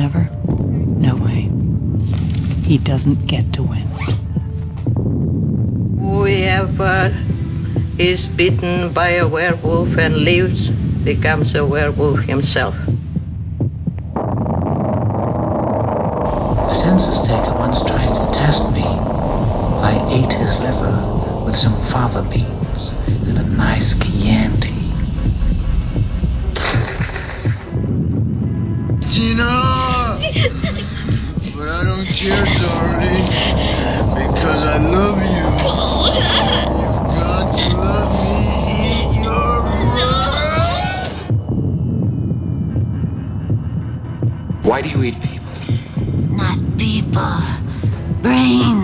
up happier than ever? No way. He doesn't get to win. Whoever is bitten by a werewolf and lives becomes a werewolf himself. The census taker once tried to test me. I ate his liver with some fava beans and a nice Chianti. But I don't care, darling, because I love you. You've got to let me eat your bread. Why do you eat people? Not people, brains.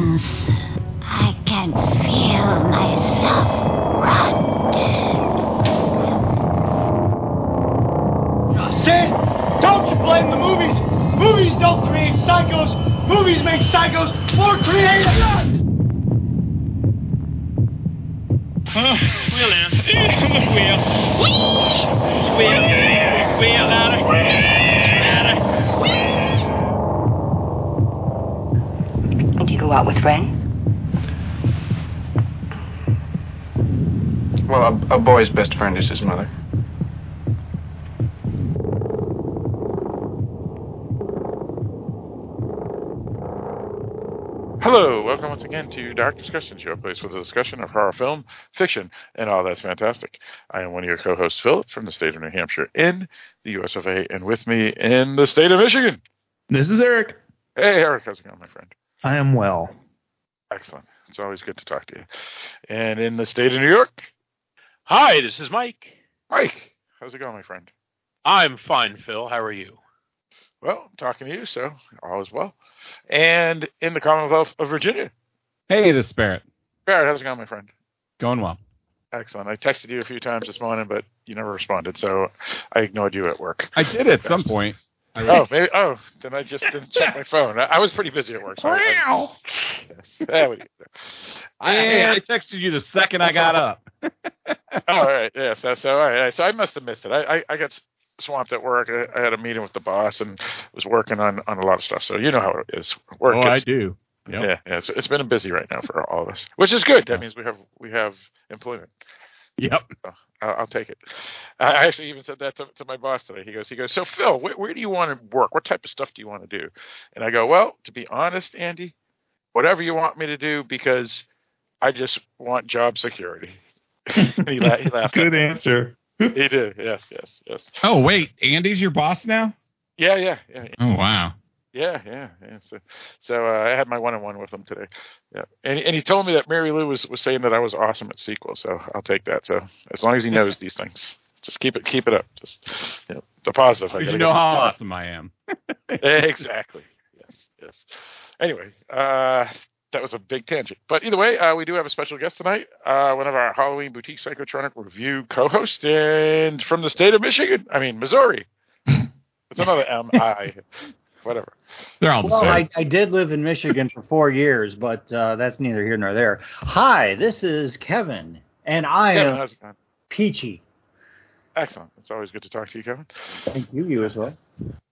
Again to Dark Discussions, your place for the discussion of horror film, fiction, and all that's fantastic. I am one of your co-hosts, Philip, from the state of New Hampshire in the US of A, and with me in the state of Michigan. This is Eric. Hey, Eric, how's it going, my friend? I am well. Excellent. It's always good to talk to you. And in the state of New York, Hi, this is Mike. Mike, how's it going, my friend? I'm fine, Phil. How are you? Well, I'm talking to you, so all is well. And in the Commonwealth of Virginia. Hey, this is Barrett. Barrett, how's it going, my friend? Going well. Excellent. I texted you a few times this morning, but you never responded, so I ignored you at work. I did at some point. Oh, maybe. Oh, then I just didn't check my phone. I, I was pretty busy at work. So I, I, I, I, I texted you the second I got up. oh, all right. Yeah. So, so all right. So I must have missed it. I, I, I got swamped at work. I, I, had a meeting with the boss and was working on, on a lot of stuff. So you know how it is. Work oh, I do. Yep. Yeah, yeah. It's, it's been busy right now for all of us, which is good. That means we have we have employment. Yep. So I'll, I'll, take it. I actually even said that to, to, my boss today. He goes, he goes. So Phil, where, where do you want to work? What type of stuff do you want to do? And I go, well, to be honest, Andy, whatever you want me to do, because I just want job security. he, la- he laughed. Good answer. he did. Yes, yes, yes. Oh wait, Andy's your boss now? Yeah, yeah, yeah. yeah. Oh wow. Yeah, yeah, yeah. So, so uh, I had my one-on-one with him today. Yeah, and and he told me that Mary Lou was, was saying that I was awesome at SQL, So I'll take that. So as long as he knows these things, just keep it keep it up. Just you know, the positive. Because you know how awesome I am. exactly. Yes. Yes. Anyway, uh, that was a big tangent. But either way, uh, we do have a special guest tonight. Uh, one of our Halloween Boutique Psychotronic Review co-hosts, and from the state of Michigan. I mean Missouri. It's another M I whatever. They're all the well, same. I, I did live in Michigan for four years, but uh, that's neither here nor there. Hi, this is Kevin, and I Kevin, am Peachy. Excellent. It's always good to talk to you, Kevin. Thank you. You as well.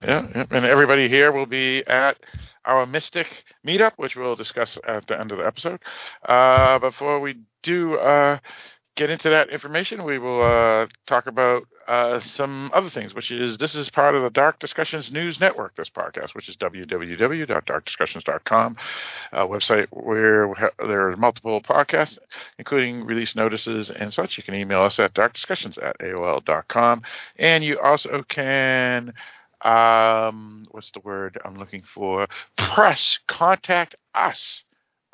Yeah, yeah. and everybody here will be at our Mystic meetup, which we'll discuss at the end of the episode. Uh, before we do uh, get into that information, we will uh, talk about uh, some other things, which is this is part of the Dark Discussions News Network, this podcast, which is www.darkdiscussions.com, a website where there are multiple podcasts, including release notices and such. You can email us at darkdiscussions at AOL.com. And you also can, um, what's the word I'm looking for? Press contact us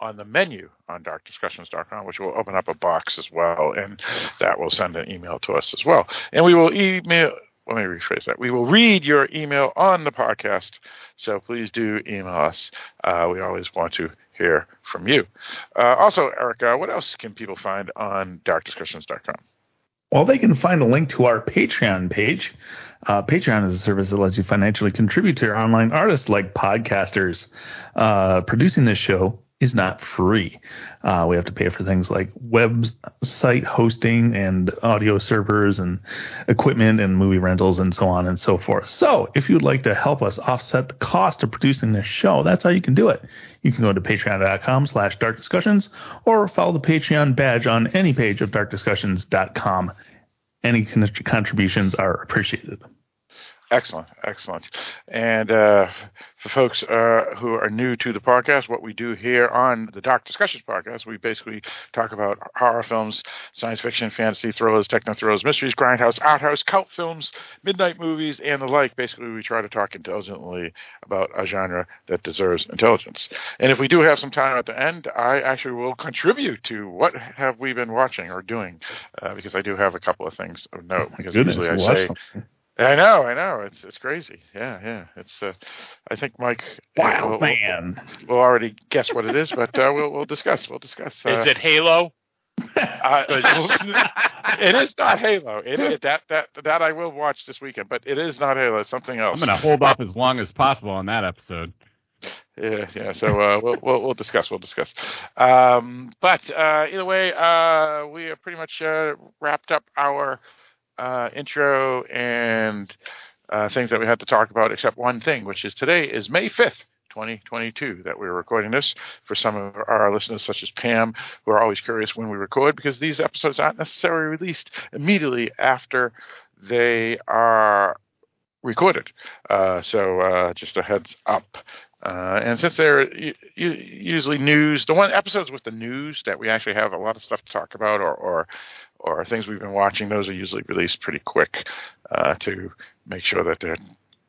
on the menu on darkdiscussions.com, which will open up a box as well, and that will send an email to us as well. And we will email. Let me rephrase that. We will read your email on the podcast, so please do email us. Uh, we always want to hear from you. Uh, also, Erica, what else can people find on darkdiscussions.com? Well, they can find a link to our Patreon page. Uh, Patreon is a service that lets you financially contribute to your online artists like podcasters uh, producing this show is not free. Uh, we have to pay for things like website hosting and audio servers and equipment and movie rentals and so on and so forth. So if you'd like to help us offset the cost of producing this show, that's how you can do it. You can go to patreon.com slash dark discussions or follow the Patreon badge on any page of darkdiscussions.com. Any con- contributions are appreciated. Excellent, excellent. And uh, for folks uh, who are new to the podcast, what we do here on the Dark Discussions podcast, we basically talk about horror films, science fiction, fantasy, thrillers, techno thrillers, mysteries, grindhouse, art house, cult films, midnight movies, and the like. Basically, we try to talk intelligently about a genre that deserves intelligence. And if we do have some time at the end, I actually will contribute to what have we been watching or doing, uh, because I do have a couple of things of note. Because Goodness, usually I say. Something. I know, I know. It's it's crazy. Yeah, yeah. It's. Uh, I think Mike. Wild will, will- man. We'll, already guess what it is, but uh, we'll we'll discuss. We'll discuss. Uh, Is it Halo? uh, it is not Halo. It, it that that that I will watch this weekend, but it is not Halo. It's something else. I'm going to hold off as long as possible on that episode. Yeah, yeah. So uh, we'll, we'll we'll discuss. We'll discuss. Um, but uh, either way, uh, we have pretty much uh, wrapped up our uh, intro and uh, things that we had to talk about, except one thing, which is today is May fifth. 2022 that we're recording this for some of our listeners such as Pam who are always curious when we record because these episodes aren't necessarily released immediately after they are recorded. Uh, so uh, just a heads up. Uh, and since they're usually news, the one episodes with the news that we actually have a lot of stuff to talk about, or or, or things we've been watching, those are usually released pretty quick uh, to make sure that they're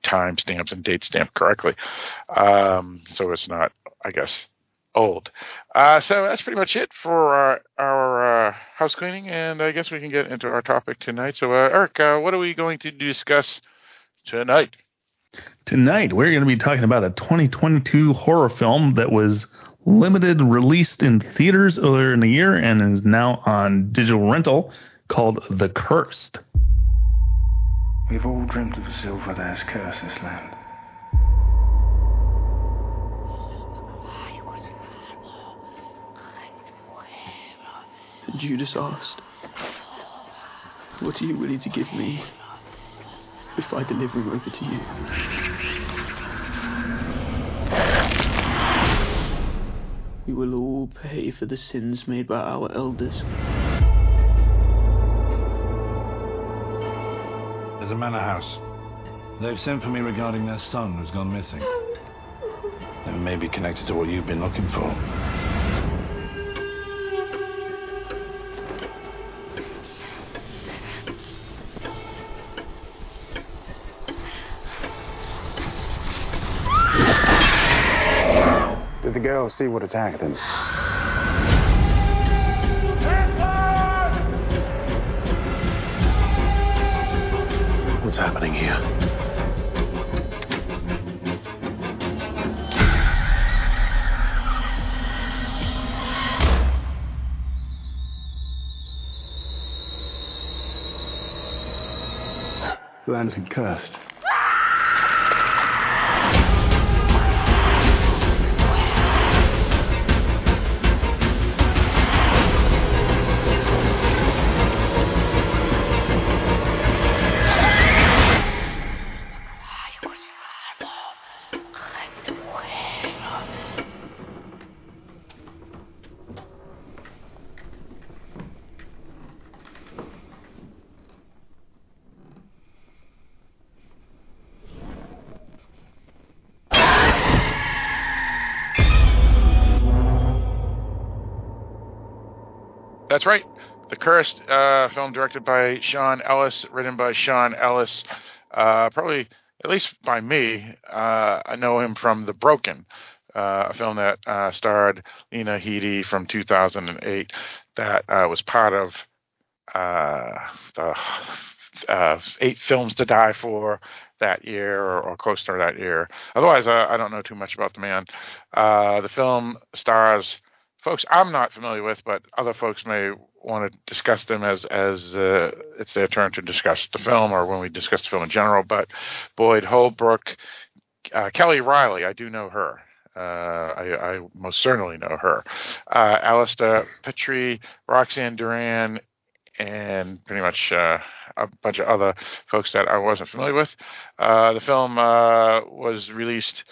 time stamps and date stamped correctly. Um, so it's not, I guess, old. Uh, so that's pretty much it for our, our uh, house cleaning, and I guess we can get into our topic tonight. So, uh, Eric, uh, what are we going to discuss tonight? Tonight, we're going to be talking about a 2022 horror film that was limited released in theaters earlier in the year and is now on digital rental called The Cursed. We've all dreamt of a silver that's cursed this land. Judas asked, What are you willing to give me if I deliver him over to you? We will all pay for the sins made by our elders. There's a manor house. They've sent for me regarding their son who's gone missing. It may be connected to what you've been looking for. See what attacked him? What's happening here? The land's been cursed. Cursed, uh, film directed by Sean Ellis, written by Sean Ellis. Uh, probably, at least by me, uh, I know him from The Broken, uh, a film that uh, starred Lena Headey from 2008 that was part of the uh, eight films to die for that year or, or to that year. Otherwise, I don't know too much about the man. The film stars folks I'm not familiar with, but other folks may want to discuss them as as uh, it's their turn to discuss the film or when we discuss the film in general. But Boyd Holbrook, uh, Kelly Reilly, I do know her. Uh, I, I most certainly know her. Uh, Alistair Petrie, Roxane Duran, and pretty much uh, a bunch of other folks that I wasn't familiar with. Uh, the film uh, was released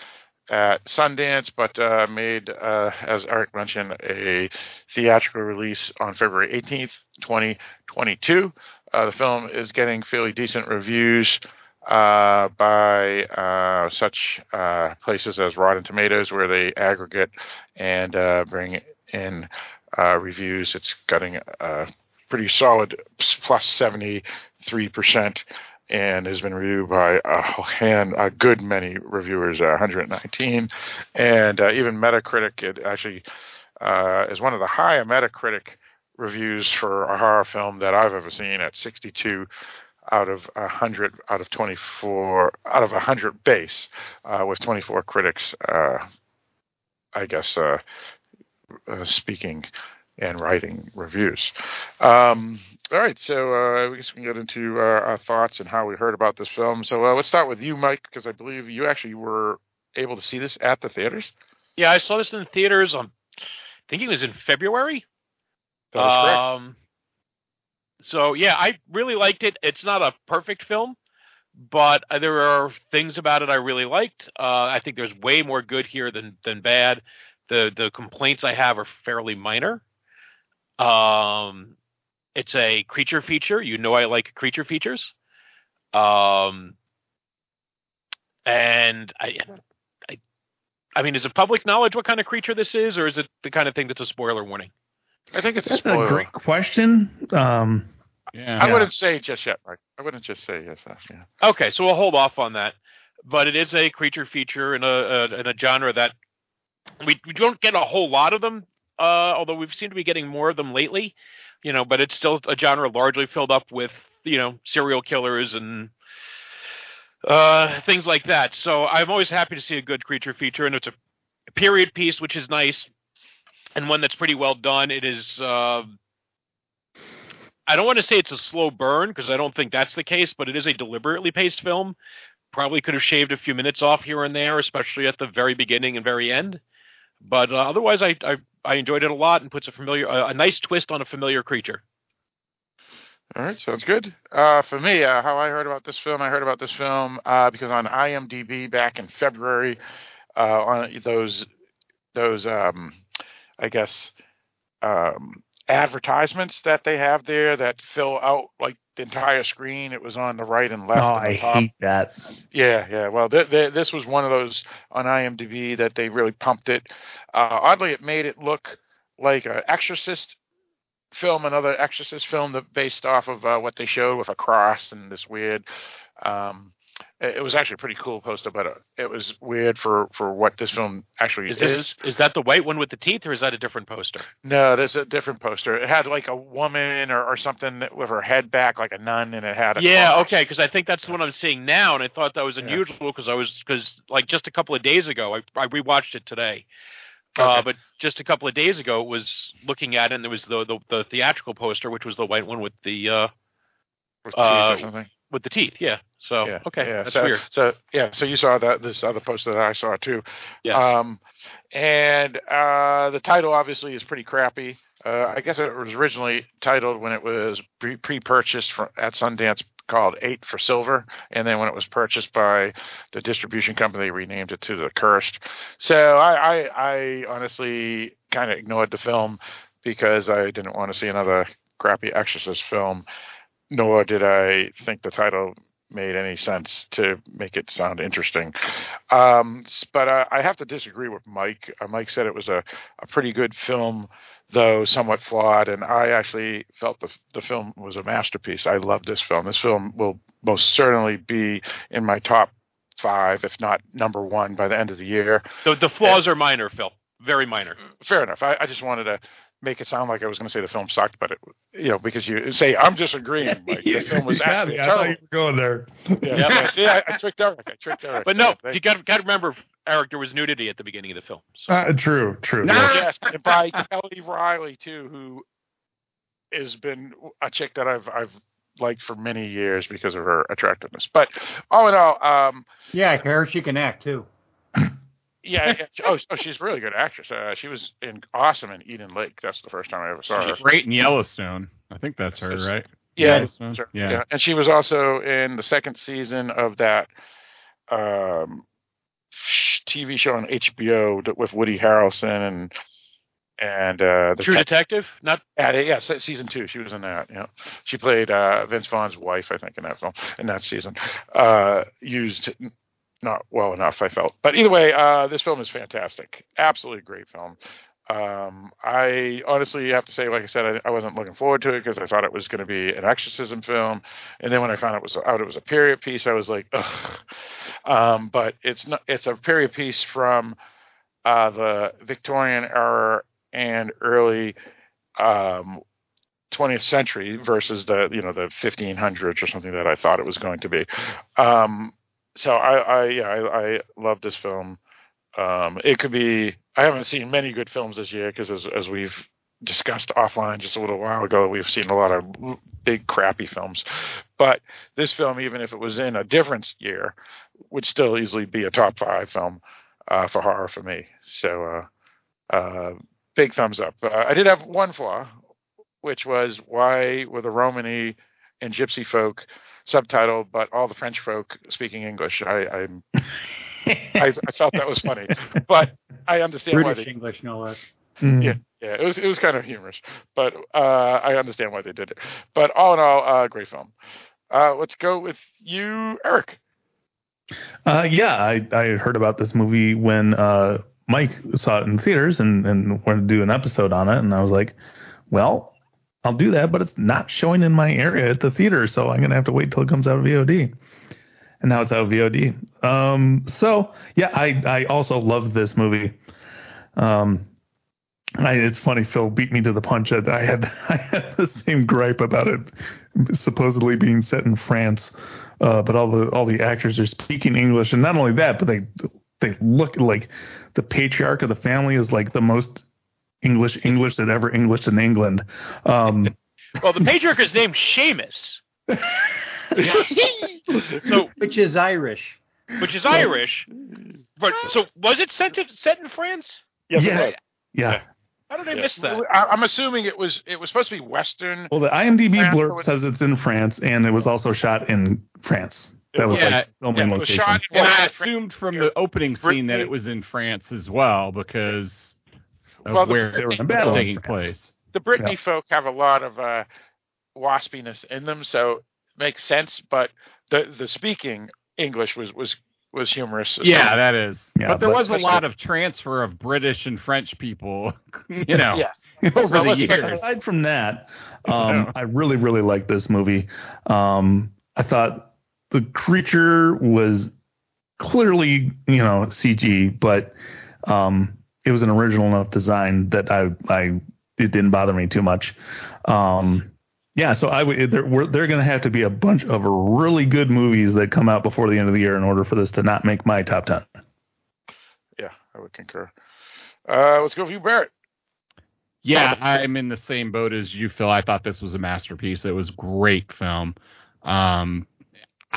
at Sundance, but uh, made, uh, as Eric mentioned, a theatrical release on February 18th, 2022. Uh, the film is getting fairly decent reviews uh, by uh, such uh, places as Rotten Tomatoes, where they aggregate and bring in reviews. It's getting a pretty solid plus 73% and has been reviewed by a hand, a good many reviewers, uh, 119, and uh, even Metacritic. It actually uh, is one of the higher Metacritic reviews for a horror film that I've ever seen at 62 out of 100 out of 24 out of 100 base uh, with 24 critics uh, I guess uh speaking and writing reviews. Um, all right, so uh, I guess we can get into uh, our thoughts and how we heard about this film. So let's start with you, Mike, because I believe you actually were able to see this at the theaters. Yeah, I saw this in the theaters. On, I think it was in February. That correct. Um, so yeah, I really liked it. It's not a perfect film, but uh, there are things about it I really liked. Uh, I think there's way more good here than than bad. The the complaints I have are fairly minor. Um, it's a creature feature. You know I like creature features. Um, and I, I, I mean, is it public knowledge what kind of creature this is, or is it the kind of thing that's a spoiler warning? I think it's That's a spoiler. a great question. Um, Yeah. I wouldn't say just yet, Mike. I wouldn't just say yes. uh, Yeah. Okay, so we'll hold off on that. But it is a creature feature in a, a in a genre that we we don't get a whole lot of them. Uh, although we've seemed to be getting more of them lately, you know. But it's still a genre largely filled up with you know serial killers and uh, things like that. So I'm always happy to see a good creature feature, and it's a period piece, which is nice, and one that's pretty well done. It is. Uh, I don't want to say it's a slow burn because I don't think that's the case, but it is a deliberately paced film. Probably could have shaved a few minutes off here and there, especially at the very beginning and very end. But uh, otherwise, I, I I enjoyed it a lot and puts a familiar a, a nice twist on a familiar creature. All right, sounds good. Uh, for me, uh, how I heard about this film, I heard about this film uh, because on IMDb back in February, uh, on those those um, I guess um, advertisements that they have there that fill out like the entire screen. It was on the right and left. oh, and I top. hate that. Yeah, yeah. Well, th- th- this was one of those on IMDb that they really pumped it. Uh, oddly, it made it look like an Exorcist film, another Exorcist film that based off of uh, what they showed with a cross and this weird. Um, it was actually a pretty cool poster, but uh, it was weird for, for what this film actually Is is. this is that the white one with the teeth, or is that a different poster? No, there's a different poster. It had like a woman or, or something with her head back, like a nun, and it had a Yeah, cross. okay, because I think that's the one I'm seeing now, and I thought that was unusual because I was because like just a couple of days ago, I, I rewatched it today. Uh, but just a couple of days ago, it was looking at it, and there was the, the the theatrical poster, which was the white one with the uh, With teeth uh, or something. With the teeth. Yeah. So yeah, okay, yeah. that's so, weird. So yeah, so you saw that this other poster that I saw too. Yes. Um, and uh, the title obviously is pretty crappy. Uh, I guess it was originally titled when it was pre- pre-purchased from, at Sundance called Eight for Silver, and then when it was purchased by the distribution company, they renamed it to The Cursed. So I, I, I honestly kind of ignored the film because I didn't want to see another crappy Exorcist film, nor did I think the title made any sense to make it sound interesting. Um, but uh, I have to disagree with Mike. Uh, Mike said it was a, a pretty good film, though somewhat flawed, and I actually felt the the film was a masterpiece. I love this film. This film will most certainly be in my top five, if not number one, by the end of the year. The the flaws are minor, Phil. Very minor. Fair enough. I, I just wanted to make it sound like I was going to say the film sucked, but it, you know, because you say I'm disagreeing. Mike. The film was You got actually me. I thought you were going there. Yeah, Yep. yeah. See, I, I tricked Eric. I tricked Eric. But no, Yeah, you got got to remember, Eric, there was nudity at the beginning of the film. So. Uh, true, true. yes, and by Kelly Reilly too, who has been a chick that I've I've liked for many years because of her attractiveness. But all in all, um, Yeah, I heard she can act too. Yeah. yeah. Oh, oh, she's a really good actress. Uh, she was in awesome in Eden Lake. That's the first time I ever saw her. She's great in Yellowstone. I think that's her, right? Yeah, sure. yeah. yeah. And she was also in the second season of that um, TV show on HBO with Woody Harrelson and and uh, the True tech- Detective, not Yeah, they- yeah, season two. She was in that. Yeah, she played uh, Vince Vaughn's wife, I think, in that film in that season. Uh, used not well enough, I felt. But either way, uh, this film is fantastic. Absolutely great film. Um, I honestly have to say, like I said, I, I wasn't looking forward to it because I thought it was going to be an exorcism film, and then when I found it was out, it was a period piece. I was like, ugh. Um, but it's not. It's a period piece from uh, the Victorian era and early um, 20th century versus the you know the 1500s or something that I thought it was going to be. Um, so I, I yeah I, I love this film. Um, it could be I haven't seen many good films this year because as as we've discussed offline just a little while ago, we've seen a lot of big crappy films. But this film, even if it was in a different year, would still easily be a top five film uh, for horror for me. So uh, uh, big thumbs up. I did have one flaw, which was why were the Romany and Gypsy folk subtitled, but all the French folk speaking English? I I'm, I, I felt that was funny, but I understand why British they English, no less. yeah, yeah, it was it was kind of humorous, but uh, I understand why they did it. But all in all, uh, great film. Uh, let's go with you, Eric. Uh, yeah, I, I heard about this movie when uh, Mike saw it in theaters and, and wanted to do an episode on it. And I was like, well, I'll do that, but it's not showing in my area at the theater. So I'm to have to wait till it comes out of VOD. And now it's out of VOD. Um, so, yeah, I, I also love this movie. Um, I, it's funny, Phil beat me to the punch. I had I had the same gripe about it supposedly being set in France, uh, but all the all the actors are speaking English, and not only that, but they they look like the patriarch of the family is like the most English English that ever Englished in England. Um, well, the patriarch is named Seamus. so which is Irish. Which is Irish. But so was it set to, set in France? Yes, yeah, was. yeah. How did I Yeah. miss that? I, I'm assuming it was it was supposed to be Western. Well, the IMDb France, blurb or- says it's in France, and it was also shot in France. That was Yeah, like filming yeah, it location. shot in And I assumed from the opening scene that it was in France as well because of Well, the- where they were battle taking France. place. the Brittany Yeah. folk have a lot of uh, waspiness in them, so it makes sense. But the the speaking English was was was humorous. as Yeah, well. that is. Yeah, but there but- was a lot of transfer of British and French people, you know, yes. over Well, the years. Aside from that, um, I really, really like this movie. Um, I thought the creature was clearly, you know, CG, but um, it was an original enough design that I, I, it didn't bother me too much. Um, yeah, so I would. There, we're, there are going to have to be a bunch of really good movies that come out before the end of the year in order for this to not make my top ten. Yeah, I would concur. Uh, let's go for you, Barrett. Yeah, I'm in the same boat as you, Phil. I thought this was a masterpiece. It was a great film. Um,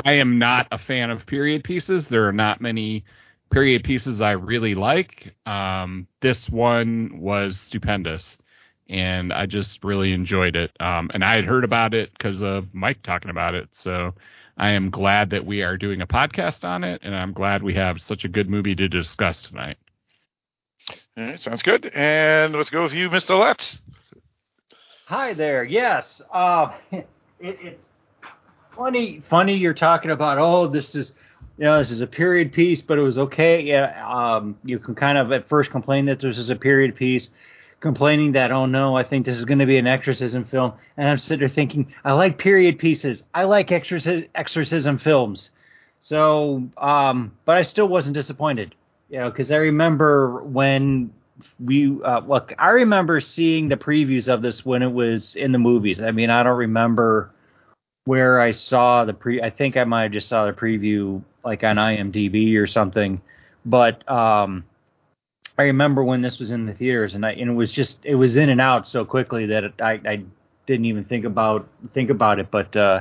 I am not a fan of period pieces. There are not many period pieces I really like. Um, this one was stupendous, and I just really enjoyed it. Um, and I had heard about it because of Mike talking about it. So I am glad that we are doing a podcast on it, and I'm glad we have such a good movie to discuss tonight. All right, sounds good. And let's go with you, Mr. Letts. Hi there. Yes. Uh, it, it's funny. Funny you're talking about. Oh, this is, you know, this is a period piece, but it was okay. Yeah. Um, you can kind of at first complain that this is a period piece, complaining that oh no, I think this is going to be an exorcism film, and I'm sitting there thinking I like period pieces. I like exorcism exorcism films. So, um, but I still wasn't disappointed. You know, because I remember when we uh, look. I remember seeing the previews of this when it was in the movies. I mean, I don't remember where I saw the pre. I think I might have just saw the preview like on IMDb or something. But um, I remember when this was in the theaters, and I and it was just it was in and out so quickly that it, I I didn't even think about think about it. But uh,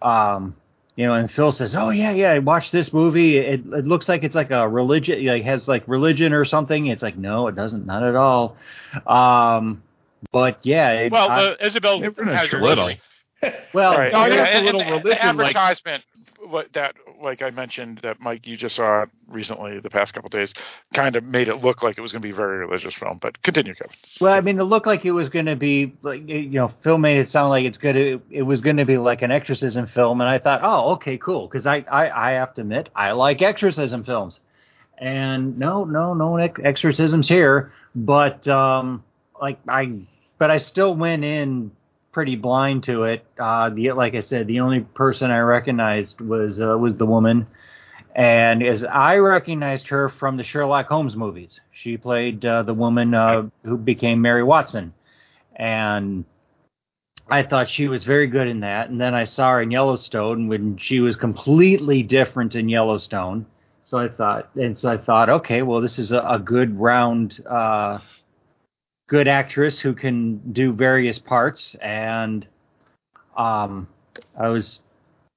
um, you know, and Phil says, "Oh yeah, yeah, I watched this movie. It, it looks like it's like a religion, like has like religion or something." It's like, no, it doesn't, not at all. Um, but yeah, it, Well, I- uh, Isabel has a little. little. well, Right. No, And- there's a little and religion, the like- advertisement, what that, like I mentioned, that Mike, you just saw recently, the past couple days, kind of made it look like it was going to be a very religious film. But continue, Kevin. Well, I mean, it looked like it was going to be like you know, Phil made it sound like it's going to it was going to be like an exorcism film, and I thought, oh, okay, cool, because I, I I have to admit I like exorcism films, and no, no, no ex- exorcisms here, but um, like I, but I still went in pretty blind to it. Uh, the like I said, the only person I recognized was uh, was the woman. And as I recognized her from the Sherlock Holmes movies, she played uh, the woman uh, who became Mary Watson, and I thought she was very good in that. And then I saw her in Yellowstone when she was completely different in Yellowstone. So I thought, and so I thought, okay, well, this is a, a good round, uh, good actress who can do various parts, and um, I was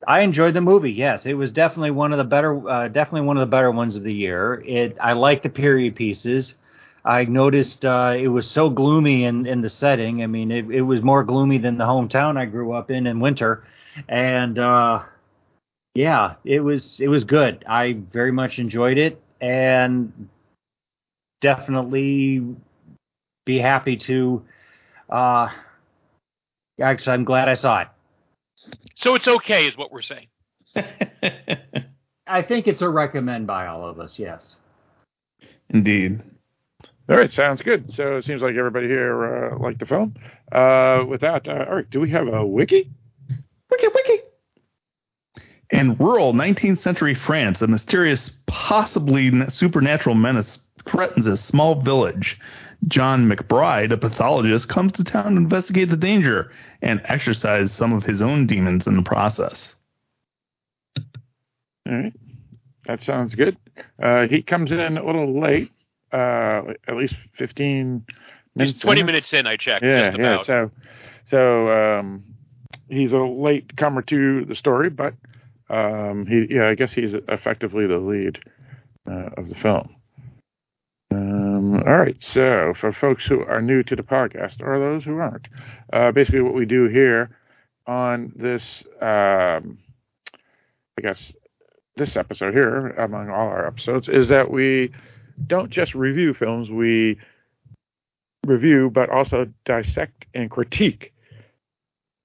I enjoyed the movie. Yes, it was definitely one of the better, uh, definitely one of the better ones of the year. It I like the period pieces. I noticed uh, it was so gloomy in, in the setting. I mean, it, it was more gloomy than the hometown I grew up in in winter, and uh, yeah, it was it was good. I very much enjoyed it, and definitely be happy to. Uh, actually, I'm glad I saw it. So it's okay, is what we're saying. I think it's a recommend by all of us. Yes. Indeed. All right, sounds good. So it seems like everybody here uh, liked the film. Uh, with that, uh, all right, do we have a wiki? Wiki, wiki. In rural 19th century France, a mysterious, possibly supernatural menace threatens a small village. John McBride, a pathologist, comes to town to investigate the danger and exorcise some of his own demons in the process. All right, that sounds good. Uh, he comes in a little late, uh, at least 15 minutes. He's 20 in. minutes in, I checked. Yeah, just yeah. about. So, so um, he's a late comer to the story, but um, he, yeah, I guess he's effectively the lead uh, of the film. All right, so for folks who are new to the podcast or those who aren't, uh, basically what we do here on this, um, I guess, this episode here, among all our episodes, is that we don't just review films, we review, but also dissect and critique.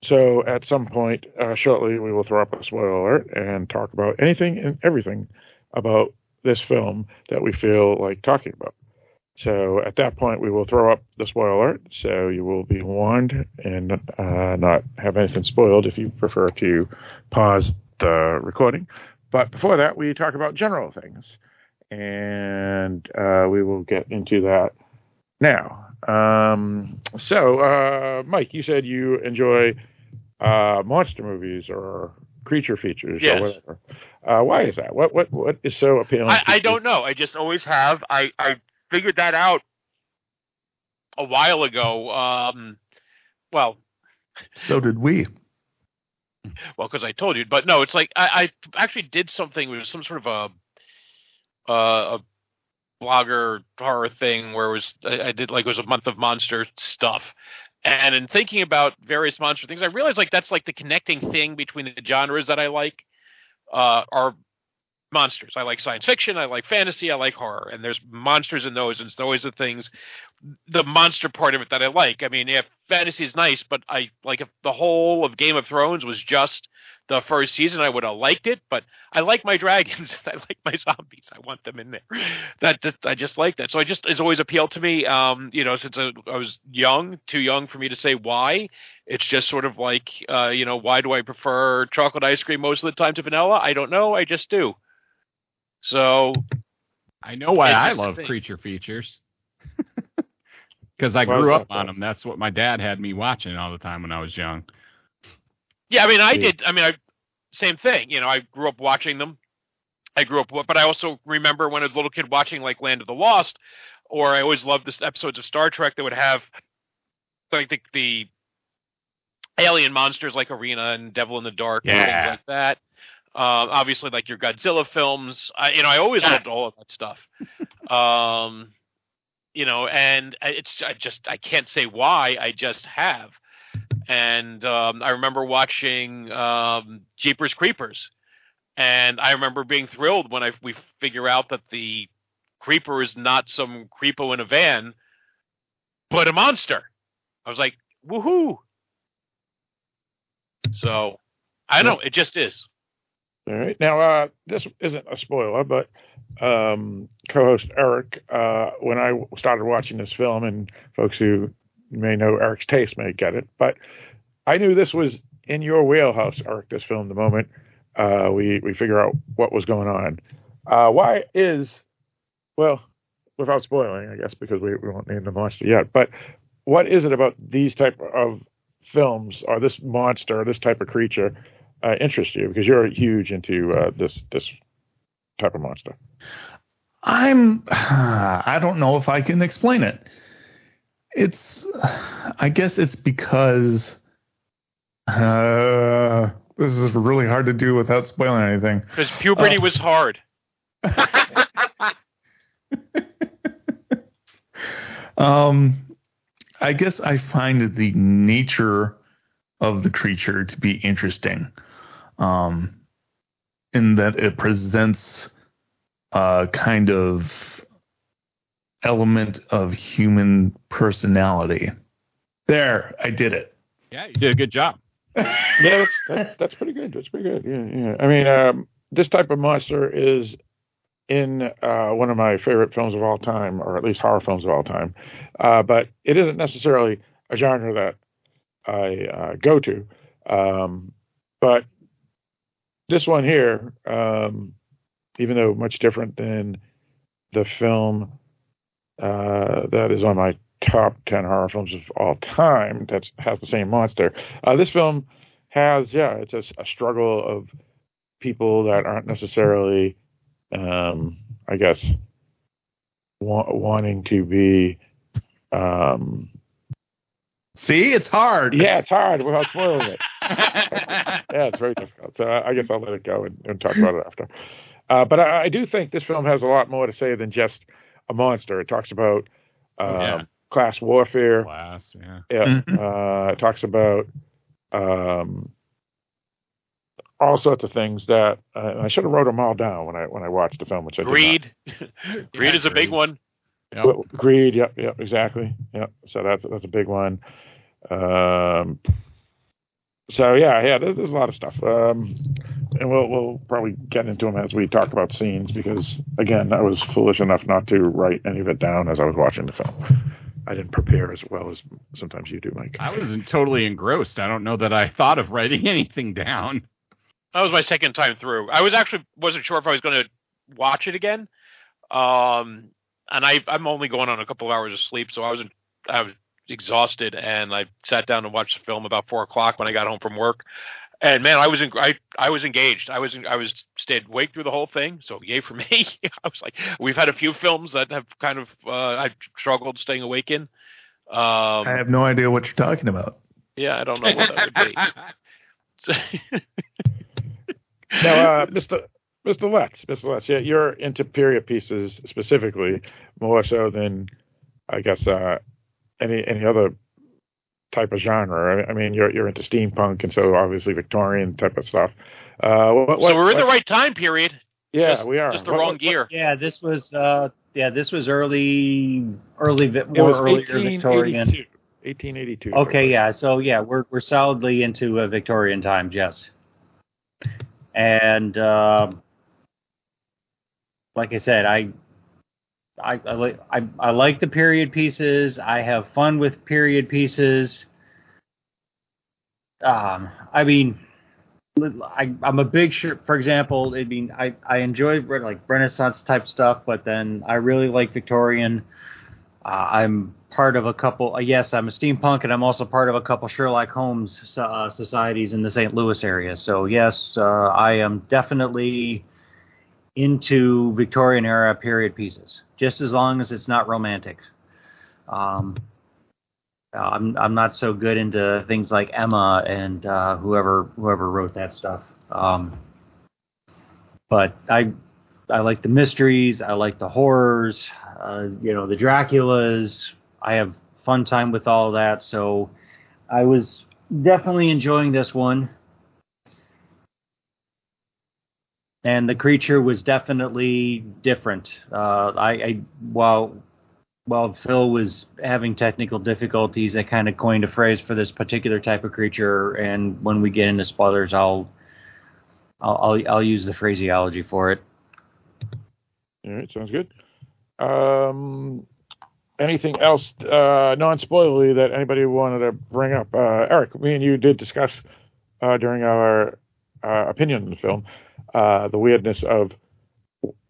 So at some point uh, shortly, we will throw up a spoiler alert and talk about anything and everything about this film that we feel like talking about. So at that point, we will throw up the spoiler alert, so you will be warned and uh, not have anything spoiled if you prefer to pause the recording. But before that, we talk about general things, and uh, we will get into that now. Um, so, uh, Mike, you said you enjoy uh, monster movies or creature features Yes. or whatever. Uh, why is that? What what what is so appealing? I, to I don't know. I just always have. I, I figured that out a while ago. Um, well, So did we. well, because I told you, but no, it's like I, I actually did something with some sort of a, uh, a blogger horror thing where it was I, I did like it was a month of monster stuff, and in thinking about various monster things, I realized like that's like the connecting thing between the genres that I like, uh, are monsters. I like science fiction, I like fantasy, I like horror, and there's monsters in those, and it's always the things, the monster part of it that I like. I mean, yeah, fantasy is nice, but I like if the whole of Game of Thrones was just the first season, I would have liked it. But I like my dragons, I like my zombies, I want them in there. That just, I just like that. So I just it's always appealed to me. Um, you know, since I, I was young, too young for me to say why. It's just sort of like, uh, you know, why do I prefer chocolate ice cream most of the time to vanilla? I don't know. I just do. So I know why I love creature features. Because I Why grew up on them. That's what my dad had me watching all the time when I was young. yeah, I mean, I did. I mean, I same thing. You know, I grew up watching them. I grew up, but I also remember when I was a little kid watching like Land of the Lost, or I always loved this episodes of Star Trek that would have like the, the alien monsters like Arena and Devil in the Dark and things like that. Um, obviously, like your Godzilla films. I, you know, I always loved all of that stuff. um, you know, and it's I just I can't say why. I just have. And um, I remember watching um, Jeepers Creepers, and I remember being thrilled when I we figure out that the creeper is not some creepo in a van, but a monster. I was like, woohoo! So I don't know. It just is. All right. Now, uh, this isn't a spoiler, but um, co-host Eric, uh, when I started watching this film, and folks who may know Eric's taste may get it, but I knew this was in your wheelhouse, Eric. This film, the moment uh, we we figure out what was going on. Uh, why is well, without spoiling, I guess, because we, we won't name the monster yet. But what is it about these type of films or this monster, or this type of creature, uh, interests you? Because you're huge into uh, this this type of monster. I'm. I don't know if I can explain it. It's. I guess it's because. Uh, this is really hard to do without spoiling anything. Because puberty Uh, was hard. Um, I guess I find the nature of the creature to be interesting, um, in that it presents a kind of element of human personality. There, I did it. Yeah, you did a good job. yeah, that's, that's that's pretty good. That's pretty good. Yeah, yeah. I mean, um, this type of monster is in uh, one of my favorite films of all time, or at least horror films of all time. Uh, but it isn't necessarily a genre that I uh, go to. Um, but this one here, um, even though much different than the film uh, that is on my top 10 horror films of all time that has the same monster, uh, this film has, yeah, it's a, a struggle of people that aren't necessarily um, I guess, wa- wanting to be. Um, See, it's hard. Yeah, it's hard without spoiling it. yeah, it's very difficult. So I I guess I'll let it go and, and talk about it after. Uh, but I, I do think this film has a lot more to say than just a monster. It talks about um, yeah. class warfare. Class, yeah. Yeah. Mhm. Uh, it talks about um, all sorts of things that uh, I should have wrote them all down when I when I watched the film, which I did not. Greed. Greed is a big one. Yep. Greed, yep, yep, exactly. Yep. So that's that's a big one. Um, so yeah, yeah, there's, there's a lot of stuff. Um, and we'll we'll probably get into them as we talk about scenes because again, I was foolish enough not to write any of it down as I was watching the film. I didn't prepare as well as sometimes you do, Mike. I was totally engrossed. I don't know that I thought of writing anything down. That was my second time through. I was actually wasn't sure if I was going to watch it again. Um, and I I'm only going on a couple of hours of sleep, so I wasn't I was exhausted, and I sat down and watched the film about four o'clock when I got home from work. And man, I was in, I I was engaged. I was in, I was stayed awake through the whole thing. So yay for me. I was like, we've had a few films that have kind of uh, I struggled staying awake in. Um, I have no idea what you're talking about. yeah, I don't know what that would be. So- Now, uh, Mr. Mr. Letts, Mr. Letts, yeah, you're into period pieces specifically more so than I guess uh, any any other type of genre. I mean, you're you're into steampunk and so obviously Victorian type of stuff. Uh, what, what, so we're in the right time period. Yeah, just, we are. Just the What- wrong what- gear. Yeah, this was uh yeah, this was early early Vi- It was earlier Victorian. 1882. 1882. Okay, yeah. So yeah, we're we're solidly into uh, Victorian times, yes. And um like I said, I I I like I, I like the period pieces. I have fun with period pieces. Um, I mean, I, I'm a big sure. For example, I mean, I I enjoy like Renaissance type stuff, but then I really like Victorian. Uh, I'm part of a couple. Uh, yes, I'm a steampunk, and I'm also part of a couple Sherlock Holmes uh, societies in the St. Louis area. So yes, uh, I am definitely into Victorian era period pieces, just as long as it's not romantic. Um, I'm I'm not so good into things like Emma and uh, whoever whoever wrote that stuff. Um, but I I like the mysteries. I like the horrors. Uh, you know, the Draculas. I have fun time with all that. So I was definitely enjoying this one. And the creature was definitely different. Uh, I, I while while Phil was having technical difficulties, I kind of coined a phrase for this particular type of creature. And when we get into spoilers, I'll I'll I'll, I'll use the phraseology for it. All right, sounds good. Um, anything else uh, non-spoilery that anybody wanted to bring up? Uh, Eric, me and you did discuss uh, during our uh, opinion on the film uh, the weirdness of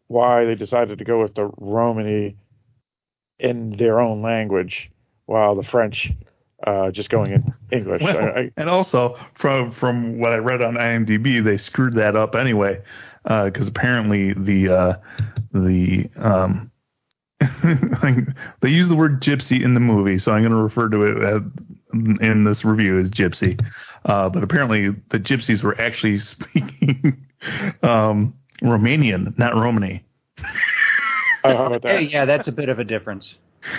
why they decided to go with the Romany in their own language, while the French uh, just going in English. Well, I, I, and also from from what I read on IMDb, they screwed that up anyway, because apparently the uh, the um, they use the word gypsy in the movie, so I'm going to refer to it as, in this review as gypsy. Uh, but apparently the gypsies were actually speaking um, Romanian, not Romany. That? Hey, yeah, that's a bit of a difference.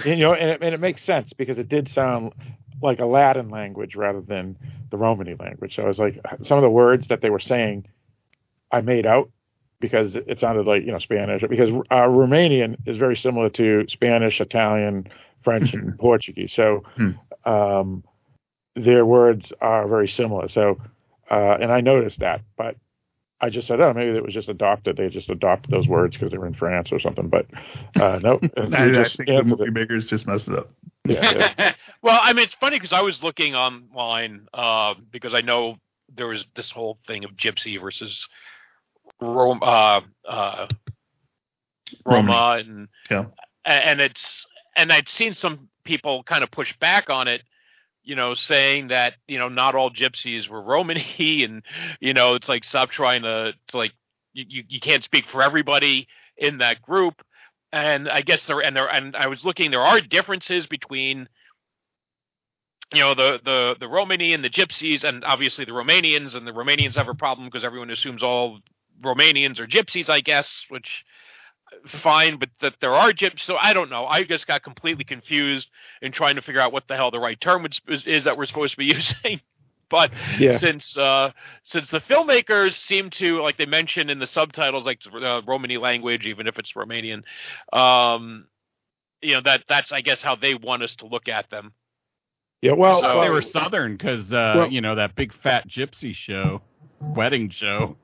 And, you know, and it, and it makes sense because it did sound like a Latin language rather than the Romany language. So I was like, some of the words that they were saying, I made out because it sounded like you know Spanish. Because uh, Romanian is very similar to Spanish, Italian, French, and Portuguese. So um, their words are very similar. So uh, and I noticed that, but I just said, oh, maybe it was just adopted. They just adopted those words because they were in France or something. But uh, no, I, they I just think the answered movie it. makers just messed it up. Yeah, yeah. well, I mean, it's funny because I was looking online uh, because I know there was this whole thing of gypsy versus Rome, uh, uh, Roma, and Yeah. and it's and I'd seen some people kind of push back on it, you know, saying that you know not all gypsies were Romany, and you know it's like stop trying to, to like you, you can't speak for everybody in that group, and I guess there and there and I was looking there are differences between you know the the the Romani and the Gypsies, and obviously the Romanians, and the Romanians have a problem because everyone assumes all Romanians are Gypsies, I guess, which fine, but that there are gyps. So I don't know. I just got completely confused in trying to figure out what the hell the right term is, is that we're supposed to be using. But Yeah. since uh, since the filmmakers seem to like they mentioned in the subtitles like uh, Romani language, even if it's Romanian, um, you know that that's I guess how they want us to look at them. Yeah, well, I thought they were Southern because uh, well- you know that big fat gypsy show, wedding show.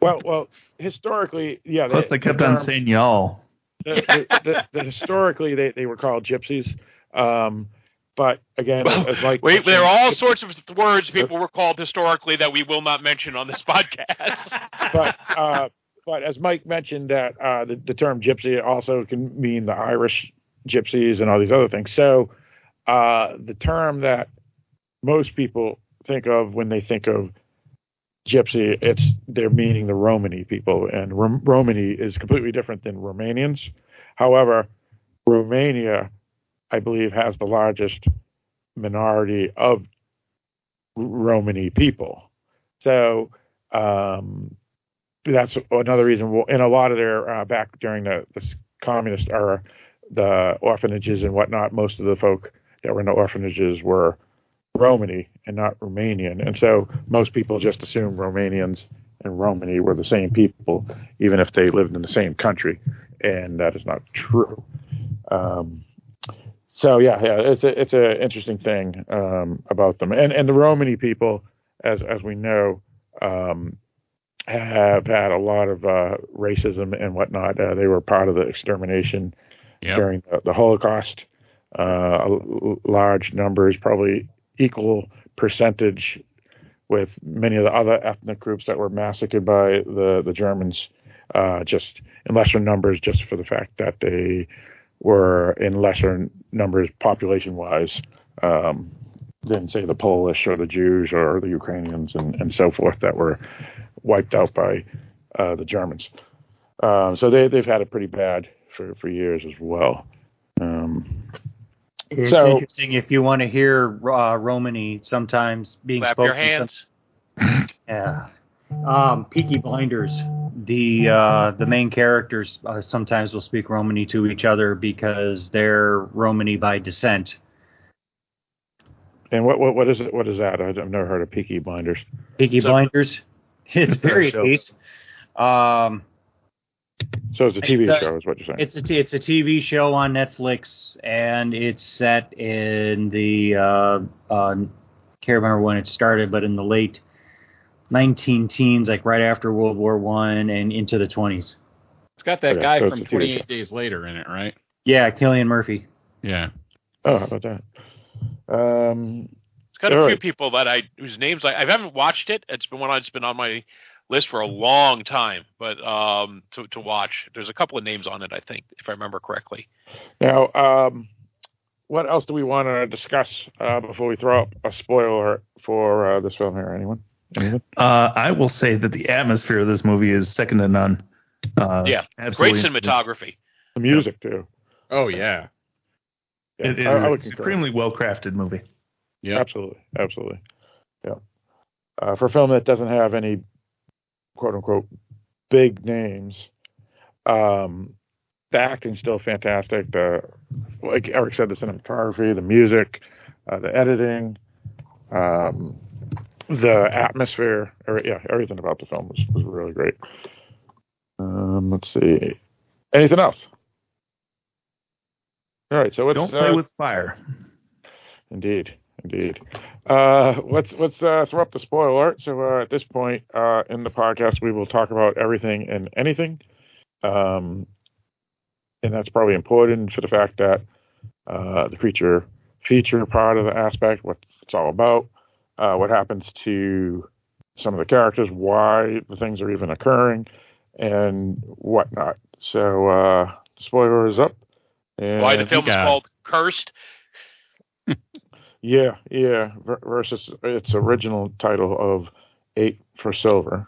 Well, well, historically, yeah. Plus, the- they kept the on saying y'all. the, the, the, the historically they, they were called gypsies. Um, but again, as like Wait, there are all sorts of words people were called historically that we will not mention on this podcast. but uh, but as Mike mentioned, that uh, the, the term gypsy also can mean the Irish gypsies and all these other things. So uh, the term that most people think of when they think of gypsy, it's they're meaning the Romany people, and Rom- Romany is completely different than Romanians. However, Romania, I believe, has the largest minority of Romany people. So um, that's another reason. well, In a lot of their uh, back during the, the communist era, the orphanages and whatnot, most of the folk that were in the orphanages were Romany and not Romanian, and so most people just assume Romanians and Romany were the same people, even if they lived in the same country, and that is not true. Um, so yeah, yeah, it's a it's a interesting thing um, about them, and and the Romany people, as as we know, um, have had a lot of uh, racism and whatnot. Uh, they were part of the extermination Yep. during the, the Holocaust. Uh, l- large numbers, probably equal percentage with many of the other ethnic groups that were massacred by the the Germans. Uh, just in lesser numbers, just for the fact that they were in lesser numbers population wise um, than say the Polish or the Jews or the Ukrainians and, and so forth that were wiped out by uh, the Germans. Um, so they they've had it pretty bad for, for years as well. Um, It's So- interesting if you want to hear uh, Romany sometimes being Clap spoken. your hands. Yeah, Um, Peaky Blinders. The uh, the main characters uh, sometimes will speak Romany to each other because they're Romany by descent. And what what what is it? What is that? I've never heard of Peaky Blinders. Peaky So- Blinders. It's very a period show. piece. Um, So it's a TV It's a- show, is what you're saying? It's a t- it's a TV show on Netflix, and it's set in the uh, uh, can't remember when it started, but in the late 19 teens, like right after World War One and into the 20s. It's got that Okay, guy so from 28 show. Days Later in it, right? Yeah, Cillian Murphy. Yeah. Oh, how about that? Um, It's got a All few right. people that I whose names I, I haven't watched it. It's been one that's been on my list for a long time, but um, to to watch. There's a couple of names on it, I think, if I remember correctly. now, um, what else do we want to discuss uh, before we throw up a spoiler for uh, this film here? Anyone? Anyone? Uh, I will say that the atmosphere of this movie is second to none. Uh, yeah, absolutely. great cinematography. The music too. Oh yeah. Yeah, It is I- I a would concur. extremely well crafted movie. Yeah. Absolutely, absolutely. Yeah. Uh, for a film that doesn't have any quote unquote big names, um, the acting's still fantastic. The like Eric said, the cinematography, the music, uh, the editing, um, the atmosphere, or, yeah, everything about the film was, was really great. Um, let's see. Anything else? All right, so let's Don't play uh, with fire. Indeed, indeed. Uh, let's let's uh, throw up the spoiler alert. So uh, at this point uh, in the podcast, we will talk about everything and anything, um, and that's probably important for the fact that uh, the creature feature part of the aspect, what it's all about, uh, what happens to some of the characters, why the things are even occurring, and whatnot. So uh, spoiler is up. And Why the film is called Cursed. Yeah, yeah. ver- Versus its original title of Eight for Silver.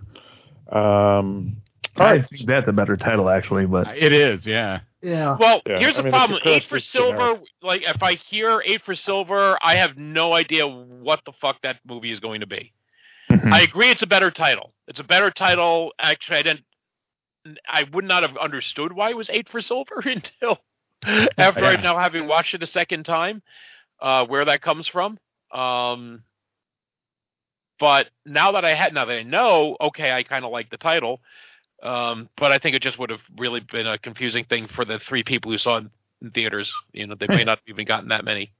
Um, I right. think that's a better title actually, but It is, yeah. Yeah. Well, Yeah, here's I the mean, problem. it's Eight for curse, it's generic. silver. Like, if I hear eight for silver, I have no idea what the fuck that movie is going to be. Mhm. I agree, it's a better title. It's a better title. Actually, I didn't. I would not have understood why it was eight for silver until after Yeah. I now having watched it a second time, uh, where that comes from. Um, but now that I had, now that I know, okay, I kind of like the title. Um, but I think it just would have really been a confusing thing for the three people who saw it in theaters. You know, they may not have even gotten that many.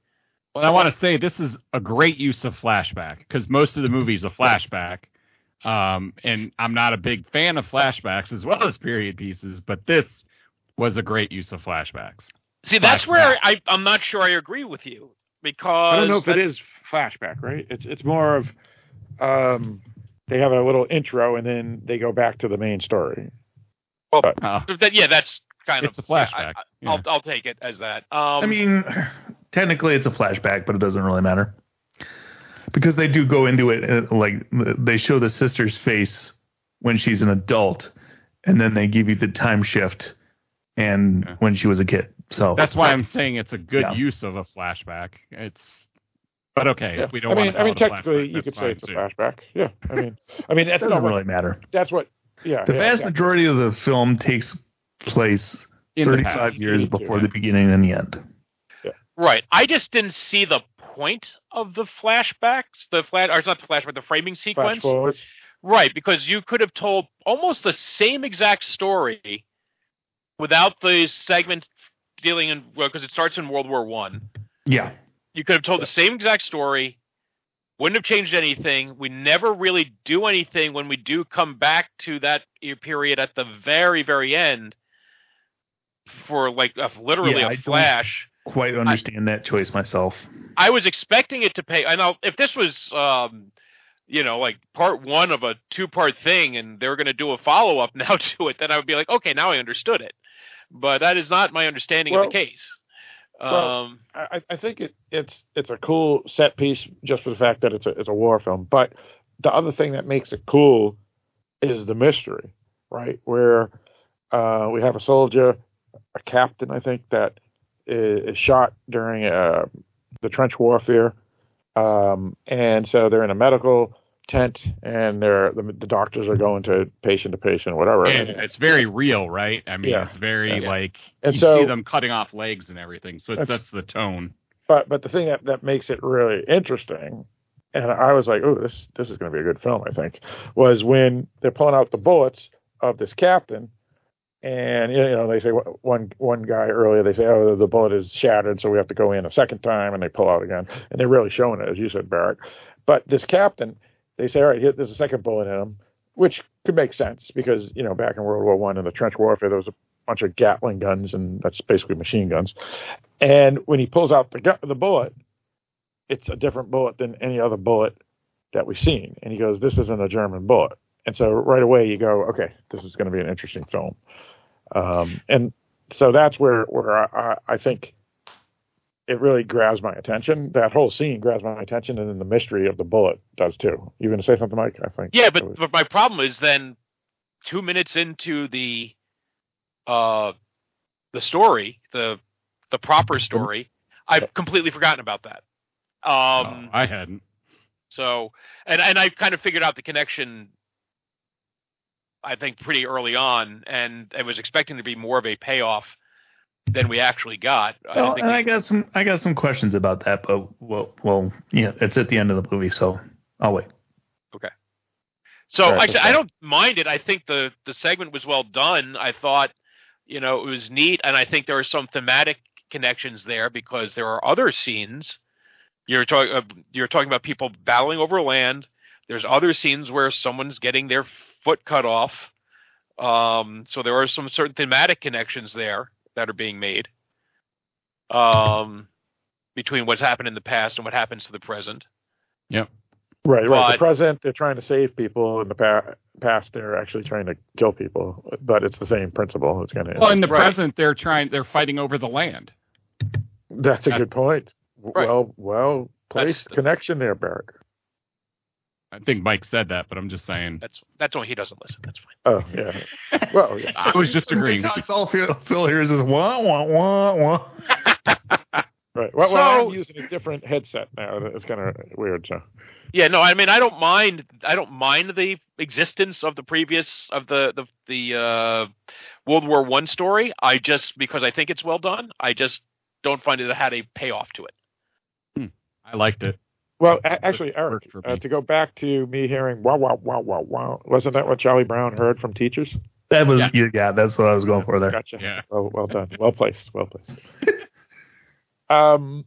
Well, I want to say this is a great use of flashback because most of the movie's a flashback. Um, and I'm not a big fan of flashbacks as well as period pieces, but this was a great use of flashbacks. See, that's where I, I'm not sure I agree with you because I don't know if that- it is flashback, right? It's it's more of um, they have a little intro and then they go back to the main story. Well, But- that- yeah, that's kind It's of a flashback. I, yeah. I'll I'll take it as that. Um, I mean, technically it's a flashback, but it doesn't really matter because they do go into it uh, like they show the sister's face when she's an adult, and then they give you the time shift and Yeah. when she was a kid. So That's why I'm saying it's a good Yeah. use of a flashback. It's, but okay, Yeah. we don't I mean, want to I mean, call it a technically, you could say fine, it's a flashback. Yeah, I mean, I mean, it that's doesn't not what, really matter. that's what. Yeah, The yeah, vast exactly. majority of the film takes place In 35 years You before yeah. the beginning and the end. right. I just didn't see the point of the flashbacks. The flash, or it's not the flashback, the framing Flash sequence. Right, because you could have told almost the same exact story without the segment dealing in because it starts in World War One. Yeah. You could have told the same exact story, wouldn't have changed anything. We never really do anything when we do come back to that period at the very, very end for like a, literally Yeah, I a don't- flash. Quite understand that choice myself. I was expecting it to pay. And I know if this was, um, you know, like part one of a two part thing, and they were going to do a follow up now to it, then I would be like, okay, now I understood it. But that is not my understanding Well- of the case. well, Um, I, I think it, it's it's a cool set piece just for the fact that it's a it's a war film. But the other thing that makes it cool is the mystery, right? Where uh, we have a soldier, a captain, I think that is, is shot during uh, the trench warfare, um, and so they're in a medical tent, and they're the, the doctors are going to patient to patient, whatever. And it's very real, right? I mean, Yeah. it's very Yeah. like And you so- see them cutting off legs and everything, so it That's- sets the tone. But but the thing that, that makes it really interesting, and I was like, oh, this this is going to be a good film, I think, was when they're pulling out the bullets of this captain, and you know they say one one guy earlier they say, oh, the bullet is shattered, so we have to go in a second time, and they pull out again, and they're really showing it, as you said, Barrett. But this captain, they say, all right, here, there's a second bullet in him, which could make sense because you know back in World War One in the trench warfare there was a bunch of Gatling guns, and that's basically machine guns. And when he pulls out the gu- the bullet, it's a different bullet than any other bullet that we've seen. And he goes, "This isn't a German bullet." And so right away you go, "Okay, this is going to be an interesting film." Um, and so that's where where I, I I think it really grabs my attention. That whole scene grabs my attention, and then the mystery of the bullet does too. You going to say something, Mike? I think. Yeah, but but my problem is then two minutes into the uh the story, the the proper story, I've completely forgotten about that. Um I hadn't. so and and I kind of figured out the connection I think pretty early on and I was expecting to be more of a payoff than we actually got. I didn't Well, think and we- I got some I got some questions about that, but well, well, yeah, it's at the end of the movie, so I'll wait. Okay. So All right, like I I don't mind it. I think the the segment was well done. I thought, you know, it was neat, and I think there are some thematic connections there because there are other scenes. You're talking uh, you're talking about people battling over land. There's other scenes where someone's getting their foot cut off. Um, so there are some certain thematic connections there that are being made. Um, between what's happened in the past and what happens to the present. Yeah. Right, right. But- the present, they're trying to save people. In the pa- past, they're actually trying to kill people. But it's the same principle. It's going to. Well, in the present, they're trying, they're fighting over the land. That's a That- good point. Right. Well, well placed That's- connection there, Barrett. I think Mike said that, but I'm just saying. That's that's when he doesn't listen. That's fine. Oh yeah. Well, yeah. I was just agreeing. with you. Talks all Phil, Phil hears is wah wah wah wah. Right. Well, well, So- I'm using a different headset now. It's kind of weird. So. Yeah, no, I mean I don't mind I don't mind the existence of the previous of the the the uh World War 1 story. I just because I think it's well done, I just don't find it had a payoff to it. I liked it. Well, a- actually, Eric, uh, to go back to me hearing wow, wow, wow, wow, wow, wasn't that what Charlie Brown heard from teachers? That was Yeah. yeah. yeah, that's what I was going for there. Gotcha. Yeah. Well, well done. Well placed. Well placed. um,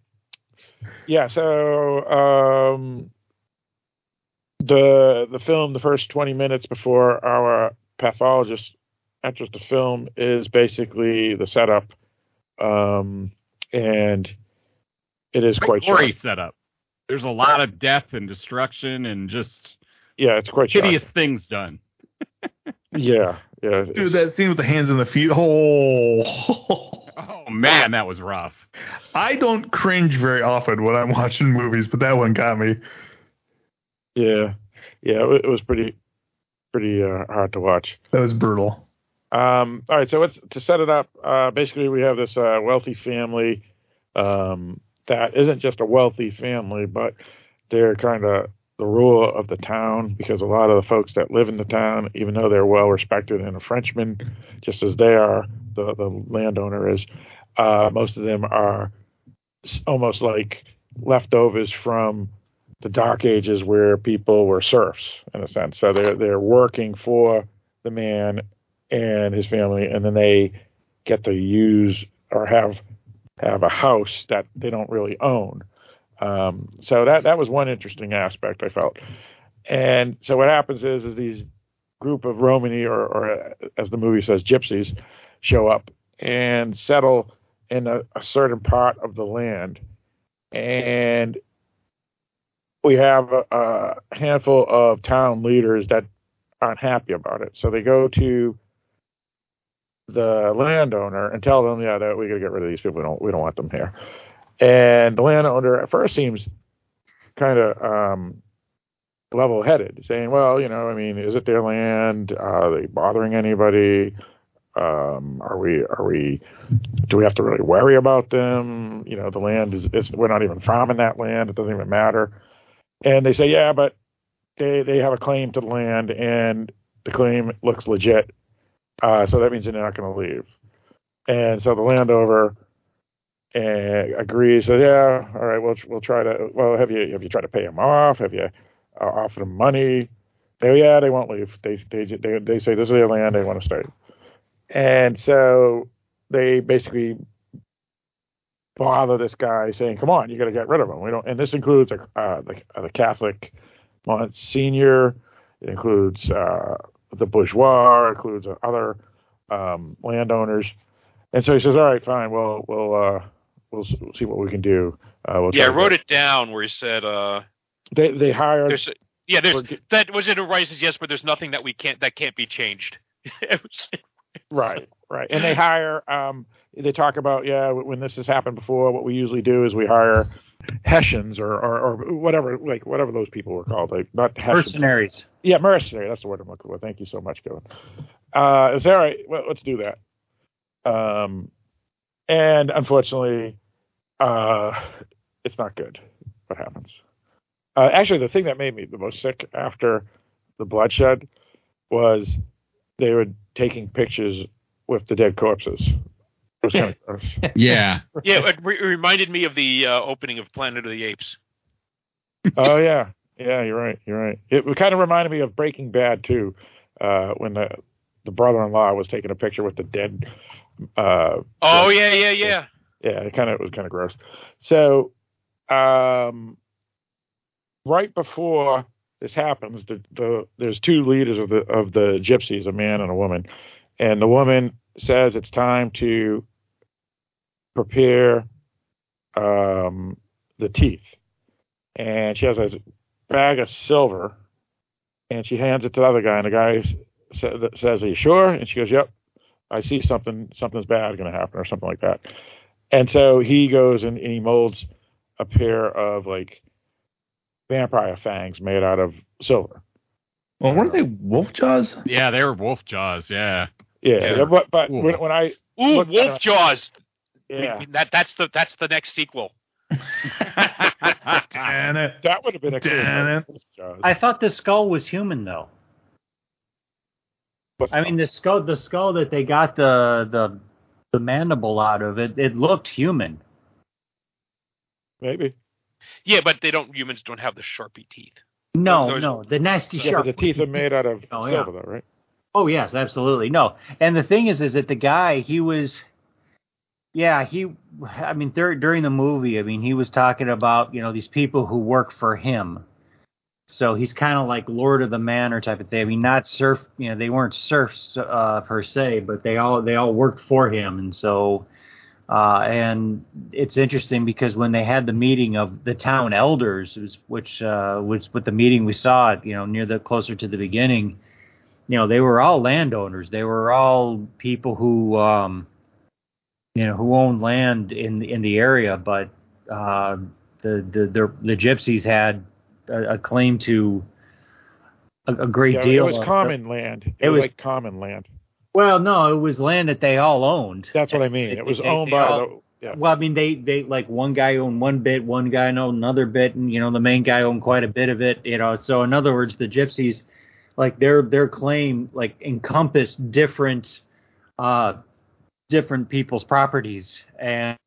yeah. So, um, the the film, the first twenty minutes before our pathologist enters the film, is basically the setup, um, and it is quite gory short. setup. There's a lot of death and destruction and just Yeah, it's quite short. hideous things done. Yeah, yeah. Dude, that scene with the hands in the feet. Oh, Oh man, that was rough. I don't cringe very often when I'm watching movies, but that one got me. Yeah, yeah, it, it was pretty, pretty uh, hard to watch. That was brutal. Um, all right, so let's to set it up. Uh, basically, we have this uh, wealthy family um, that isn't just a wealthy family, but they're kind of the rule of the town because a lot of the folks that live in the town, even though they're well respected and a Frenchman, just as they are, the the landowner is, uh, most of them are almost like leftovers from the dark ages where people were serfs in a sense. So they're they're working for the man and his family, and then they get to use or have have a house that they don't really own. Um, so that that was one interesting aspect I felt. And so what happens is is these group of Romany or, or uh, as the movie says, gypsies show up and settle in a, a certain part of the land, and we have a, a handful of town leaders that aren't happy about it. So they go to the landowner and tell them, yeah, that we got to get rid of these people. We don't we don't want them here. And the landowner at first seems kind of um, level-headed, saying, well, you know, I mean, is it their land? Are they bothering anybody? Um, are we are we do we have to really worry about them? You know, the land is, we're not even farming that land. It doesn't even matter. And they say, yeah, but they they have a claim to the land, and the claim looks legit. Uh, so that means they're not going to leave. And so the landowner uh, agrees. So yeah, all right, we'll we'll try to. Well, have you have you tried to pay them off? Have you uh, offered them money? They yeah, they won't leave. They they they they say this is their land. They want to stay. And so they basically bother this guy saying, "Come on, you got to get rid of him." We don't, and this includes uh, the uh, the Catholic Monsignor. It includes uh, the bourgeois. Includes other um, landowners. And so he says, "All right, fine. Well, we'll uh, we'll see what we can do." Uh, we'll yeah, I wrote it down where he said, uh, They they hired. "There's yeah, there's that was it. arises yes, but there's nothing that we can't that can't be changed." Right, right. And they hire. Um, they talk about yeah. When this has happened before, what we usually do is we hire Hessians or, or, or whatever, like whatever those people were called, like not Hessians. Mercenaries. Yeah, mercenary. That's the word I'm looking for. Thank you so much, Kevin. Uh, is all right. Well, let's do that. Um, and unfortunately, uh, it's not good. What happens? Uh, actually, the thing that made me the most sick after the bloodshed was they were taking pictures with the dead corpses. It was kind of gross. Yeah. yeah, it, re- it reminded me of the uh, opening of Planet of the Apes. oh yeah, yeah. You're right. You're right. It kind of reminded me of Breaking Bad too, uh, when the the brother-in-law was taking a picture with the dead. Uh, Oh yeah, yeah, yeah. yeah, it kind of it was kind of gross. So, um, right before this happens, the, the there's two leaders of the of the gypsies, a man and a woman, and the woman says it's time to prepare um, the teeth, and she has a bag of silver, and she hands it to the other guy, and the guy sa- says, "Are you sure?" And she goes, "Yep." I see something, something's bad going to happen, or something like that. And so he goes and, and he molds a pair of like vampire fangs made out of silver. Well, weren't they wolf jaws? Yeah, they were wolf jaws. Yeah. Yeah, Yeah. but but Ooh. when, when I Ooh, looked at Wolf it- Jaws. Yeah. We- that that's the that's the next sequel. that would have been a cool Damn Wolf I thought the skull was human though. I mean the skull the skull that they got the the the mandible out of it, it looked human. Maybe. Yeah, but they don't. Humans don't have the sharpie teeth. No, Those- no, the nasty Yeah, sharp. but the teeth are made out of Oh, yeah. silver, though, right? Oh yes, absolutely. No, and the thing is, is that the guy he was, yeah, he. I mean, dur- during the movie, I mean, he was talking about you know these people who work for him. So he's kind of like Lord of the Manor type of thing. I mean, not serf, you know, they weren't serfs uh, per se, but they all they all worked for him, and so. Uh, and it's interesting because when they had the meeting of the town elders, was- which uh, was with the meeting we saw, it, you know, near the closer to the beginning, you know, they were all landowners. They were all people who, um, you know, who owned land in in the area. But uh, the, the the the gypsies had a, a claim to a, a great Yeah, deal. It was of- common land. It, It was, was- like common land. Well, no, it was land that they all owned. That's what I mean. It was They- owned they by all- the. Yeah. Well, I mean, they they like one guy owned one bit, one guy owned another bit, and you know the main guy owned quite a bit of it. You know, so in other words, the gypsies, like their their claim, like encompassed different, uh, different people's properties, and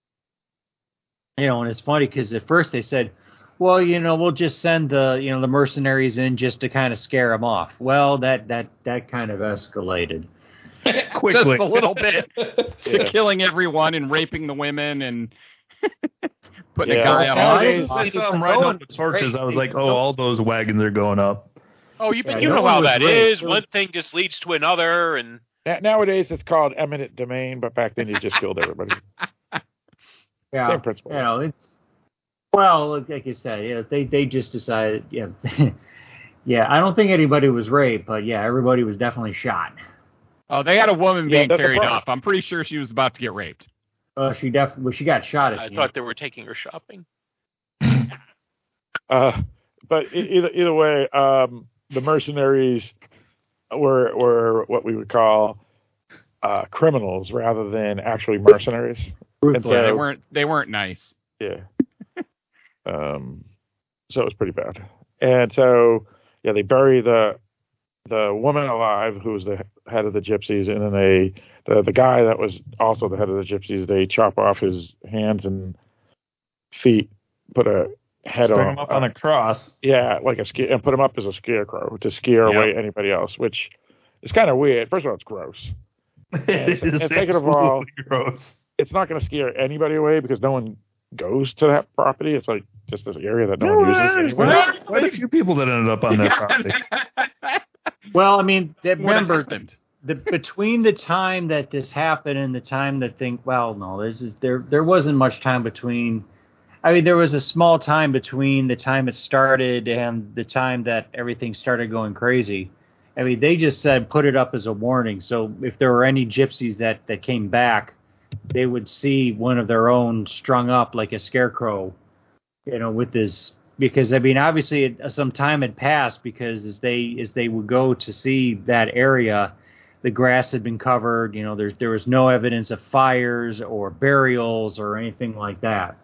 you know, and it's funny because at first they said, well, you know, we'll just send the you know the mercenaries in just to kind of scare them off. Well, that that that kind of escalated. Quickly. Just a little bit to Yeah. killing everyone and raping the women and putting Yeah. a guy up. Nowadays, I I was saw them going- riding up the torches. I was like, oh, all those wagons are going up. Oh, you Yeah, you no know one how was that raped. is. One thing just leads to another, and Na- Nowadays, it's called eminent domain, but back then you just killed everybody. Yeah, Same principle. You know, it's well, like you said, yeah, they they just decided, yeah, yeah. I don't think anybody was raped, but yeah, everybody was definitely shot. Oh, they had a woman Yeah, being carried off. I'm pretty sure she was about to get raped. Uh, she definitely, well, she got shot at. I thought end. they were taking her shopping. Uh, but either either way, um, the mercenaries were were what we would call uh, criminals rather than actually mercenaries. And Ruthless. Yeah, they weren't they weren't nice. Yeah. um, so it was pretty bad. And so, yeah, they bury the the woman alive who was the head of the gypsies, and then they the the guy that was also the head of the gypsies. They chop off his hands and feet, put a head String on him up on a cross. yeah, like a scare, and put him up as a scarecrow to scare Yep. away anybody else, which is kind of weird. First of all, it's gross. It And, is and second of all, gross. it's not going to scare anybody away because no one goes to that property. It's like just this area that no one uses anyway. quite a few people that ended up on that property. Well, I mean, remember the between the time that this happened and the time that think, Well, no, there's just, there there wasn't much time between. I mean, there was a small time between the time it started and the time that everything started going crazy. I mean, they just said put it up as a warning. So if there were any gypsies that that came back, they would see one of their own strung up like a scarecrow, you know, with this. Because I mean, obviously, it, some time had passed because as they as they would go to see that area, the grass had been covered. You know, there's there was no evidence of fires or burials or anything like that.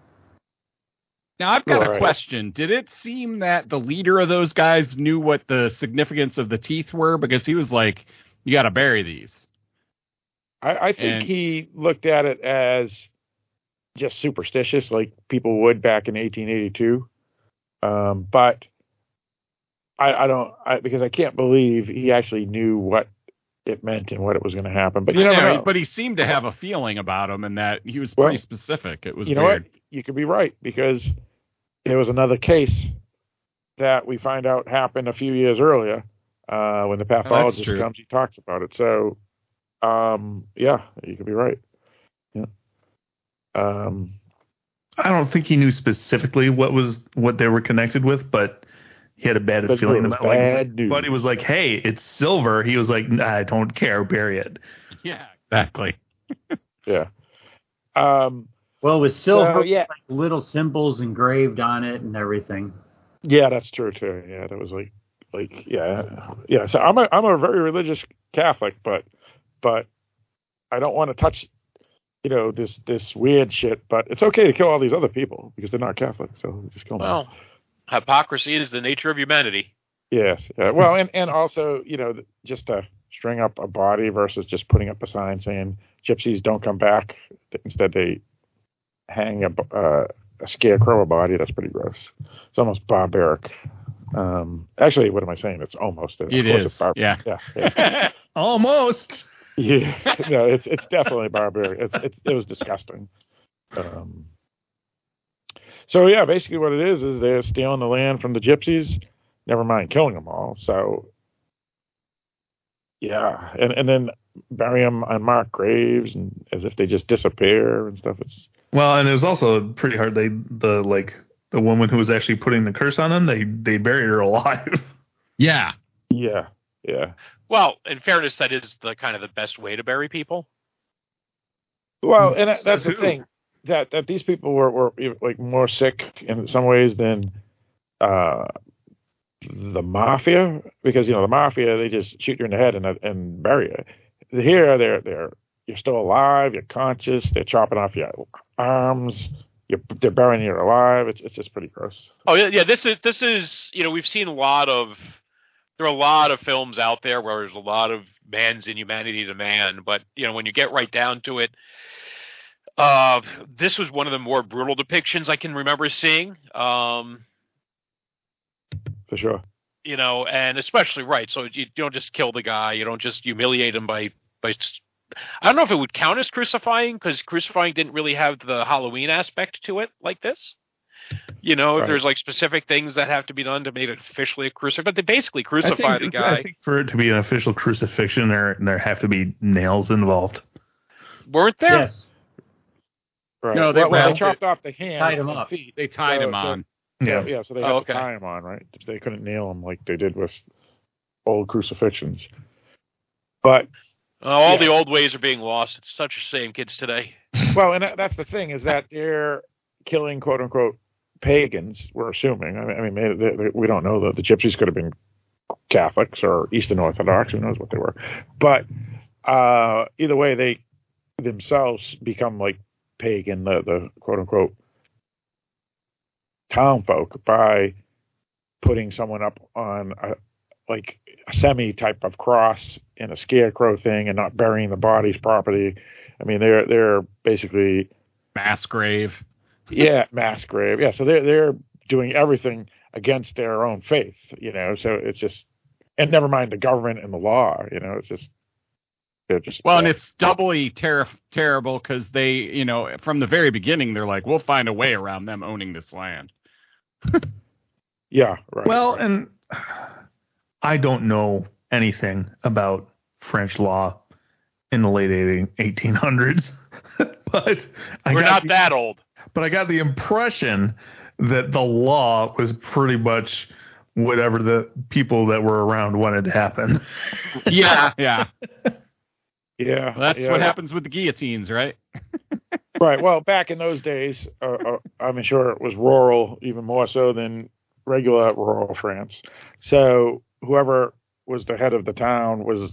Now I've got a question. Did it seem that the leader of those guys knew what the significance of the teeth were? Because he was like, "You got to bury these." I, I think And- he looked at it as just superstitious, like people would back in 1882. Um, but I, I don't, I, because I can't believe he actually knew what it meant and what it was going to happen. But you never know. But he seemed to have a feeling about him, and that he was Well, pretty specific. It was you know weird. what? You could be right because there was another case that we find out happened a few years earlier uh, when the pathologist true. comes. He talks about it. So, um, yeah, you could be right. Yeah. Um, I don't think he knew specifically what was what they were connected with, but he had a bad But feeling it was about like bad news. Buddy was like, "Hey, it's silver." He was like, nah, "I don't care, bury it." Yeah, exactly. yeah. Um, Well, with silver, So, yeah. like little symbols engraved on it and everything. Yeah, that's true too. Yeah, that was like, like, yeah, yeah. So I'm a, I'm a very religious Catholic, but, but I don't want to touch, you know, this, this weird shit. But it's okay to kill all these other people because they're not Catholic. So just kill them. Well, hypocrisy is the nature of humanity. Yes. Yeah. Well, and and also, you know, just to string up a body versus just putting up a sign saying gypsies don't come back. Instead, they hang a b- uh, a scarecrow a body. That's pretty gross. It's almost barbaric. Um, actually, what am I saying? It's almost. Of It course is, It's bar- yeah. Yeah. Yeah. Almost. Yeah. No, it's it's definitely barbaric. It's, it's it was disgusting. Um, so yeah, basically what it is is they're stealing the land from the gypsies. Never mind killing them all. So yeah, and and then bury them on marked graves and as if they just disappear and stuff. It's Well, and it was also pretty hard. They the like the woman who was actually putting the curse on them. They they buried her alive. Yeah. yeah, yeah. Well, in fairness, that is the kind of the best way to bury people. Well, and that, that's the thing that that these people were were like more sick in some ways than uh the mafia because you know the mafia they just shoot you in the head and and bury you. Here they're they're you're still alive, you're conscious. They're chopping off your arms. You're, they're burying you alive. It's it's just pretty gross. Oh yeah, yeah. This is this is you know we've seen a lot of there are a lot of films out there where there's a lot of man's inhumanity to man, but you know when you get right down to it, uh, this was one of the more brutal depictions I can remember seeing. Um, For sure. you know, and especially right. So you don't just kill the guy. You don't just humiliate him by by. I don't know if it would count as crucifying because crucifying didn't really have the Halloween aspect to it like this. You know, if Right. there's like specific things that have to be done to make it officially a crucifix, but they basically crucify think, the I guy. think for it to be an official crucifixion, there there have to be nails involved. Weren't there? Yes. Right. No, they- well, well, well, they chopped off the hands, tied 'em and up. feet. They tied So- him so- on. Yeah, Yeah. yeah. So they Oh, had okay. to tie him on, right? They couldn't nail him like they did with old crucifixions. But Uh, all Yeah. the old ways are being lost. It's such a shame, kids today. well, and that, that's the thing is that they're killing quote unquote pagans. We're assuming. I mean, I mean they, they, we don't know. that the gypsies could have been Catholics or Eastern Orthodox. Who knows what they were? But uh, either way, they themselves become like pagan, the, the quote unquote town folk by putting someone up on a, like a semi type of cross in a scarecrow thing and not burying the bodies properly. I mean, they're they're basically mass grave. Yeah, mass grave. Yeah, so they're they're doing everything against their own faith, you know. So it's just, and never mind the government and the law, you know. It's just they're just Well, and uh, it's doubly ter- terrible because they, you know, from the very beginning, they're like, we'll find a way around them owning this land. yeah, right. Well, and I don't know anything about French law in the late 1800s, but I We're not the- that old. But I got the impression that the law was pretty much whatever the people that were around wanted to happen. Yeah, yeah. yeah, Well, that's yeah. what happens with the guillotines, right? right. Well, back in those days, uh, uh, I'm sure it was rural even more so than regular rural France. So whoever was the head of the town was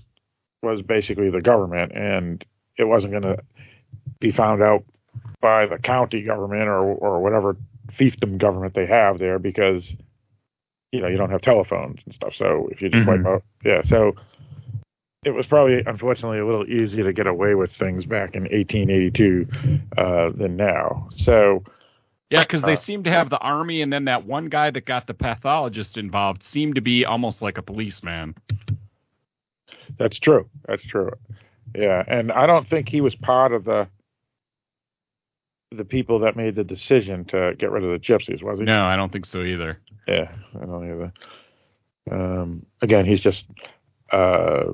was basically the government, and it wasn't going to be found out by the county government or or whatever fiefdom government they have there because you know you don't have telephones and stuff. So if you just Mhm. wipe out, yeah. So it was probably unfortunately a little easier to get away with things back in 1882 uh, than now. So Yeah, because they Uh, seem to have the army, and then that one guy that got the pathologist involved seemed to be almost like a policeman. that's true. That's true. Yeah, and I don't think he was part of the the people that made the decision to get rid of the gypsies, was he? No, I don't think so either. Yeah, I don't either. Um, again, he's just uh,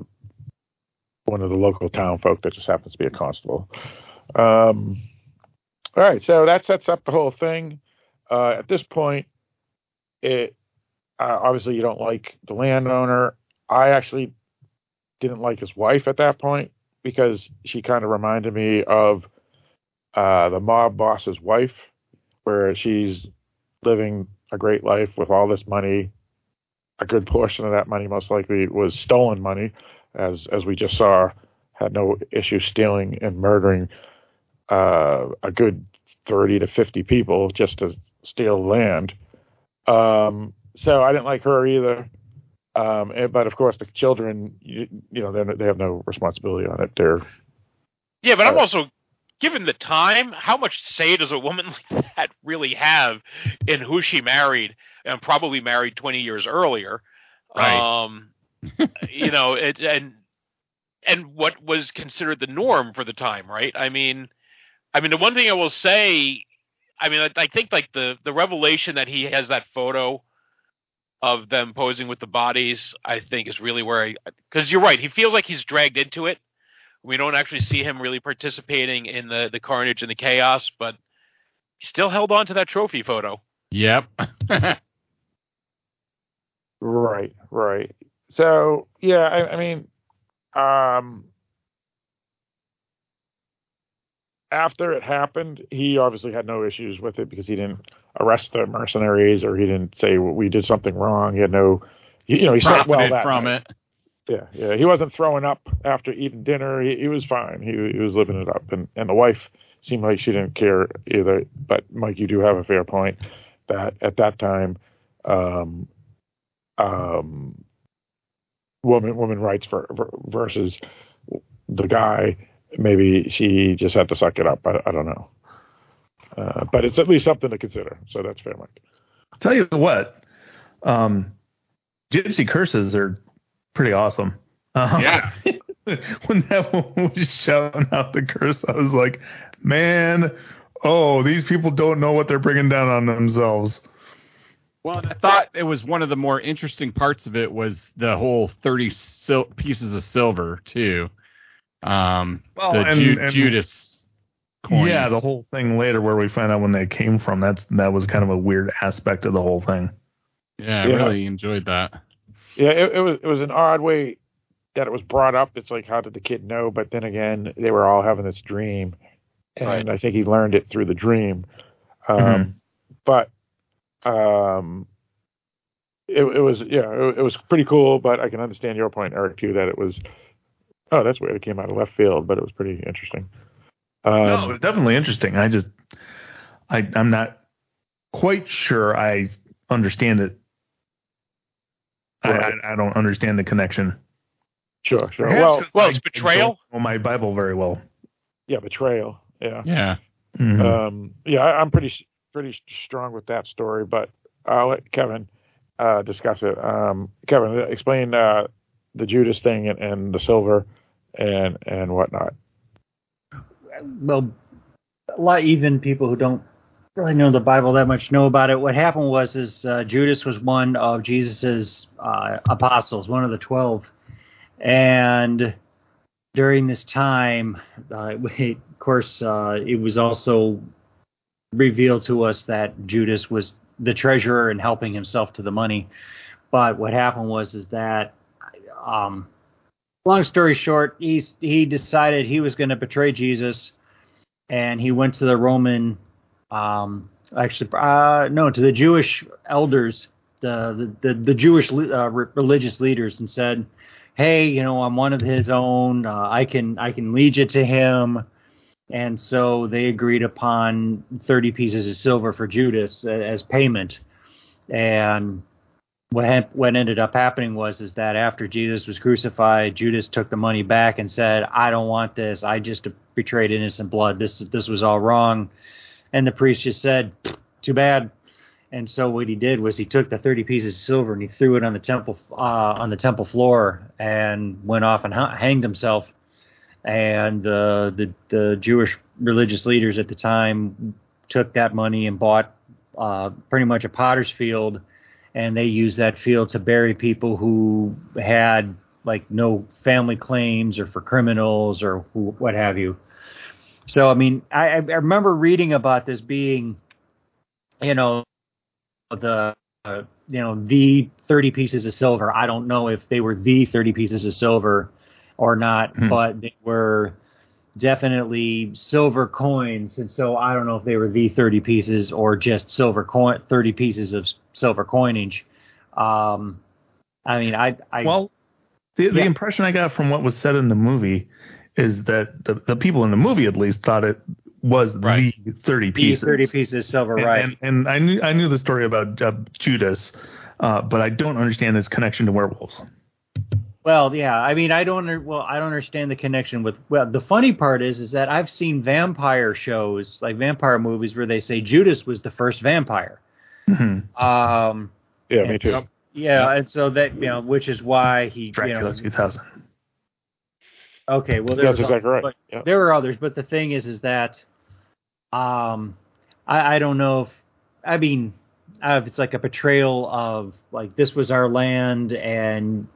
one of the local town folk that just happens to be a constable. Um, all right, so that sets up the whole thing. Uh, at this point, it uh, obviously you don't like the landowner. I actually didn't like his wife at that point because she kind of reminded me of uh, the mob boss's wife, where she's living a great life with all this money. A good portion of that money, most likely, was stolen money, as as we just saw, had no issue stealing and murdering uh, a good thirty to fifty people just to steal land. Um, so I didn't like her either. Um, and- but of course, the children, you, you know, they they have no responsibility on it. They're Yeah, but I'm Uh, also given the time, how much say does a woman like that really have in who she married and probably married 20 years earlier? Right. Um, you know, it, and and what was considered the norm for the time, right? I mean, I mean, the one thing I will say, I mean, I, I think like the the revelation that he has that photo of them posing with the bodies, I think is really where I because you're right, he feels like he's dragged into it. We don't actually see him really participating in the the carnage and the chaos, but he still held on to that trophy photo. Yep. Right, right. So yeah, I, I mean, um, after it happened, he obviously had no issues with it because he didn't arrest the mercenaries or he didn't say well, we did something wrong. He had no, you know, he slept well that from night. it. Yeah, yeah. He wasn't throwing up after eating dinner. He, he was fine. He he was living it up, and and the wife seemed like she didn't care either. But Mike, you do have a fair point that at that time, um, um, woman woman rights for, ver, versus the guy. Maybe she just had to suck it up. I, I don't know. Uh, but it's at least something to consider. So that's fair, Mike. I'll tell you what, um, Gypsy curses are pretty awesome. Um, Yeah. when that one was shouting out the curse, I was like, man, oh, these people don't know what they're bringing down on themselves. Well, I thought it was one of the more interesting parts of it was the whole thirty sil- pieces of silver too. Um, Well, the and- Ju- and- Judas coin. Yeah, the whole thing later where we find out when they came from. That's that was kind of a weird aspect of the whole thing. yeah, I Yeah. really enjoyed that. Yeah, it, it was it was an odd way that it was brought up. It's like how did the kid know? But then again, they were all having this dream, and Right. I think he learned it through the dream. Um, Mhm. But um, it, it was yeah, it, it was pretty cool. But I can understand your point, Eric, too, that it was oh that's weird. It came out of left field, but it was pretty interesting. Um, no, it was definitely interesting. I just, I, I'm not quite sure I understand it I, I, I don't understand the connection. Sure, sure. Perhaps well, 'cause well, it's betrayal. don't my Bible very well. yeah, betrayal. Yeah. Yeah. Mhm. Um, yeah, I, I'm pretty pretty strong with that story, but I'll let Kevin uh, discuss it. Um, Kevin, explain uh, the Judas thing and, and the silver and and whatnot. well, a lot even people who don't really know the Bible that much know about it. What happened was is uh, Judas was one of Jesus's uh, apostles, one of the twelve, and during this time, uh, of course, uh, it was also revealed to us that Judas was the treasurer and helping himself to the money. But what happened was is that um, long story short, he he decided he was going to betray Jesus, and he went to the Roman, um, actually, uh, no, to the Jewish elders, the the the, the Jewish uh, re- religious leaders, and said, "Hey, you know, I'm one of his own. Uh, I can I can lead you to him." And so they agreed upon 30 pieces of silver for Judas as payment. And what what ended up happening was is that after Jesus was crucified, Judas took the money back and said, "I don't want this. I just betrayed innocent blood. This this was all wrong." And the priest just said, "Too bad." And so what he did was he took the 30 pieces of silver and he threw it on the temple uh, on the temple floor and went off and hanged himself. And uh, the the Jewish religious leaders at the time took that money and bought uh, pretty much a potter's field and they used that field to bury people who had like no family claims or for criminals or who, what have you. So I mean, I, I remember reading about this being, you know, the uh, you know the 30 pieces of silver. I don't know if they were the 30 pieces of silver or not, Hmm. but they were definitely silver coins, and so I don't know if they were the 30 pieces or just silver coin 30 pieces of silver coinage. Um, I mean, I, I well, the, the impression I got from what was said in the movie is that the, the people in the movie at least thought it was the 30 pieces. the pieces. 30 pieces of silver, and, right? And, and I knew I knew the story about uh, Judas, uh, but I don't understand his connection to werewolves. Well, yeah. I mean, I don't. Well, I don't understand the connection with. Well, the funny part is, is that I've seen vampire shows, like vampire movies, where they say Judas was the first vampire. Mm-hmm. Um, Yeah, me too. so- yeah, and so that you know, which is why he, you Dracula know, 2000. Okay, well, there That's exactly right. Yeah. there were others, but the thing is, is that, um, I, I don't know if, I mean, uh, if it's like a betrayal of like this was our land and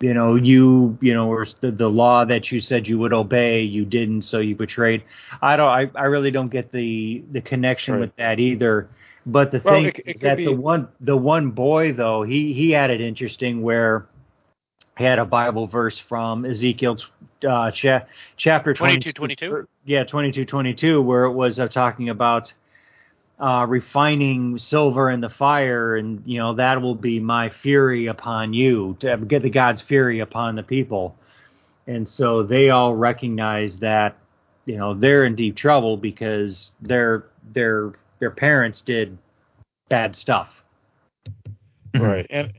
you know you you know or the, the law that you said you would obey you didn't so you betrayed i don't i, I really don't get the the connection Right. with that either but the Well, thing it- it is could that be- the one the one boy though he he had it interesting where he had a bible verse from ezekiel uh cha- chapter 22, 22 22? yeah 22 22 where it was uh, talking about uh, refining silver in the fire, and you know that will be my fury upon you to get the God's fury upon the people, and so they all recognize that you know they're in deep trouble because their their their parents did bad stuff. Right. And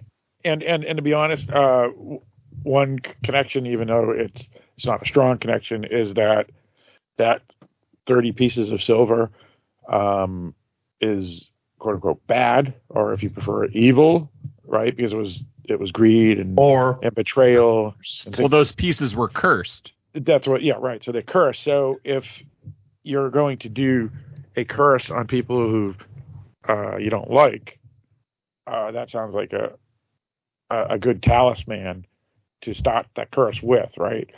and and and to be honest, uh, one connection, even though it's it's not a strong connection, is that that thirty pieces of silver um, is quote unquote bad, or if you prefer, evil, right? Because it was it was greed and or and betrayal. and Well, those pieces were cursed. that's what, yeah, right. So they curse. So if you're going to do a curse on people who uh, you don't like, uh, that sounds like a, a a good talisman to start that curse with, right?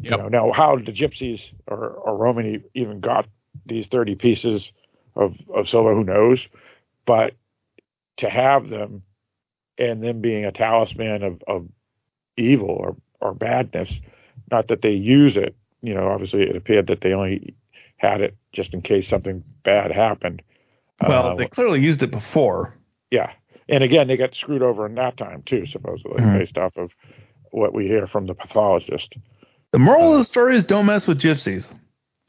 You know, now how the gypsies or, or Romany even got these thirty pieces of, of silver, who knows? But to have them and them being a talisman of, of evil or, or badness, not that they use it, you know, obviously it appeared that they only had it just in case something bad happened. Well, Uh, they clearly used it before. yeah. And again, they got screwed over in that time too, supposedly, Mhm. based off of what we hear from the pathologist. The moral of the story is don't mess with gypsies.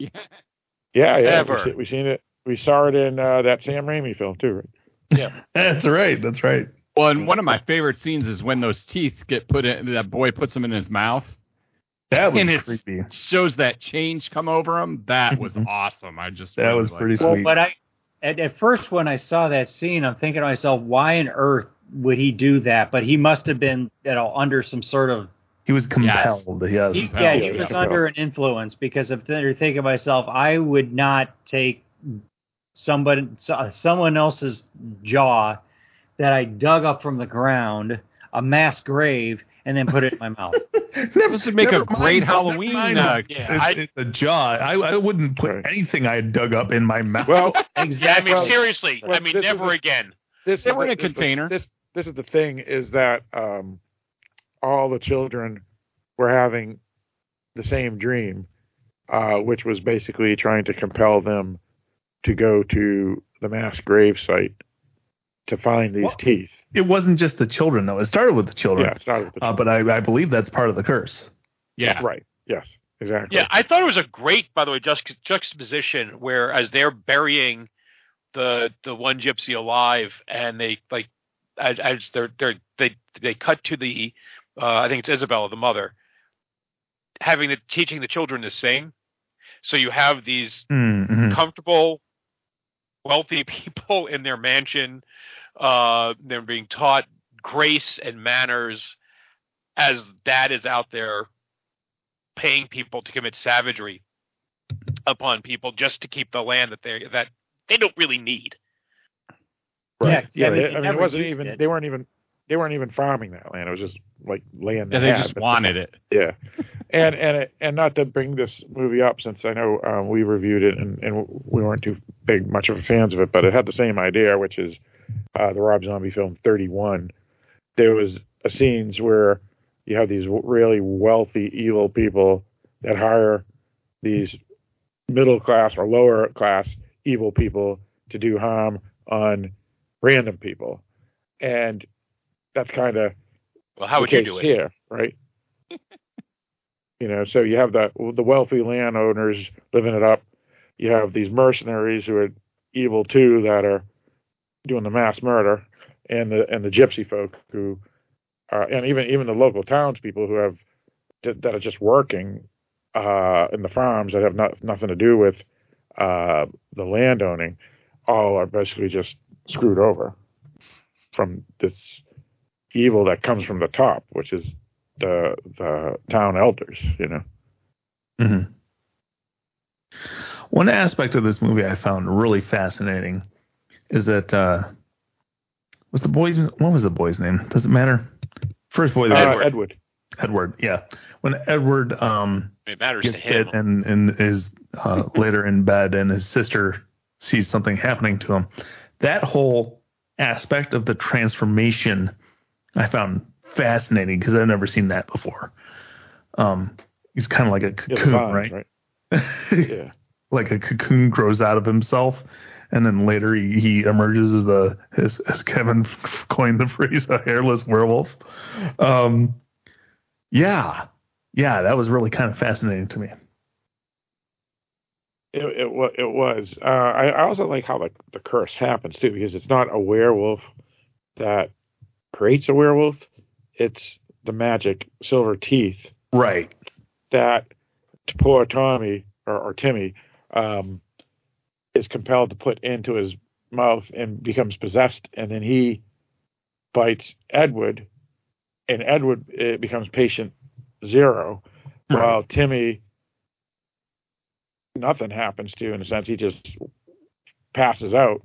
Yeah, yeah. Ever. We, see, we seen it. We saw it in uh, that Sam Raimi film too, right? Yeah. That's right. That's right. Well, and one of my favorite scenes is when those teeth get put in. That boy puts them in his mouth. That was and it creepy. shows that change come over him. That was awesome. I just That was liked pretty that. Well, but I at, at first when I saw that scene, I'm thinking to myself, why on earth would he do that? But he must have been, you know, under some sort of He was compelled. Yes. He- yeah, he was under an influence because if they're thinking to myself, I would not take somebody, uh, someone else's jaw that I dug up from the ground, a mass grave, and then put it in my mouth. this would make Never a mind, great Halloween. mind. Uh, It's- it's the jaw. I, I wouldn't put anything I had dug up in my mouth. Well, Yeah, I mean, seriously. well, I mean, this never the- again. this They is were the- in a this container. This this is the thing is that um, all the children were having the same dream, uh, which was basically trying to compel them to go to the mass grave site to find these Well, teeth. It wasn't just the children though. It started with the children. Yeah, it started with the Uh, but I, I believe that's part of the curse. yeah. Right. Yes. Exactly. Yeah, I thought it was a great, by the way, juxt- juxtaposition where as they're burying the the one gypsy alive, and they like as, as they're they're they they cut to the uh, I think it's Isabella, the mother, having the teaching the children to sing. So you have these Mm-hmm. comfortable, wealthy people in their mansion. Uh, they're being taught grace and manners as dad is out there paying people to commit savagery upon people just to keep the land that they that they don't really need. Right. Yeah, Yeah. I mean, they- they I mean, never it wasn't even. it. They weren't even. They weren't even farming that land. It was just like land. Yeah, they had, just wanted it. Yeah, and and it, and not to bring this movie up since I know um, we reviewed it and, and we weren't too big much of a fans of it, but it had the same idea, which is uh, the Rob Zombie film Thirty One. There was a scenes where you have these really wealthy evil people that hire these middle class or lower class evil people to do harm on random people, and that's kind of Well, how would you do it? here, right? you know, so you have the the wealthy landowners living it up. You have these mercenaries who are evil too that are doing the mass murder, and the and the gypsy folk who, are, and even even the local townspeople who have that, that are just working uh, in the farms that have not, nothing to do with uh, the landowning, all are basically just screwed over from this evil that comes from the top, which is the the town elders, you know. hmm One aspect of this movie I found really fascinating is that uh, was the boy's what was the boy's name? Does it matter? First boy, Uh, Edward. Edward. Edward, yeah. When Edward um, It matters to gets him. hit and and is uh, later in bed, and his sister sees something happening to him. That whole aspect of the transformation I found fascinating because I've never seen that before. Um, he's kind of like a Yeah, cocoon, vines, right? Yeah. like a cocoon grows out of himself, and then later he, he emerges as a as, as Kevin coined the phrase, a hairless werewolf. Um, yeah, yeah, that was really kind of fascinating to me. It it, it was. Uh, I, I also like how the the curse happens too, because it's not a werewolf that creates a werewolf. It's the magic silver teeth Right. that to poor Tommy or, or Timmy um, is compelled to put into his mouth and becomes possessed, and then he bites Edward, and Edward uh, becomes patient zero, while Timmy nothing happens to in a sense. He just passes out.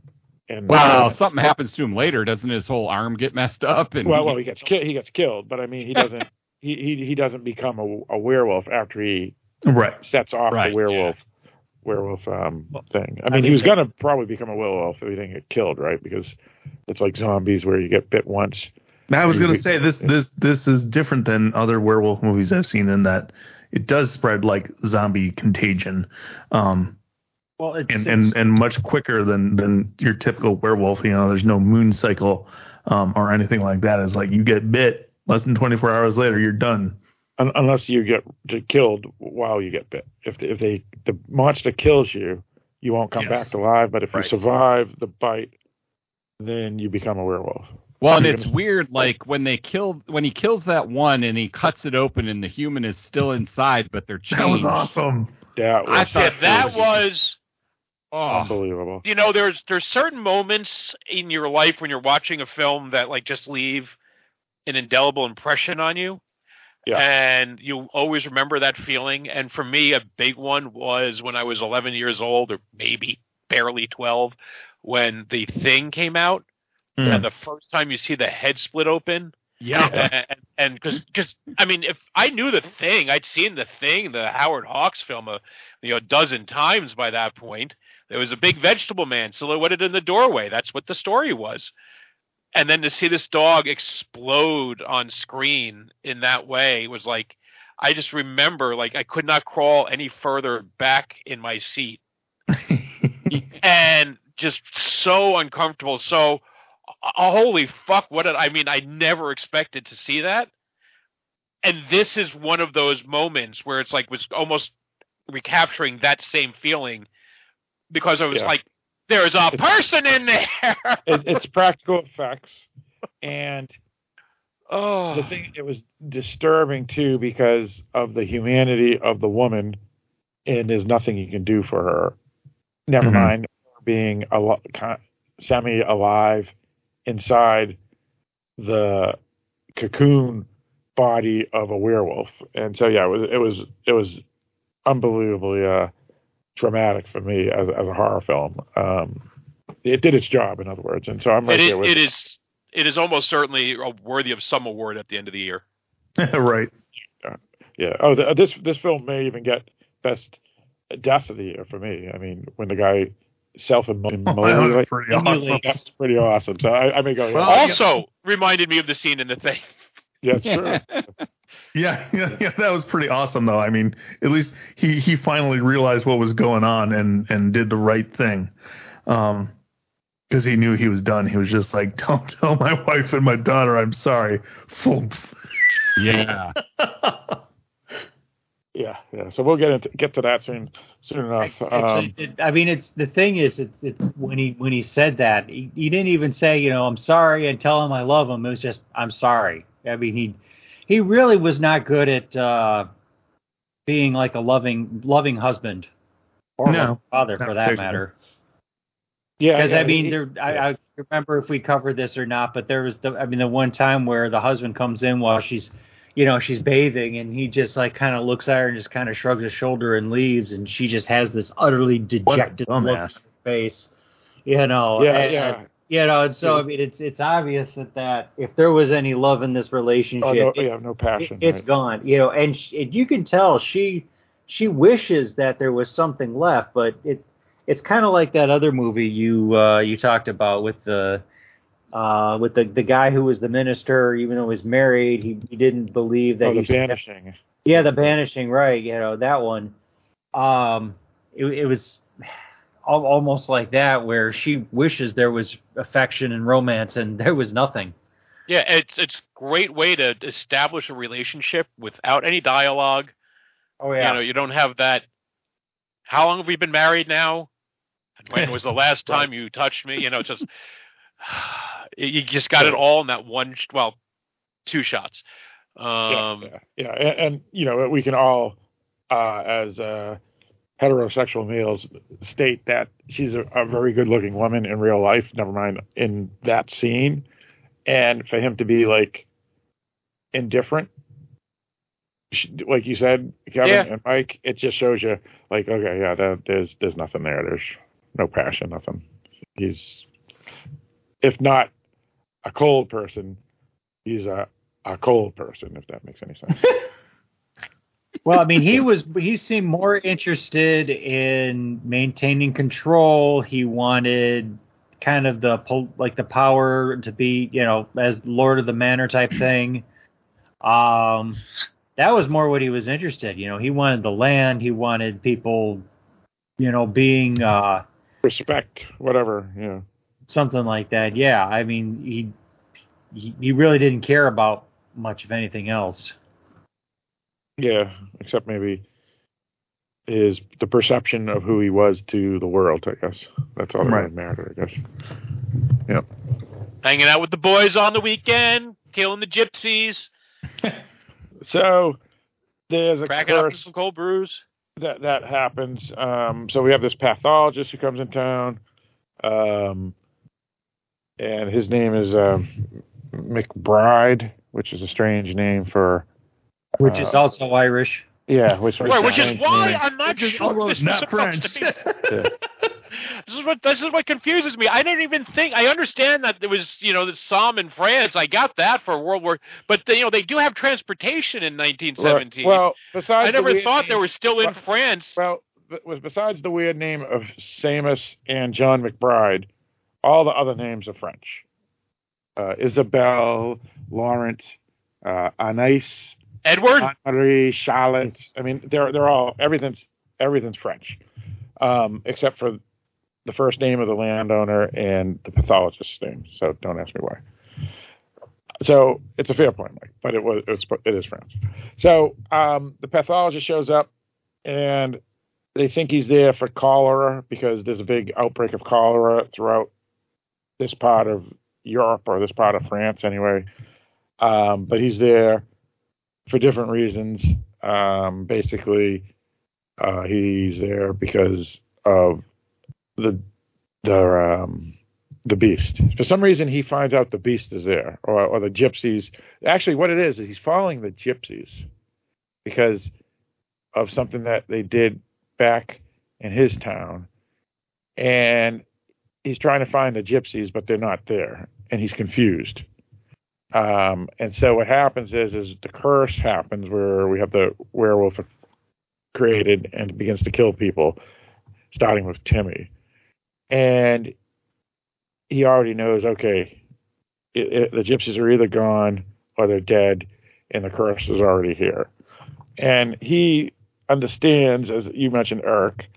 And Wow, something happens to him later. Doesn't his whole arm get messed up? And Well, well, he gets ki- he gets killed, but I mean, he doesn't he, he he doesn't become a, a werewolf after he Right. sets off Right, the werewolf werewolf um thing. I I mean, he was gonna probably become a werewolf if he didn't get killed, right? Because it's like zombies where you get bit once. Now, I was going to say this this this is different than other werewolf movies I've seen in that it does spread like zombie contagion. Um, Well, it's, and, it's- and and much quicker than than your typical werewolf. You know, there's no moon cycle um, or anything like that. It's like you get bit, less than 24 hours later, you're done. Unless you get killed while you get bit. If the, if they the monster kills you, you won't come Yes. back alive. But if Right. you survive the bite, then you become a werewolf. Well, and it's weird, like when they kill when he kills that one and he cuts it open and the human is still inside, but they're changed. That was awesome. That I was thought Yeah, that was. Oh, unbelievable. you know, there's there's certain moments in your life when you're watching a film that like just leave an indelible impression on you. Yeah. And you always remember that feeling. And for me, a big one was when I was 11 years old, or maybe barely 12, when The Thing came out. Hmm. And the first time you see the head split open. Yeah. And- And because, because I mean, if I knew the thing, I'd seen the thing, the Howard Hawks film, a you know, a dozen times by that point. There was a big vegetable man silhouetted in the doorway. That's what the story was. And then to see this dog explode on screen in that way was like, I just remember like I could not crawl any further back in my seat, and just so uncomfortable. So, uh, holy fuck! What did I mean? I never expected to see that, and this is one of those moments where it's like was almost recapturing that same feeling because I was Yeah. like, "There's a person in there." it, it's practical effects, and oh, the thing it was disturbing too because of the humanity of the woman, and there's nothing you can do for her. Never Mhm. mind being al- semi alive inside the cocoon body of a werewolf, and so yeah, it was it was it was unbelievably uh, dramatic for me as as a horror film. Um, it did its job, in other words, and so I'm right it is, there with it is it is almost certainly worthy of some award at the end of the year. right. Yeah. Oh, the, this this film may even get best death of the year for me. I mean, when the guy self Oh, that pretty awesome. that's pretty awesome. So I, I may go. Well, yeah. also reminded me of the scene in the thing. yeah, it's true. Yeah, yeah, yeah, that was pretty awesome though. I mean, at least he he finally realized what was going on and and did the right thing. Um because he knew he was done. He was just like, "Don't tell my wife and my daughter I'm sorry." Yeah. yeah, yeah. So we'll get into get to that soon soon enough. Um, Actually, it, I mean, it's the thing is, it's, it's when he when he said that, he, he didn't even say, you know, I'm sorry and tell him I love him. It was just, I'm sorry. I mean, he he really was not good at uh, being like a loving loving husband or No, father for that matter. yeah, Because yeah, I mean, he- there, I, I remember if we covered this or not, but there was the, I mean, the one time where the husband comes in while she's, you know, she's bathing, and he just like kind of looks at her and just kind of shrugs his shoulder and leaves, and she just has this utterly dejected look face, you know. yeah, and- yeah. You know, and so I mean, it's it's obvious that that if there was any love in this relationship, Oh, no, it- yeah, no passion. it, has right. gone. You know, and, sh and you can tell she she wishes that there was something left, but it it's kind of like that other movie you uh, you talked about with the uh, with the the guy who was the minister, even though he was married, he, he didn't believe that Oh, he the banishing. yeah, the banishing, right? You know that one. Um, it, it was almost like that, where she wishes there was affection and romance, and there was nothing. Yeah, it's it's great way to establish a relationship without any dialogue. Oh yeah, You know, you don't have that. How long have we been married now? And when was the last time you touched me? You know, just you just got it all in that one. Well, two shots. Um, yeah, yeah, yeah. And, and you know, we can all, uh, as uh, heterosexual males, state that she's a, a very good-looking woman in real life. Never mind in that scene, and for him to be like indifferent, like you said, Kevin Yeah. and Mike, it just shows you, like, okay, yeah, there, there's there's nothing there. There's no passion, nothing. He's, if not a cold person, he's a a cold person, if that makes any sense. Well, I mean, he was he seemed more interested in maintaining control. He wanted kind of the like the power to be, you know, as Lord of the Manor type thing. Um, that was more what he was interested. You know, he wanted the land. He wanted people, you know, being uh, Respect, whatever, yeah. something like that. Yeah, I mean, he he, he really didn't care about much of anything else. Yeah, except maybe is the perception of who he was to the world, I guess. That's all that Right. really mattered, I guess. Yep. Hanging out with the boys on the weekend, killing the gypsies, So there's a cracking up with some cold brews. that that happens. Um, so we have this pathologist who comes in town, um, and his name is um, McBride, which is a strange name for. Which is uh, also Irish. Yeah, which, Right, which is why name. I'm not sure this not was supposed French. to be. This is what this is what confuses me. I didn't even think. I understand that there was you know the Somme in France. I got that for World War, but you know they do have transportation in 1917. Well, besides I never weird thought they name- were still in well- France. Well, was besides the weird name of Seamus and John McBride, all the other names are French. Uh, Isabel, Laurent, uh, Anais, Edward. Henri, Charlotte. I mean, they're they're all everything's everything's French, um, except for the first name of the landowner and the pathologist's name. So don't ask me why. So it's a fair point, Mike, but it was it's it is French. So um, the pathologist shows up, and they think he's there for cholera because there's a big outbreak of cholera throughout this part of Europe or this part of France, anyway. Um, but he's there for different reasons. Um, basically, uh, he's there because of the the um, the beast. For some reason, he finds out the beast is there, or, or the gypsies. Actually, what it is is he's following the gypsies because of something that they did back in his town, and he's trying to find the gypsies, but they're not there, and he's confused. Um, and so what happens is, is the curse happens where we have the werewolf created and begins to kill people, starting with Timmy, and he already knows. Okay, it, it, the gypsies are either gone or they're dead, and the curse is already here. And he understands, as you mentioned, Eric,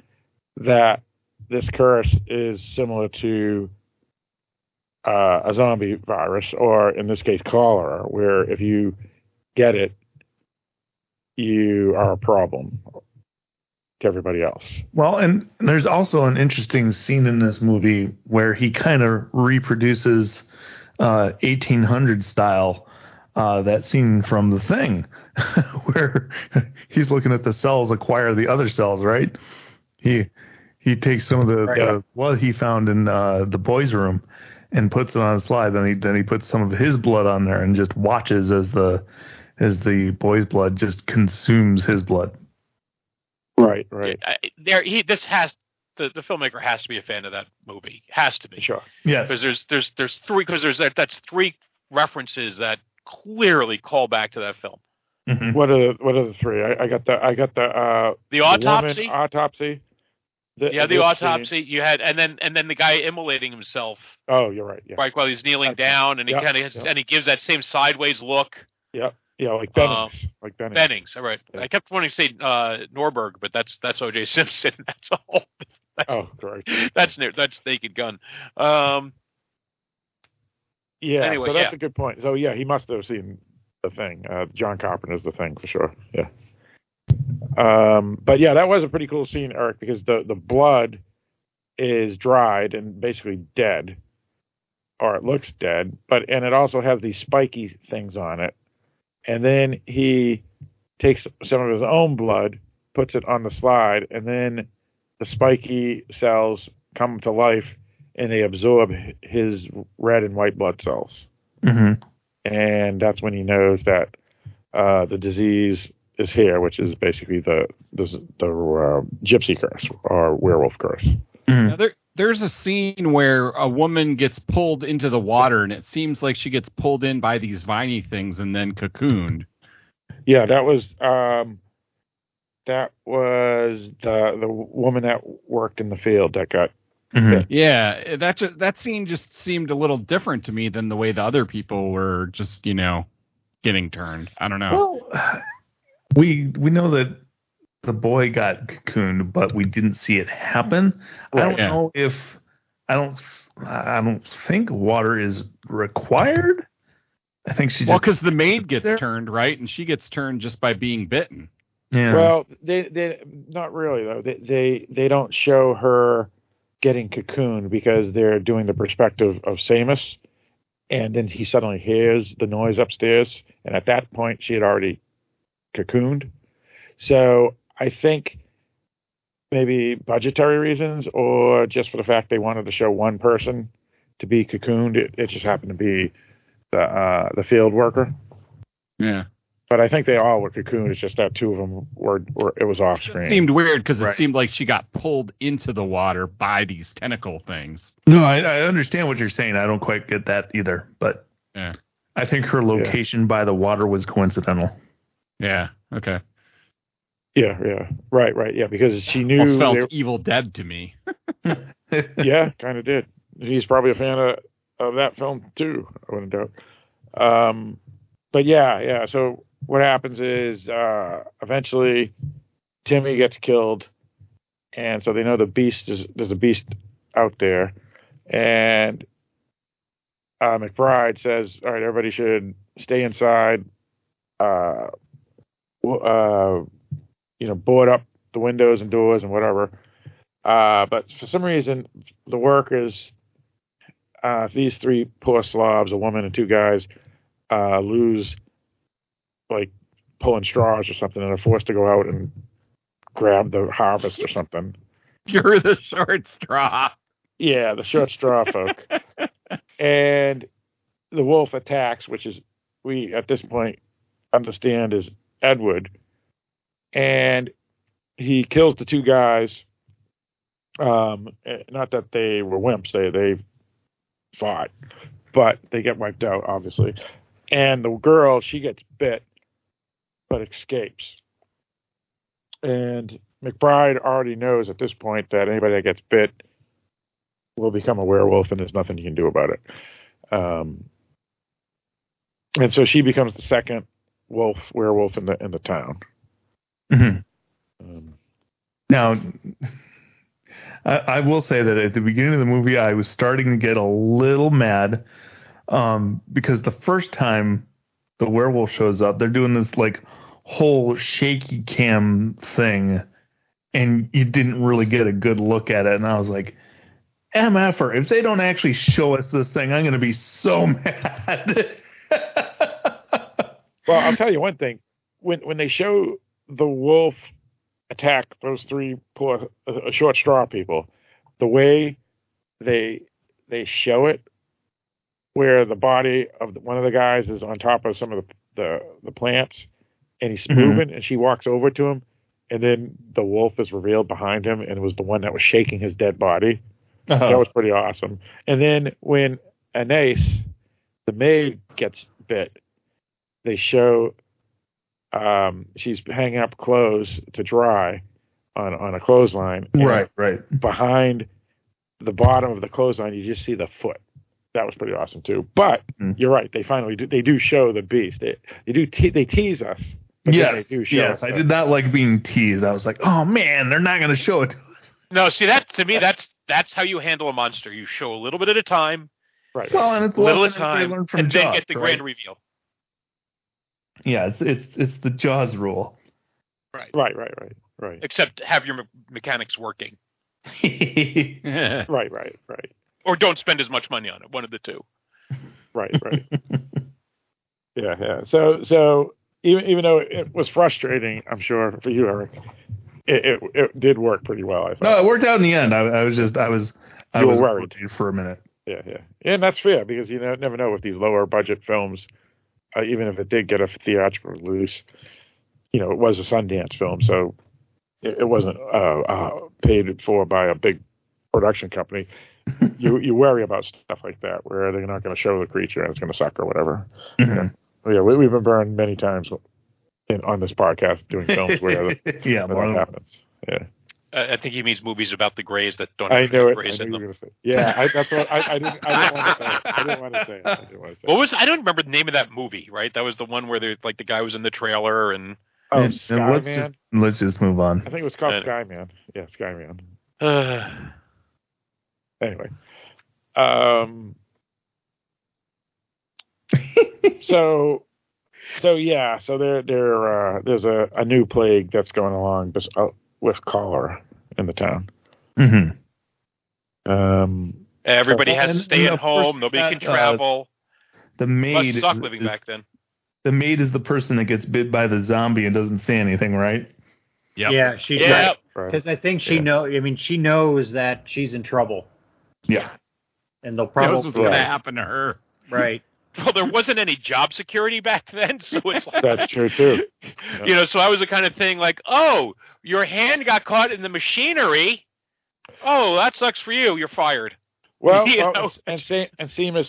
that this curse is similar to uh, a zombie virus, or in this case, cholera, where if you get it, you are a problem to everybody else. Well, and there's also an interesting scene in this movie where he kind of reproduces uh, 1800 style uh, that scene from The Thing, where he's looking at the cells acquire the other cells, right? He he takes some of the, Right. the what he found in uh, the boys' room and puts it on a slide. Then he then he puts some of his blood on there and just watches as the as the boy's blood just consumes his blood. Right, right. I- there, he this has the, the filmmaker has to be a fan of that movie. Has to be. Sure. Yes. Because there's there's there's three because there's that that's three references that clearly call back to that film. What are the, what are the three? I, I got the I got the uh, The woman autopsy? autopsy. The, yeah, the autopsy scene. you had, and then and then the guy immolating himself Oh, you're right. Yeah. right while he's kneeling That's down, and he kind of yep. and he gives that same sideways look. Yeah. Yeah, like Um, Bennings. like Bennings. Bennings, all right. I kept wanting to say uh, Nordberg, but that's that's O.J. Simpson. That's all. That's, Oh, correct. that's that's Naked Gun. Um, Yeah, Anyway, so that's yeah. a good point. So yeah, he must have seen the thing. Uh, John Carpenter's the thing for sure. Yeah. Um, but yeah, that was a pretty cool scene, Eric, because the the blood is dried and basically dead, or it looks dead. But and it also has these spiky things on it, and then he takes some of his own blood, puts it on the slide, and then the spiky cells come to life and they absorb his red and white blood cells. Mm-hmm. And that's when he knows that uh, the disease is here, which is basically the the, the uh, gypsy curse or werewolf curse. Now, there, there's a scene where a woman gets pulled into the water, and it seems like she gets pulled in by these viney things and then cocooned. Yeah, that was um, that was the the woman that worked in the field that got Yeah, that ju- that scene just seemed a little different to me than the way the other people were just, you know, getting turned. I don't know. Well, we we know that the boy got cocooned, but we didn't see it happen. I don't yeah. know if I don't I don't think water is required. I think she well, just because the maid gets turned, right? And she gets turned just by being bitten. yeah. Well, they they not really though. They they they don't show her getting cocooned because they're doing the perspective of Seamus, and then he suddenly hears the noise upstairs, and at that point she had already cocooned. So I think maybe budgetary reasons, or just for the fact they wanted to show one person to be cocooned, it, it just happened to be the uh, the field worker. Yeah. But I think they all were cocooned. It's just that two of them were, were it was off screen. It seemed weird because Right. it seemed like she got pulled into the water by these tentacle things. No, I, I understand what you're saying. I don't quite get that either, but Yeah. I think her location by the water was coincidental. Yeah. Okay. Yeah, yeah, right, right, yeah, because she knew. Almost felt they- Evil Dead to me. yeah, kind of did. He's probably a fan of, of that film too. I wouldn't doubt. Um, but yeah, yeah. So what happens is uh, eventually Timmy gets killed, and so they know the beast is there's a beast out there, and uh, McBride says, "All right, everybody should stay inside." Uh, uh, you know, board up the windows and doors and whatever. Uh, but for some reason, the workers, uh, these three poor slobs, a woman and two guys, uh, lose like pulling straws or something and are forced to go out and grab the harvest or something. You're the short straw. Yeah, the short straw folk. and the wolf attacks, which is we at this point understand is Edward, and he kills the two guys. Um, eh, not that they were wimps; they they fought, but they get wiped out, obviously. And the girl, she gets bit, but escapes. And McBride already knows at this point that anybody that gets bit will become a werewolf, and there's nothing you can do about it. Um, and so she becomes the second wolf werewolf in the in the town. Mhm. Um, Now, I, I will say that at the beginning of the movie, I was starting to get a little mad um, because the first time the werewolf shows up, they're doing this like whole shaky cam thing, and you didn't really get a good look at it. And I was like, MFer, if they don't actually show us this thing, I'm going to be so mad. Well, I'll tell you one thing: when when they show the wolf attack those three poor uh, short straw people, the way they they show it, where the body of the, one of the guys is on top of some of the the, the plants, and he's Mhm. moving, and she walks over to him, and then the wolf is revealed behind him, and it was the one that was shaking his dead body. Uh-huh. That was pretty awesome. And then when Anais, the maid, gets bit, they show um, she's hanging up clothes to dry on on a clothesline. right, right. Behind the bottom of the clothesline, you just see the foot. That was pretty awesome too. But Mm. you're right; they finally do, they do show the beast. They they do te- they tease us. but Yes, they do show yes. us I did not like being teased. I was like, oh man, they're not going to show it. No, see that to me that's that's how you handle a monster. You show a little bit at a time, Right. Well, and it's little at a time, learned from and then get the right? grand reveal. Yeah, it's it's it's the Jaws rule. Right. Right. Right. Right. Right. Except have your me- mechanics working, Right. Right. Right. or don't spend as much money on it. One of the two. Right. Right. yeah. Yeah. So so even even though it was frustrating, I'm sure for you, Eric, it it, it did work pretty well. I thought. No, it worked out in the end. I, I was just I was I You were was worried. for a minute. Yeah, yeah, and that's fair because you know, never know with these lower budget films. Uh, even if it did get a theatrical release, you know, it was a Sundance film, so it, it wasn't uh, uh, paid for by a big production company. you you worry about stuff like that where they're not going to show the creature and it's going to suck or whatever. Mhm. Yeah, we, we've been burned many times in, on this podcast doing films where the, Yeah, that happens. Yeah. Uh, I think he means movies about the Greys that don't I have knew it. I Greys knew in you them. were going to say. Yeah, I, that's what I, I didn't. I didn't want to say. It. I didn't want to say. It. I didn't want to say. What was I don't remember the name of that movie, right? That was the one where they like the guy was in the trailer and Oh, And- and let's Skyman? just let's just move on. I think it was called Uh, Skyman. Yeah, Skyman. uh, Anyway, um, so, so yeah, so there, there, uh, there's a, a new plague that's going along bes- uh, with cholera in the town. Mm-hmm. Um, everybody So- has and- to stay at home. Nobody that, can uh, travel. the maid suck is- living is- back then. the maid is the person that gets bit by the zombie and doesn't say anything, right? Yeah, she Yeah. Because I think she Yeah. know. I mean, she knows that she's in trouble, Yeah. and they'll That probably was what's going to happen to her. right. Well, there wasn't any job security back then, so it's like, That's true too. you know, so I was the kind of thing like, oh, your hand got caught in the machinery. Oh, that sucks for you. You're fired. Well, You well, and Se- and Seamus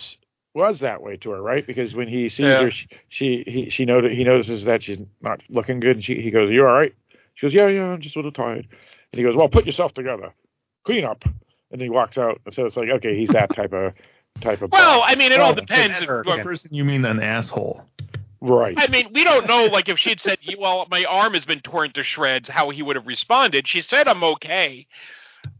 was that way to her, right? Because when he sees Yeah. her, she she he, she noted he notices that she's not looking good, and she he goes, "You all right?" She goes, "Yeah, yeah, I'm just a little tired." And he goes, "Well, put yourself together, clean up." And he walks out. And so it's like, okay, he's that type of type of. Well, boss. I mean, it all depends. If, By person, you mean an asshole? right? I mean, we don't know. Like, if she had said, "Well, my arm has been torn to shreds," how he would have responded. She said, "I'm okay,"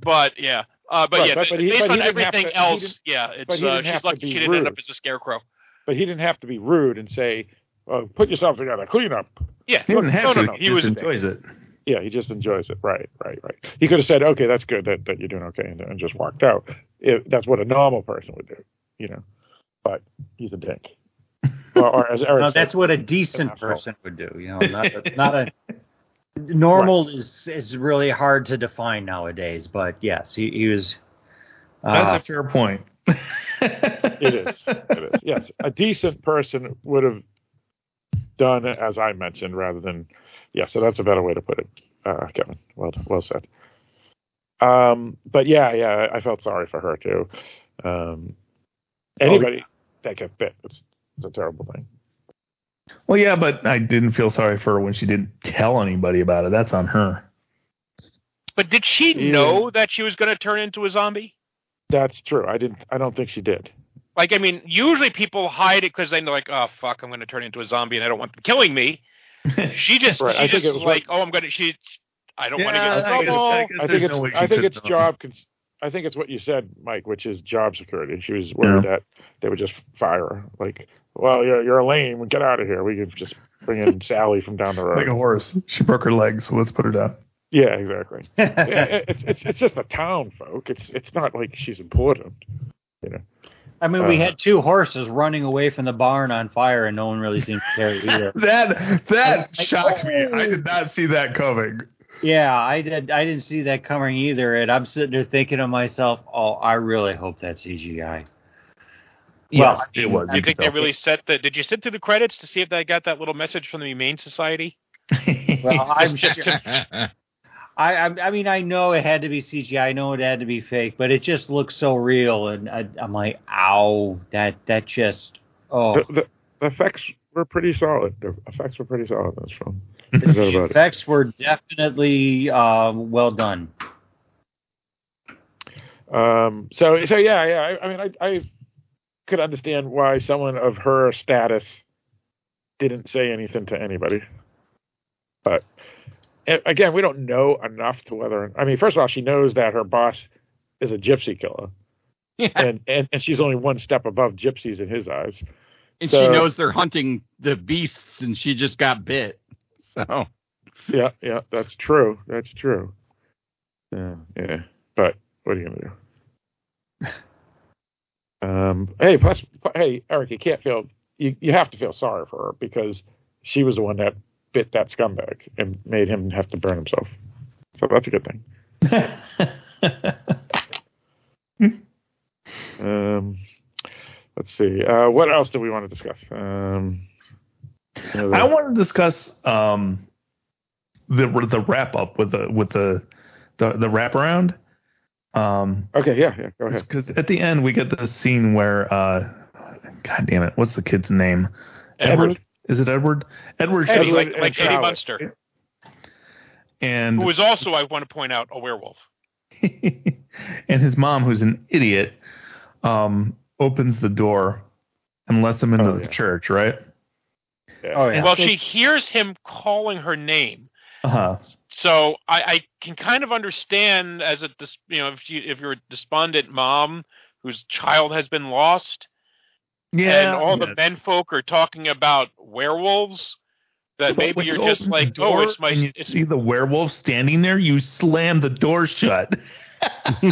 but yeah, uh, but Right, yeah, but- but he- based but on he didn't have everything to- else, yeah, it's uh, she's lucky she didn't end up as a scarecrow. But he didn't have to be rude and say, oh, "Put yourself together, clean up." Yeah, He didn't have no, to. no, no. He, He just was- enjoys it. Yeah, he just enjoys it. Right, right, right. He could have said, "Okay, that's good that, that you're doing okay," and, and just walked out. If, that's what a normal person would do, you know. But he's a dick. or, or as Eric No, said, that's what a decent person would do. You know, not a, not a normal is is really hard to define nowadays. But yes, he, he was. Uh, That's a fair point. it is. It is. Yes, a decent person would have done as I mentioned, rather than. Yeah, so that's a better way to put it, uh, Kevin. Well, well said. Um, but yeah, yeah, I felt sorry for her too. Um, anybody that gets bit, it's, it's a terrible thing. Well, yeah, but I didn't feel sorry for her when she didn't tell anybody about it. That's on her. But did she Yeah. know that she was going to turn into a zombie? That's true. I didn't. I don't think she did. Like, I mean, usually people hide it because they're like, "Oh fuck, I'm going to turn into a zombie, and I don't want them killing me." She just, Right, I she think just it was like, "Oh, I'm going to." She, I don't want to get in I guess- trouble. I guess I think it's. she I think it's job. Cons- I think it's what you said, Mike, which is job security. And she was worried that they would just fire her. Like, well, you're you're lame. Get out of here. We could just bring in Sally from down the road. Like a horse. She broke her leg, so let's put her down. yeah, exactly. Yeah, it's it's it's just a town, folk. It's it's not like she's important. You know. I mean, we Uh, had two horses running away from the barn on fire, and no one really seemed to care either. That that I- shocked me. I did not see that coming. Yeah, I did. I didn't see that coming either, and I'm sitting there thinking to myself, "Oh, I really hope that's CGI." Yes, Well, it was. Do you think they really set the? Did you sit through the credits to see if they got that little message from the Humane Society? Well, I'm Just- sure. I, I I mean I know it had to be CGI. I know it had to be fake, but it just looks so real, and I, I'm like, ow, that that just oh. The, the, the effects were pretty solid. The effects were pretty solid in this film. No doubt The about it. effects were definitely uh, well done. Um, so so yeah, yeah. I, I mean, I, I could understand why someone of her status didn't say anything to anybody. But again, we don't know enough to whether. I mean, first of all, she knows that her boss is a gypsy killer, Yeah. and and, and she's only one step above gypsies in his eyes. And So- she knows they're hunting the beasts, and she just got bit. So Yeah, yeah, that's true. That's true. Yeah, yeah. But what are you gonna do? Um, hey, plus, hey, Eric, you can't feel you, you have to feel sorry for her because she was the one that bit that scumbag and made him have to burn himself. So that's a good thing. Um, let's see. Uh, what else do we want to discuss? Um, you know, the- I want to discuss um, the the wrap up with the with the the, the wraparound. Um, okay, yeah, yeah. Go ahead. Because at the end we get the scene where, uh, God damn it, what's the kid's name? Edward. Is it Edward? Edward. Eddie, shows like, up- like Eddie Munster, and who is also, I want to point out, a werewolf. and his mom, who's an idiot, um, opens the door and lets him into Oh, the yeah. church, right? Oh yeah. Well, she hears him calling her name, Uh huh. so I, I can kind of understand as a you know if you if you're a despondent mom whose child has been lost, Yeah. and all yeah. the menfolk are talking about werewolves. That But maybe you're you just like, oh, door it's my, you it's see the werewolf standing there. You slam the door shut.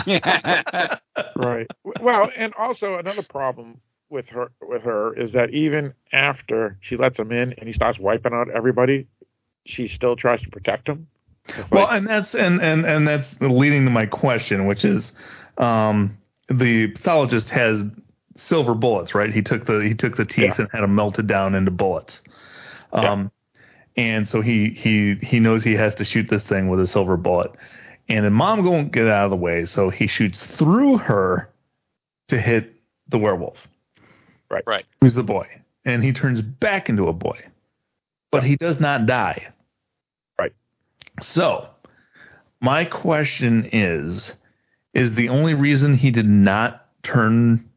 right. Well, and also another problem with her with her is that even after she lets him in and he starts wiping out everybody, she still tries to protect him. It's Well, like- and that's and and and that's leading to my question, which is, um, the pathologist has silver bullets, right? He took the he took the teeth and had them melted down into bullets. Um, and so he he he knows he has to shoot this thing with a silver bullet, and then mom won't get out of the way, so he shoots through her to hit the werewolf. Right. Right. Who's the boy? And he turns back into a boy, but he does not die. Right. So, my question is is the only reason he did not turn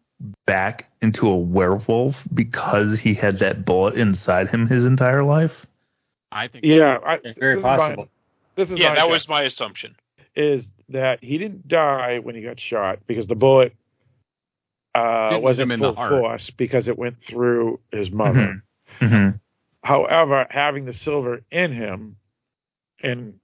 back into a werewolf because he had that bullet inside him his entire life? I think yeah, I, very this my- possible. this is Yeah, that guess, was my assumption. is that he didn't die when he got shot because the bullet uh, wasn't in full heart. force because it went through his mother. Mm-hmm. However, having the silver in him, and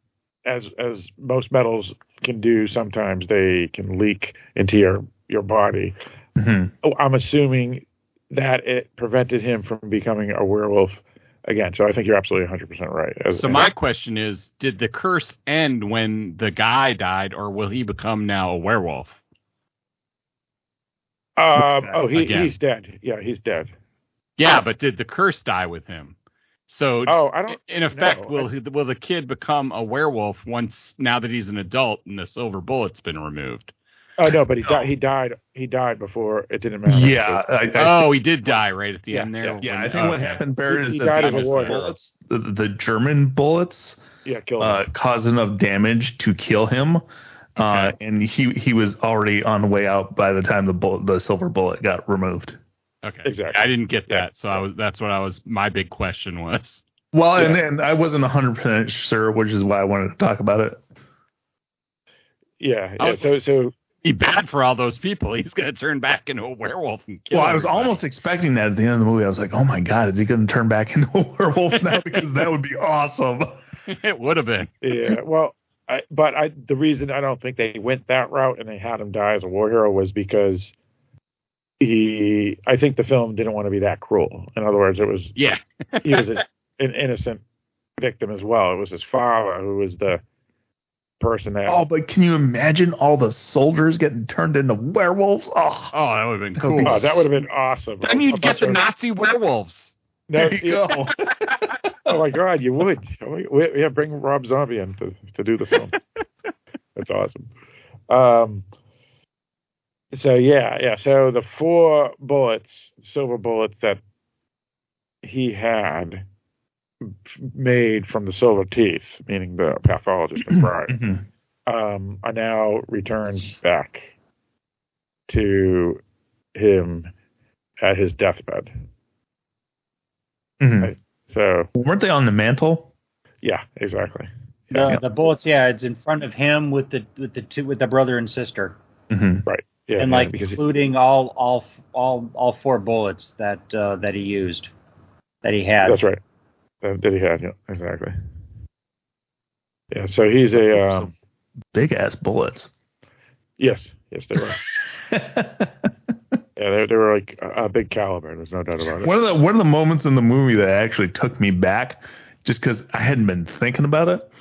as as most metals can do, sometimes they can leak into your your body. Mm-hmm. I'm assuming that it prevented him from becoming a werewolf again. So I think you're absolutely 100 percent right. As- So my question is, did the curse end when the guy died, or will he become now a werewolf? Um, oh, he, Again. he's dead. Yeah, he's dead. Yeah, but did the curse die with him? So, Oh, I don't. in effect, know. will he, will the kid become a werewolf once now that he's an adult and the silver bullet's been removed? Oh no, but he died. He died. He died before it didn't matter. Yeah, I, I oh, he did die right at the Yeah, end there. yeah, Yeah, when- I think what okay. happened, Barrett, is He that died the, as a bullets, the, the German bullets yeah, killed uh, him. caused enough damage to kill him, uh, and he he was already on the way out by the time the bullet, the silver bullet got removed. Okay, Exactly. I didn't get that, so I was that's what I was. My big question was. Well, and, Yeah. and I wasn't hundred percent sure, which is why I wanted to talk about it. Yeah, yeah. was- So so He bad for all those people. He's going to turn back into a werewolf and kill. Well, I was everybody. almost expecting that at the end of the movie. I was like, "Oh my god, is he going to turn back into a werewolf now?" Because that would be awesome. it would have been. yeah. Well, I, but I the reason I don't think they went that route and they had him die as a war hero was because he. I think the film didn't want to be that cruel. In other words, it was Yeah. he was a, an innocent victim as well. It was his father who was the person that. Oh, but can you imagine all the soldiers getting turned into werewolves? Oh, Oh, that would have been cool. be Oh, that would have been awesome. Then A- a you'd get bunch the of- Nazi werewolves. No, there you go. oh my God, you would. We, we, yeah, bring Rob Zombie in to, to do the film. That's awesome. Um, so yeah, yeah. So the four bullets, silver bullets that he had made from the silver teeth, meaning the pathologist McBride, Mhm. um, are now returned back to him at his deathbed. Mhm. So Weren't they on the mantle? yeah, exactly. The, the bullets, yeah, it's in front of him with the with the two with the brother and sister, hmm Right. Yeah, and like because he- including all all all all four bullets that uh, that he used, that he had. that's right. That, that he had, yeah, exactly. Yeah, so he's a um, Big ass bullets. yes, yes, they were. yeah, they, they were like a, a big caliber. There's no doubt about it. One of the one of the moments in the movie that actually took me back, just because I hadn't been thinking about it,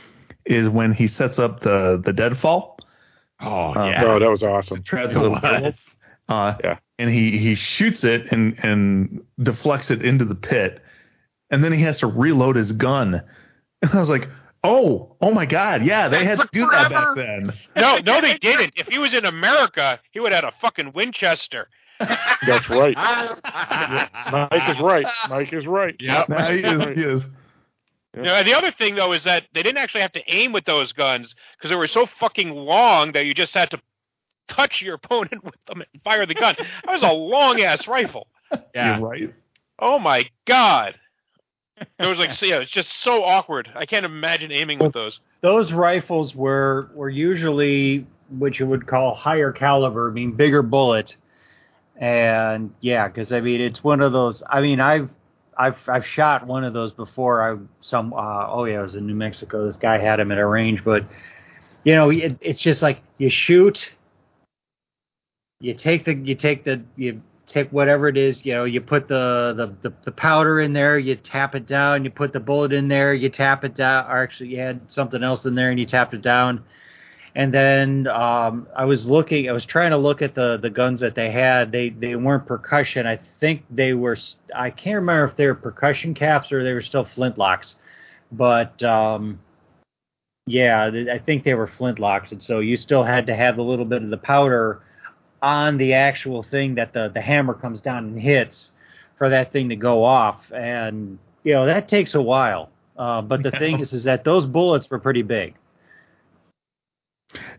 is when he sets up the the deadfall. Oh Uh, yeah. No, that was awesome. Trap It the was. Uh, Yeah. And he he shoots it and and deflects it into the pit, and then he has to reload his gun. And I was like, oh, oh my god, yeah, they had to do that back then. No, no, they didn't. If he was in America, he would have had a fucking Winchester. That's right. Mike is right. Mike is right. Yeah, Now he is, he is. Now, the other thing though is that they didn't actually have to aim with those guns because they were so fucking long that you just had to touch your opponent with them and fire the gun. That was a long ass rifle. Yeah. You're right. Oh my god. It was like, yeah, it's just so awkward. I can't imagine aiming with those. Those rifles were were usually what you would call higher caliber, I mean bigger bullet. And yeah, because I mean it's one of those. I mean I've I've I've shot one of those before. I some uh, oh yeah, it was in New Mexico. This guy had him at a range, but you know it, it's just like you shoot, you take the you take the you take whatever it is, you know, you put the, the, the, the powder in there, you tap it down, you put the bullet in there, you tap it down, or actually you had something else in there and you tapped it down. And then um, I was looking, I was trying to look at the, the guns that they had. They they weren't percussion. I think they were. I can't remember if they were percussion caps or they were still flintlocks. But um, yeah, I think they were flintlocks, and so you still had to have a little bit of the powder on the actual thing that the the hammer comes down and hits for that thing to go off, and you know that takes a while. Uh, but the thing is, is that those bullets were pretty big.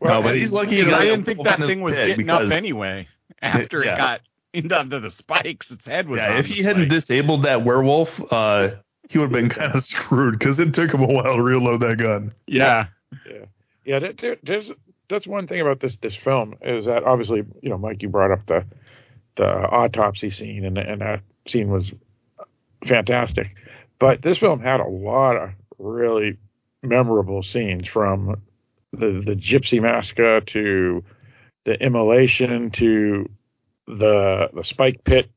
No, but he's lucky. he got I a didn't think that thing was head getting because- up anyway. After Yeah. it got into the spikes, its head was. Yeah, on if the he hadn't spikes. disabled that werewolf, uh, he would have been kind of screwed because it took him a while to reload that gun. Yeah. Yeah, yeah. There, there, there's that's one thing about this this film is that obviously you know Mike you brought up the the autopsy scene and and that scene was fantastic, but this film had a lot of really memorable scenes from the the gypsy massacre to the immolation to the the spike pit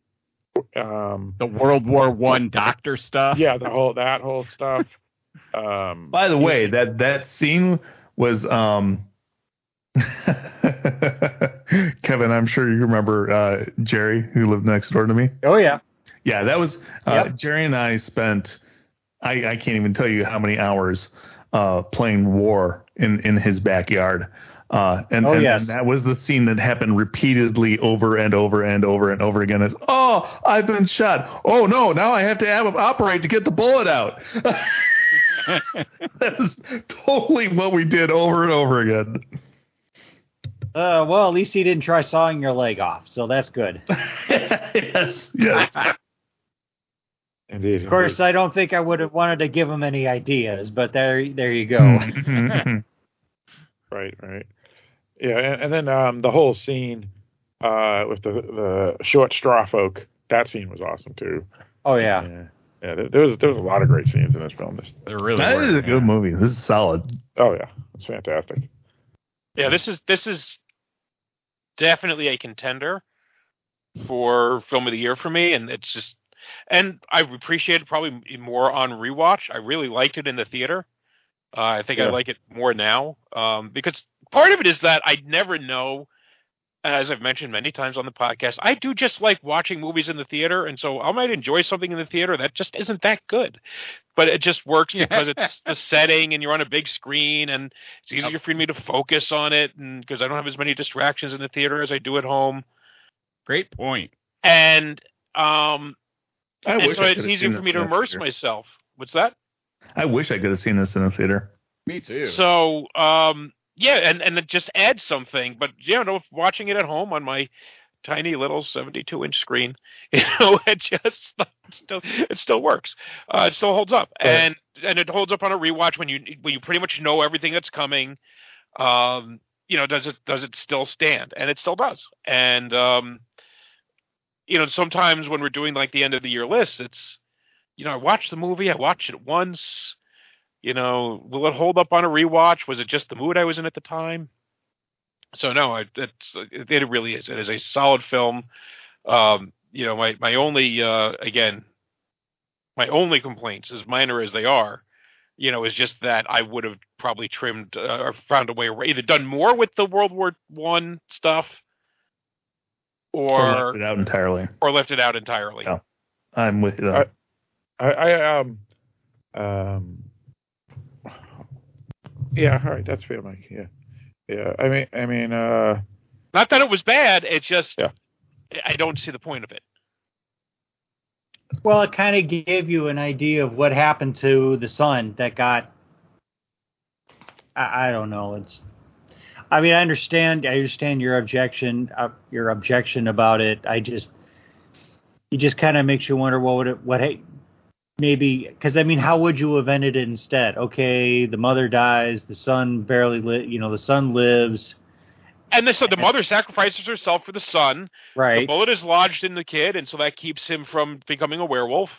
um the World War One doctor stuff. yeah the whole that whole stuff um By the way, that that scene was um Kevin, I'm sure you remember uh Jerry who lived next door to me. Oh yeah. Yeah, that was uh Yep. Jerry and I spent I, I can't even tell you how many hours uh playing war in in his backyard. Uh and, Oh, and, yes. and that was the scene that happened repeatedly over and over and over and over again. It's oh, I've been shot. Oh no, now I have to have operate to get the bullet out. that is totally what we did over and over again. Uh, well, at least he didn't try sawing your leg off, so that's good. yes, yes. Indeed Of course, I don't think I would have wanted to give him any ideas, but there, there you go. Mm-hmm. Right, right. Yeah, and, and then um, the whole scene uh, with the the short straw folk. That scene was awesome too. oh yeah. Yeah, yeah. There, there was there was a lot of great scenes in this film. This, There really That were, is a yeah. good movie. This is solid. oh yeah, it's fantastic. Yeah, this is this is definitely a contender for film of the year for me, and it's just and I appreciate it probably more on rewatch. I really liked it in the theater. Uh, I think I like it more now um, because part of it is that I never know. As I've mentioned many times on the podcast, I do just like watching movies in the theater, and so I might enjoy something in the theater that just isn't that good, but it just works because it's the setting and you're on a big screen and it's easier for me to focus on it, and because I don't have as many distractions in the theater as I do at home, Great point. and um, I and wish so I it's easier for me to immerse theater. myself. What's that? I wish I could have seen this in a theater. Me too. So, um, yeah, and and it just adds something. But you know, watching it at home on my tiny little 72 inch screen, you know, it just it still it still works. Uh, it still holds up, and and it holds up on a rewatch when you when you pretty much know everything that's coming. Um, you know, does it does it still stand? And it still does. And um, you know, sometimes when we're doing like the end of the year lists, it's you know, I watched the movie, I watched it once. You know, will it hold up on a rewatch? Was it just the mood I was in at the time? So no, I, it's it, it really is. It is a solid film. Um, you know, my my only uh, again, my only complaints, as minor as they are, you know, is just that I would have probably trimmed uh, or found a way, or either done more with the World War One stuff, Or or left it out entirely. or left it out entirely. Yeah. I'm with you. Though. I, I um um yeah, all right, that's fair, Mike. Yeah, yeah. I mean, I mean, uh, Not that it was bad. It's just Yeah. I don't see the point of it. Well, it kind of gave you an idea of what happened to the son that got. I, I don't know. It's. I mean, I understand. I understand your objection. Uh, your objection about it. I just. It just kind of makes you wonder what would it what hey maybe because I mean how would you have ended it instead? Okay, the mother dies, the son barely li- you know the son lives, And this, so the mother sacrifices herself for the son. Right. The bullet is lodged in the kid, and so that keeps him from becoming a werewolf.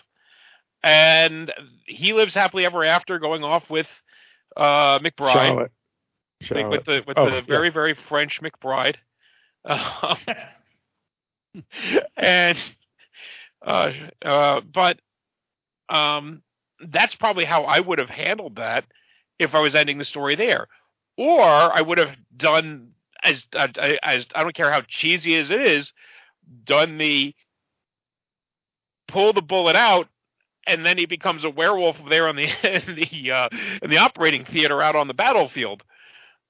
And he lives happily ever after, going off with uh, McBride, Charlotte. Like with the with Oh, the yeah. very very French McBride. Um, and uh, uh, but um, that's probably how I would have handled that if I was ending the story there, or I would have done as uh, as I don't care how cheesy as it is, done the pull the bullet out and then he becomes a werewolf there on the in the uh, in the operating theater out on the battlefield.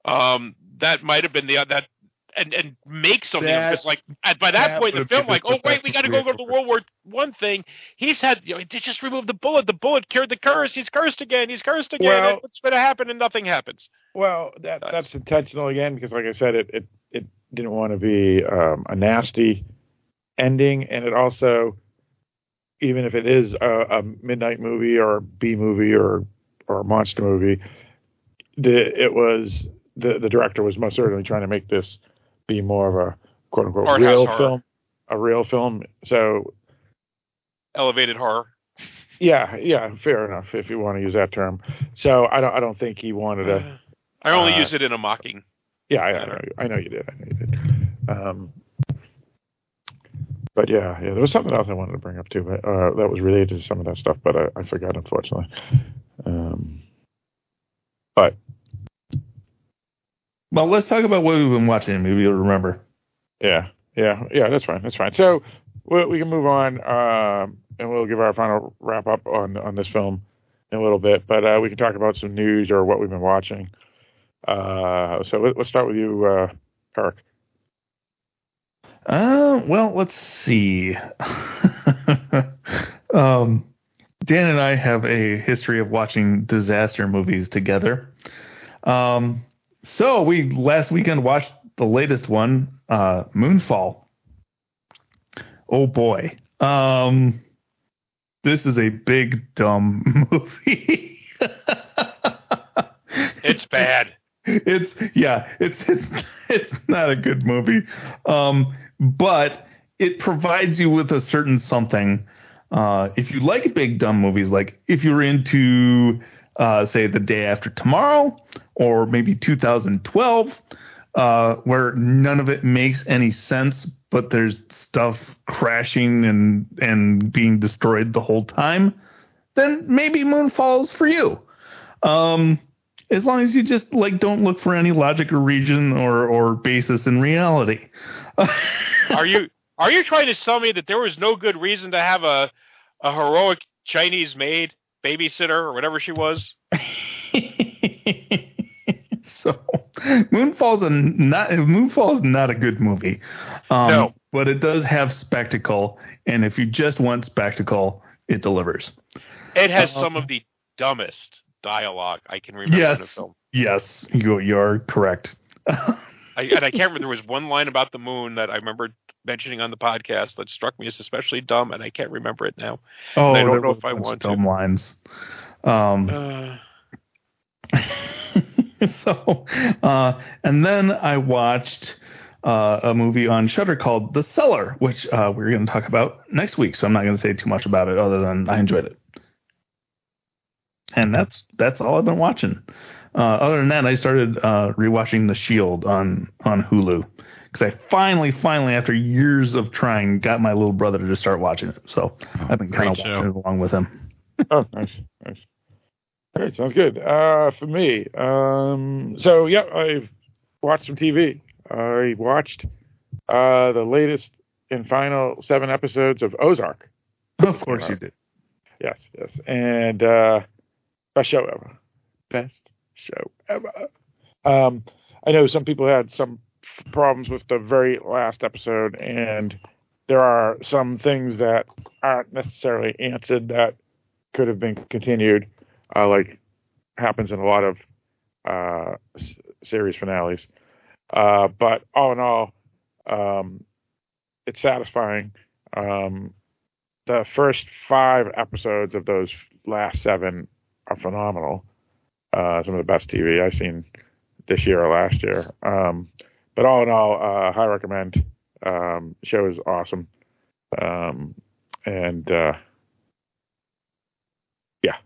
Um, that might have been the that and and make something this. Like at, by that, that point in the film, like, oh wait, we got to go over to the World War One thing. He's had you know, just removed the bullet. The bullet cured the curse. He's cursed again. He's cursed again. Well- and what's going to happen? And nothing happens. Well, that that's intentional again because, like I said, it it, it didn't want to be um, a nasty ending, and it also, even if it is a, a midnight movie or a B movie or or a monster movie, the it was the the director was most certainly trying to make this be more of a quote unquote Art real horror. film, a real film. So Elevated horror. yeah, yeah, fair enough if you want to use that term. So I don't I don't think he wanted to. I only Uh, use it in a mocking. Yeah, I, I know. you- I know you did. I know you did. Um, but yeah, yeah, there was something else I wanted to bring up too, but uh, that was related to some of that stuff, but I, I forgot unfortunately. Um, but Well, let's talk about what we've been watching. Maybe you'll remember. yeah, yeah, yeah, that's fine. That's fine. So we, we can move on, um, and we'll give our final wrap up on on this film in a little bit. But uh, we can talk about some news or what we've been watching. Uh, so let, let's start with you, uh, Eric. Uh, well, let's see. um, Dan and I have a history of watching disaster movies together. Um, so we last weekend watched the latest one, uh, Moonfall. Oh boy. Um, this is a big dumb movie. It's bad. it's yeah, it's it's it's not a good movie. Um, but it provides you with a certain something. Uh, if you like big dumb movies, like if you're into uh, say the day after tomorrow or maybe 2012, uh, where none of it makes any sense, but there's stuff crashing and and being destroyed the whole time, then maybe Moonfall's for you. Um, as long as you just like don't look for any logic or region or or basis in reality. are you are you trying to tell me that there was no good reason to have a a heroic Chinese maid babysitter or whatever she was? so Moonfall's a not Moonfall's not a good movie. Um, No. but it does have spectacle, and if you just want spectacle, it delivers. It has Uh, some of the dumbest dialogue I can remember in a Yes, film. yes, you you're correct. I, and I can't remember. There was one line about the moon that I remember mentioning on the podcast that struck me as especially dumb, and I can't remember it now. Oh, and I don't know if I want dumb to. lines. Um, Uh, so, uh, and then I watched uh, a movie on Shudder called The Cellar, which uh, we're going to talk about next week. So I'm not going to say too much about it, other than I enjoyed it. And that's that's all I've been watching. Uh, other than that, I started uh, rewatching The Shield on on Hulu because I finally, finally, after years of trying, got my little brother to start watching it. So I've been kind of great show. watching it along with him. oh, nice, nice. Great, sounds good. Uh, for me, um, so yeah, I've watched some TV. I watched uh, the latest and final seven episodes of Ozark. Of course you did. Yes, yes, and uh, best show ever. Best show ever. Um, I know some people had some problems with the very last episode, and there are some things that aren't necessarily answered that could have been continued, uh, like happens in a lot of uh, s- series finales. Uh, but all in all, um, it's satisfying. Um, the first five episodes of those last seven are phenomenal. Uh, some of the best TV I've seen this year or last year. Um, but all in all, uh, high recommend. Um, show is awesome. Um, and uh, yeah,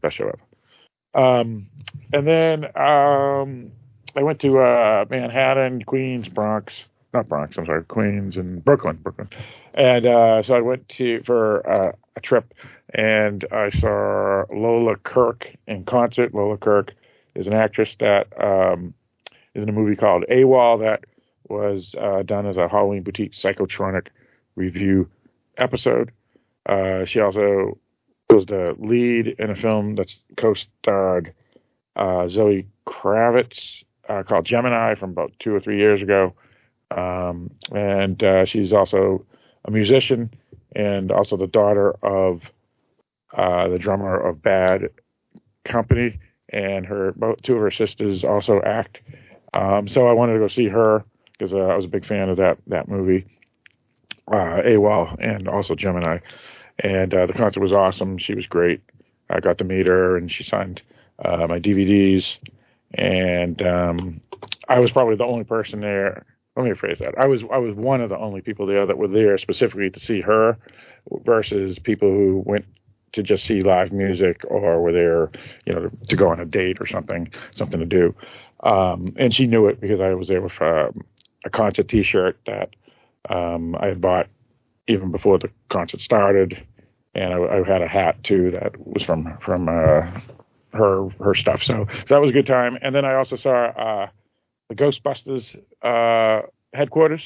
best show ever. Um, and then um, I went to uh, Manhattan, Queens, Bronx, not Bronx. I'm sorry, Queens and Brooklyn, Brooklyn. And uh, so I went to for uh, a trip, and I saw Lola Kirke in concert. Lola Kirke is an actress that um, is in a movie called AWOL that was uh, done as a Halloween Boutique Psychotronic review episode. Uh, she also was the lead in a film that's co-starred uh, Zoe Kravitz uh, called Gemini from about two or three years ago. Um, and uh, she's also a musician and also the daughter of uh, the drummer of Bad Company. And her two of her sisters also act. Um, so I wanted to go see her because uh, I was a big fan of that that movie, uh, AWOL, and also Gemini. And uh, the concert was awesome. She was great. I got to meet her, and she signed uh, my DVDs. And um, I was probably the only person there. Let me rephrase that. I was I was one of the only people there that were there specifically to see her, versus people who went to just see live music or were there, you know, to go on a date or something, something to do. Um, and she knew it because I was there with uh, a concert T-shirt that um, I had bought even before the concert started, and I, I had a hat too that was from from uh, her her stuff. So, so that was a good time. And then I also saw uh, the Ghostbusters uh, headquarters.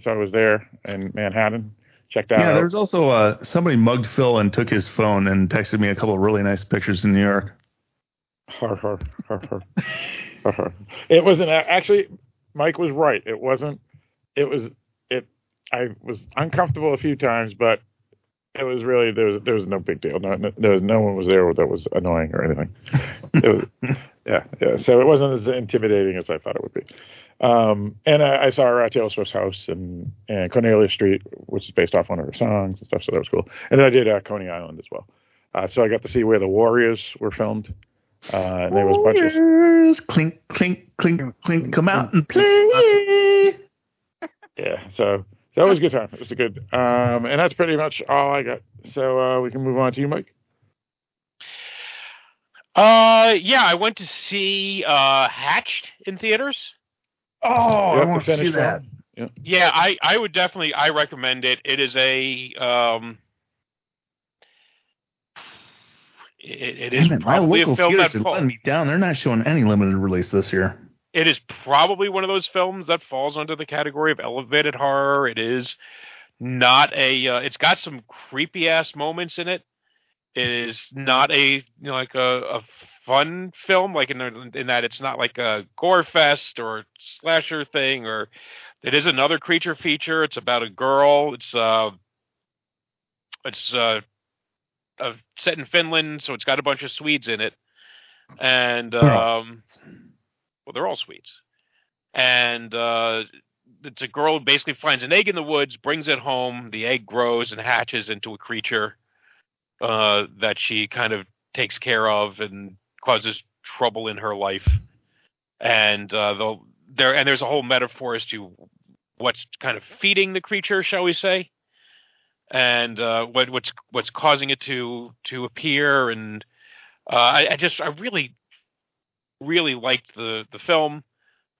So I was there in Manhattan. Checked out. Yeah, there's also uh, somebody mugged Phil and took his phone and texted me a couple of really nice pictures in New York. Her, her, her, her. It wasn't actually. Mike was right. It wasn't. It was. It. I was uncomfortable a few times, but it was really there was there was no big deal. No, no, there was, no one was there that was annoying or anything. It was, yeah, yeah. So it wasn't as intimidating as I thought it would be. Um, and I, I saw her at Taylor Swift's house and and Cornelia Street, which is based off one of her songs and stuff. So that was cool. And then I did uh, Coney Island as well. Uh, so I got to see where the Warriors were filmed. Uh, and there was a bunch of Warriors, clink, clink, clink, clink, come out and play. yeah. So that was a good time. It was a good. Um, and that's pretty much all I got. So uh, we can move on to you, Mike. Uh, yeah, I went to see uh, Hatched in theaters. Oh, I want to see that. Yeah. Yeah, I, I would definitely I recommend it. It is a um it, it is Damn it, my probably local a film theaters that are fall, letting me down. They're not showing any limited release this year. it is probably one of those films that falls under the category of elevated horror. It is not a uh, it's got some creepy ass moments in it. It is not a you know like a, a fun film like in in that it's not like a gore fest or slasher thing or it is another creature feature. It's about a girl. It's uh it's uh, uh set in Finland, so it's got a bunch of Swedes in it. And um well they're all Swedes. And uh it's a girl who basically finds an egg in the woods, brings it home, the egg grows and hatches into a creature uh that she kind of takes care of and causes trouble in her life. And uh the there and there's a whole metaphor as to what's kind of feeding the creature, shall we say, and uh, what what's what's causing it to to appear. And uh, I, I just I really really liked the the film.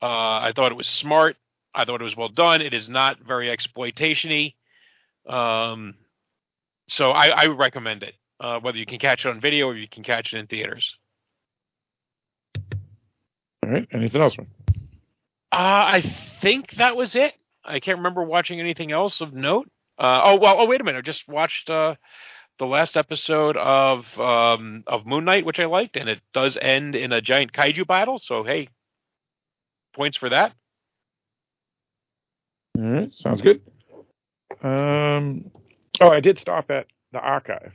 Uh, I thought it was smart. I thought it was well done. It is not very exploitationy. Um, so I, I would recommend it. Uh, whether you can catch it on video or you can catch it in theaters. All right. Anything else? Uh, I think that was it. I can't remember watching anything else of note. Uh, oh well. Oh wait a minute. I just watched uh, the last episode of um, of Moon Knight, which I liked, and it does end in a giant kaiju battle. So hey, points for that. All right. Sounds good. Um. Oh, I did stop at the archive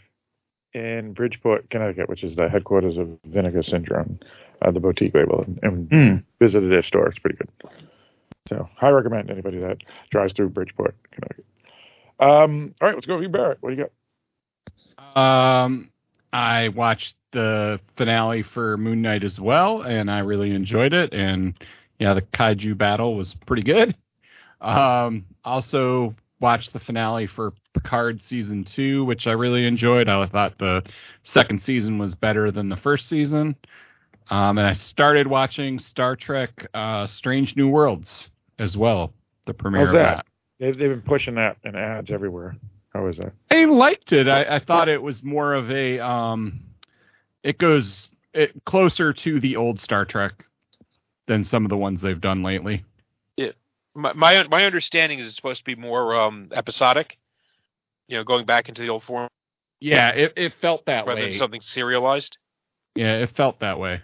in Bridgeport, Connecticut, which is the headquarters of Vinegar Syndrome, uh, the boutique label, and, and Mm. visited their store. It's pretty good. So, I recommend anybody that drives through Bridgeport, Connecticut. Um, all right, let's go with you, Barrett. What do you got? Um, I watched the finale for Moon Knight as well, and I really enjoyed it. And yeah, the kaiju battle was pretty good. Um, also watched the finale for Picard season two, which I really enjoyed. I thought the second season was better than the first season. Um, and I started watching Star Trek: uh, Strange New Worlds as well. The premiere How's of that? that. They've they've been pushing that in ads everywhere. How is that? I liked it. I, I thought it was more of a um, it goes it closer to the old Star Trek than some of the ones they've done lately. My my, my understanding is it's supposed to be more um, episodic. You know, going back into the old form Yeah, it, it felt that rather way. than something serialized. Yeah, it felt that way.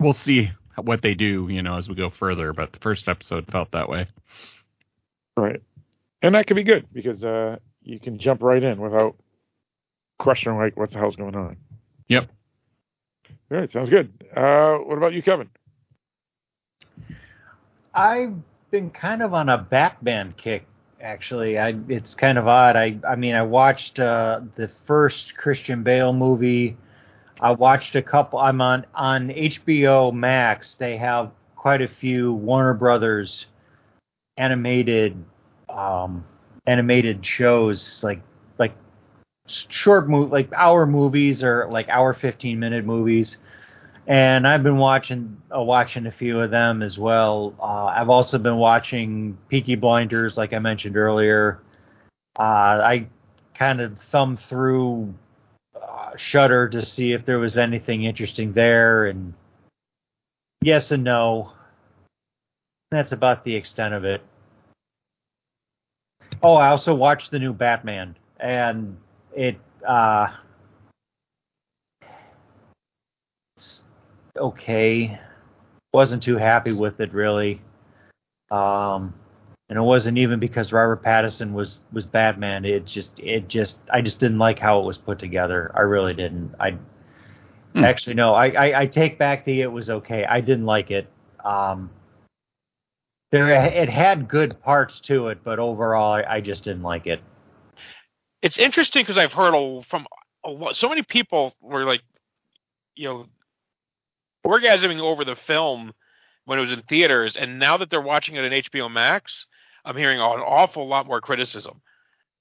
We'll see what they do, you know, as we go further. But the first episode felt that way. Right. And that could be good because uh, you can jump right in without questioning like what the hell's going on. Yep. All right, sounds good. Uh, what about you, Kevin? I've been kind of on a Batman kick. Actually, I it's kind of odd. I I mean, I watched uh, the first Christian Bale movie. I watched a couple. I'm on on HBO Max. They have quite a few Warner Brothers animated um, animated shows, like like short move, like hour movies or like hour 15 minute movies and I've been watching uh, watching a few of them as well. Uh, I've also been watching Peaky Blinders, like I mentioned earlier. Uh, I kind of thumbed through uh, Shudder to see if there was anything interesting there, and yes and no. That's about the extent of it. Oh, I also watched the new Batman, and it. Uh, okay. Wasn't too happy with it really. Um, and it wasn't even because Robert Pattinson was was Batman. It just it just I just didn't like how it was put together. I really didn't. I Hmm. actually no. I, I I take back the it was okay. I didn't like it. Um, there it had good parts to it, but overall I, I just didn't like it. It's interesting because I've heard a, from a so many people were like, you know, orgasming over the film when it was in theaters, and now that they're watching it on HBO Max, I'm hearing an awful lot more criticism.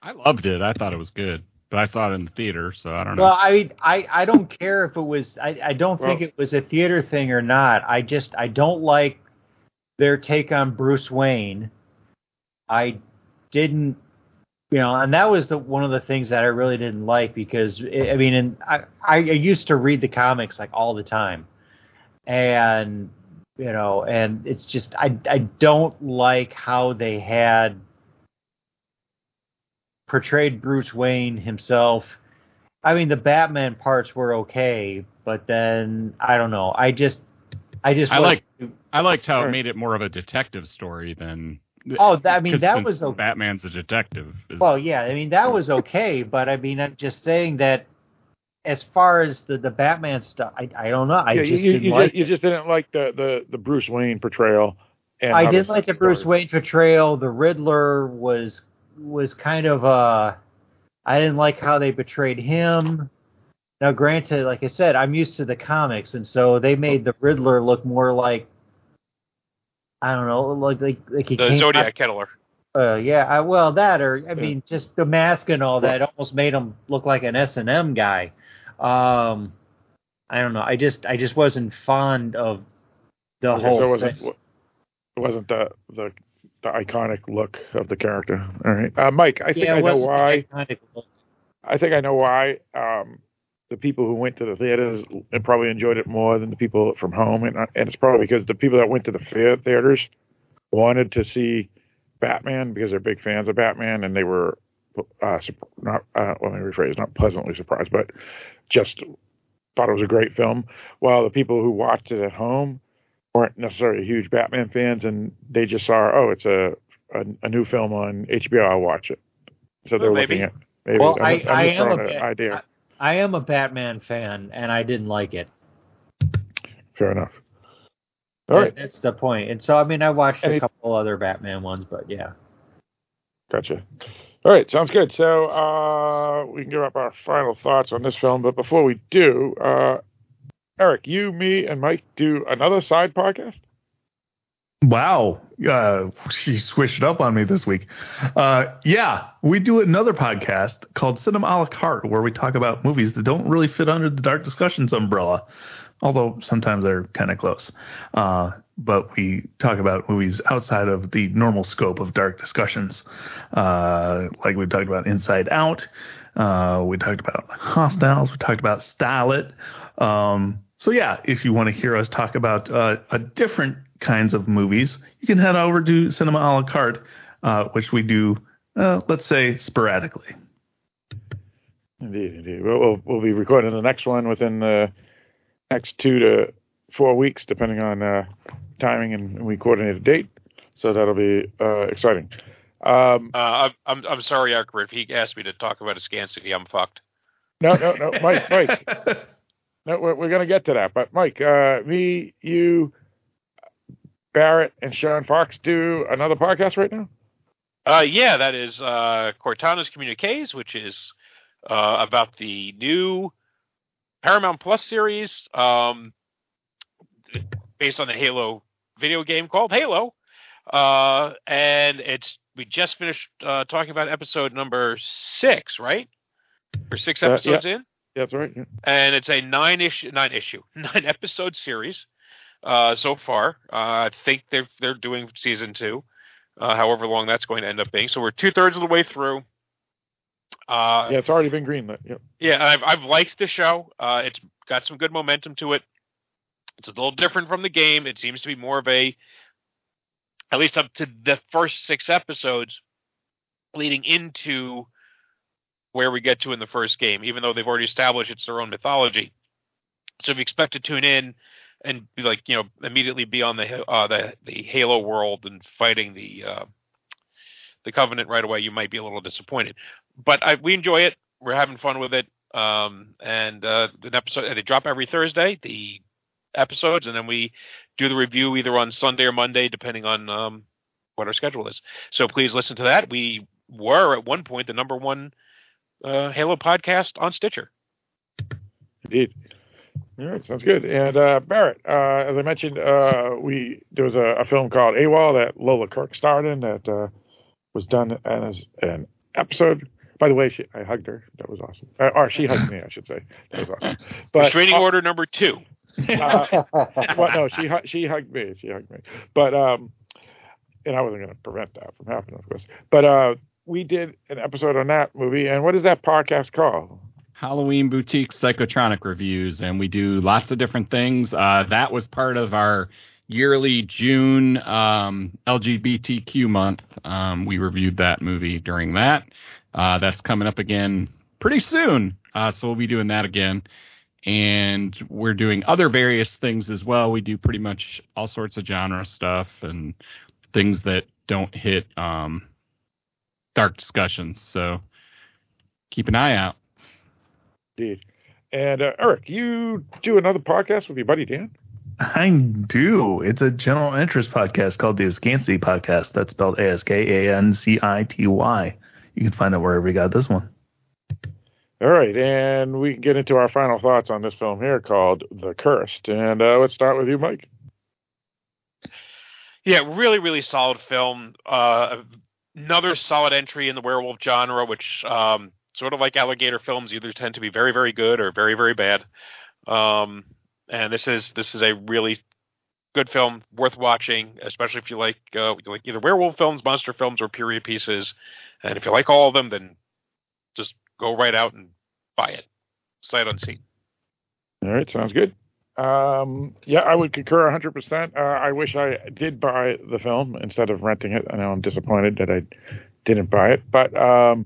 I loved it. I thought it was good, but I saw it in the theater, so I don't know. Well, I I I don't care if it was. I I don't think Well- it was a theater thing or not. I just I don't like their take on Bruce Wayne. I didn't, you know, and that was the one of the things that I really didn't like because I I mean, and I I used to read the comics like all the time, and you know, and it's just I I don't like how they had portrayed Bruce Wayne himself. I mean, the Batman parts were okay, but then I don't know. I just, I just I like I liked how it made it more of a detective story than. Oh, that- I mean, that was okay. Batman's a detective. is- Well, yeah, I mean that was okay, but I mean I'm just saying that as far as the the Batman stuff, I I don't know. I Yeah, just you, didn't you, like just, you just didn't like the, the, the Bruce Wayne portrayal. And I how did like the Bruce Wayne portrayal. The Riddler was was kind of uh I didn't like how they betrayed him. Now, granted, like I said, I'm used to the comics, and so they made the Riddler look more like I don't know, like like like he The came Zodiac out- Kettler. Uh, yeah, I, well, that or I mean, just the mask and all that almost made him look like an S and M guy. Um, I don't know. I just I just wasn't fond of the whole wasn't, thing. it wasn't the, the the iconic look of the character. All right, uh, Mike. I think Yeah, I know why. I think I know why. Um, the people who went to the theaters and probably enjoyed it more than the people from home, and and it's probably because the people that went to the theaters wanted to see Batman because they're big fans of Batman, and they were uh, not uh, let me rephrase, not pleasantly surprised, but just thought it was a great film. While the people who watched it at home weren't necessarily huge Batman fans, and they just saw, oh, it's a a, a new film on HBO, I'll watch it. So they're Well, looking at maybe. Well, I'm, I, I'm I am a throwing idea. I am a Batman fan, and I didn't like it. Fair enough. All right, That's the point. And so, I mean, I watched Any- a couple other Batman ones, but yeah. gotcha. All right, sounds good. So uh, we can give up our final thoughts on this film, but before we do, uh, Eric, you, me, and Mike do another side podcast. Wow. Uh, she switched up on me this week. Uh, yeah, we do another podcast called Cinema a la carte where we talk about movies that don't really fit under the Dark Discussions umbrella. although sometimes they're kind of close. But we talk about movies outside of the normal scope of dark discussions, uh, like we talked about Inside Out. Uh, we talked about Hostiles. We talked about Starlet. Um, so yeah, if you want to hear us talk about uh, different kinds of movies, you can head over to Cinema a la carte, uh, which we do, uh, let's say, sporadically. Indeed, indeed. We'll, we'll, we'll be recording the next one within the next two to four weeks, depending on uh, timing, and we coordinate a date. So that'll be uh, exciting. Um, Uh, I'm, I'm sorry, Archer. If he asked me to talk about a Scansky, I'm fucked. no, no, no, Mike, Mike. No, we're, we're going to get to that. But Mike, uh, me, you, Barrett, and Sean Fox do another podcast right now. Uh, yeah, that is uh, Cortana's Communiques, which is uh, about the new Paramount Plus series um, based on the Halo video game called Halo. Uh, and it's we just finished uh, talking about episode number six, right? Or six Uh, yeah. episodes in, Yeah, That's right. yeah. and it's a nine issue, nine issue, nine episode series uh, so far. Uh, I think they're they're doing season two, uh, however long that's going to end up being. So we're two thirds of the way through. Uh, yeah, it's already been greenlit. Yep. yeah, I've I've liked the show. Uh, it's got some good momentum to it. It's a little different from the game. It seems to be more of a, at least up to the first six episodes, leading into where we get to in the first game. Even though they've already established it's their own mythology, so if you expect to tune in and be like you know immediately be on the uh, the the Halo world and fighting the uh, the Covenant right away, you might be a little disappointed. But I, we enjoy it. We're having fun with it. Um, and uh, an episode they drop every Thursday. The episodes, and then we do the review either on Sunday or Monday, depending on um, what our schedule is. So please listen to that. We were at one point the number one uh, Halo podcast on Stitcher. Indeed. All right, sounds good. And uh, Barrett, uh, as I mentioned, uh, we there was a, a film called AWOL that Lola Kirke starred in that uh, was done as an episode. By the way, she, I hugged her. That was awesome. Uh, or she hugged me, I should say. That was awesome. But Restraining order number two. Uh, well, no, she she hugged me. She hugged me. But um, and I wasn't going to prevent that from happening, of course. But uh, we did an episode on that movie. And what is that podcast called? Halloween Boutique Psychotronic reviews, and we do lots of different things. Uh, that was part of our yearly June um, LGBTQ month. Um, we reviewed that movie during that. Uh, that's coming up again pretty soon, uh, so we'll be doing that again. And we're doing other various things as well. We do pretty much all sorts of genre stuff and things that don't hit um, dark discussions. So keep an eye out. Indeed. And uh, Eric, you do another podcast with your buddy Dan. I do. It's a general interest podcast called the Askancity Podcast. That's spelled A S K A N C I T Y. You can find it wherever you got this one. All right, and we can get into our final thoughts on this film here called The Cursed. And uh, let's start with you, Mike. Yeah, really, really solid film. Uh, another solid entry in the werewolf genre, which um, sort of like alligator films, either tend to be very, very good or very, very bad. Um, and this is this is a really good film, worth watching, especially if you like uh, like either werewolf films, monster films, or period pieces. And if you like all of them, then just go right out and buy it, sight unseen. All right, sounds good. Um, yeah, I would concur 100%. Uh, I wish I did buy the film instead of renting it. I know I'm disappointed that I didn't buy it. But um,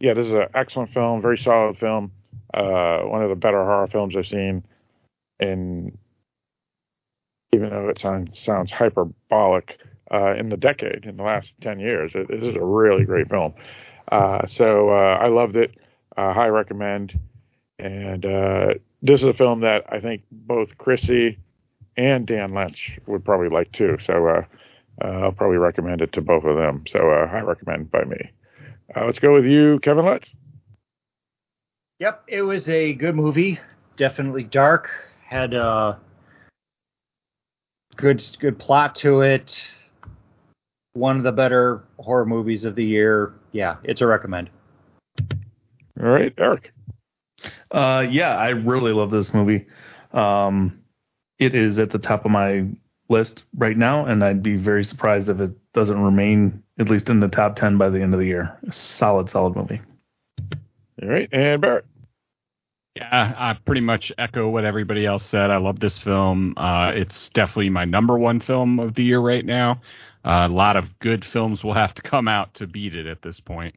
yeah, this is an excellent film, very solid film. Uh, one of the better horror films I've seen. In even though it sounds sounds hyperbolic, uh, in the decade, in the last 10 years, it, this is a really great film. Uh, so uh, I loved it. Uh, high recommend. And uh, this is a film that I think both Chrissy and Dan Lynch would probably like too. So uh, uh, I'll probably recommend it to both of them. So uh, high recommend by me. Uh, let's go with you, Kevin Lutz. Yep, it was a good movie. Definitely dark. Had a good good plot to it. One of the better horror movies of the year. Yeah, it's a recommend. All right, Eric. Uh, yeah, I really love this movie. Um, it is at the top of my list right now, and I'd be very surprised if it doesn't remain at least in the top ten by the end of the year. Solid, solid movie. All right, and Barrett. Yeah, I pretty much echo what everybody else said. I love this film. Uh, it's definitely my number one film of the year right now. Uh, a lot of good films will have to come out to beat it at this point.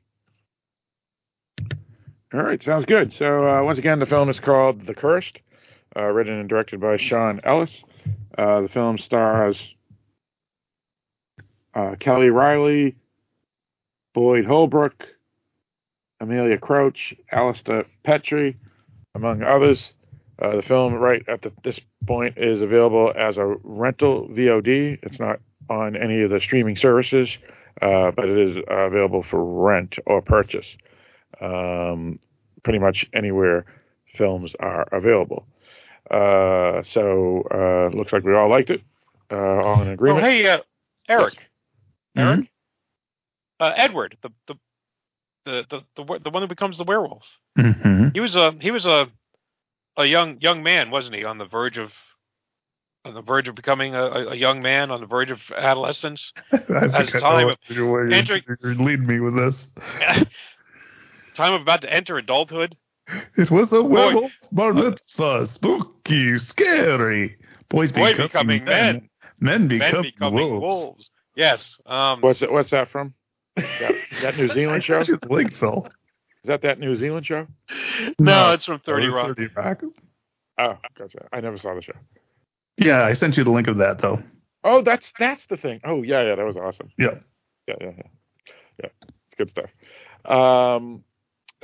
All right, sounds good. So uh, once again, the film is called The Cursed, uh, written and directed by Sean Ellis. Uh, the film stars uh, Kelly Reilly, Boyd Holbrook, Amelia Crouch, Alistair Petrie, among others. Uh, the film, right at the, this point, is available as a rental VOD. It's not on any of the streaming services, uh, but it is available for rent or purchase. Um, pretty much anywhere films are available. Uh, so uh, looks like we all liked it. Uh, all in Oh, agreement. hey, uh, Eric. Eric. Uh, Edward, the the the the the, the one who becomes the werewolf. Mm-hmm. He was a he was a a young young man, wasn't he? On the verge of on the verge of becoming a, a- young man, on the verge of adolescence. I As think I time know you're, you're leading me with this. time of about to enter adulthood. It was a werewolf bar mitzvah, spooky, scary. Boys Boy becoming, becoming men. men Men becoming, becoming wolves. wolves. Yes. Um, What's that, what's that from? That, that New Zealand show? Is the link, that that New Zealand show? no, it's from Thirty Rock. 30 Rock. Oh, gotcha. I never saw the show. Yeah, I sent you the link of that though. Oh, that's that's the thing. Oh, yeah, yeah, that was awesome. Yeah. Yeah, yeah, yeah. Yeah, it's good stuff. Um,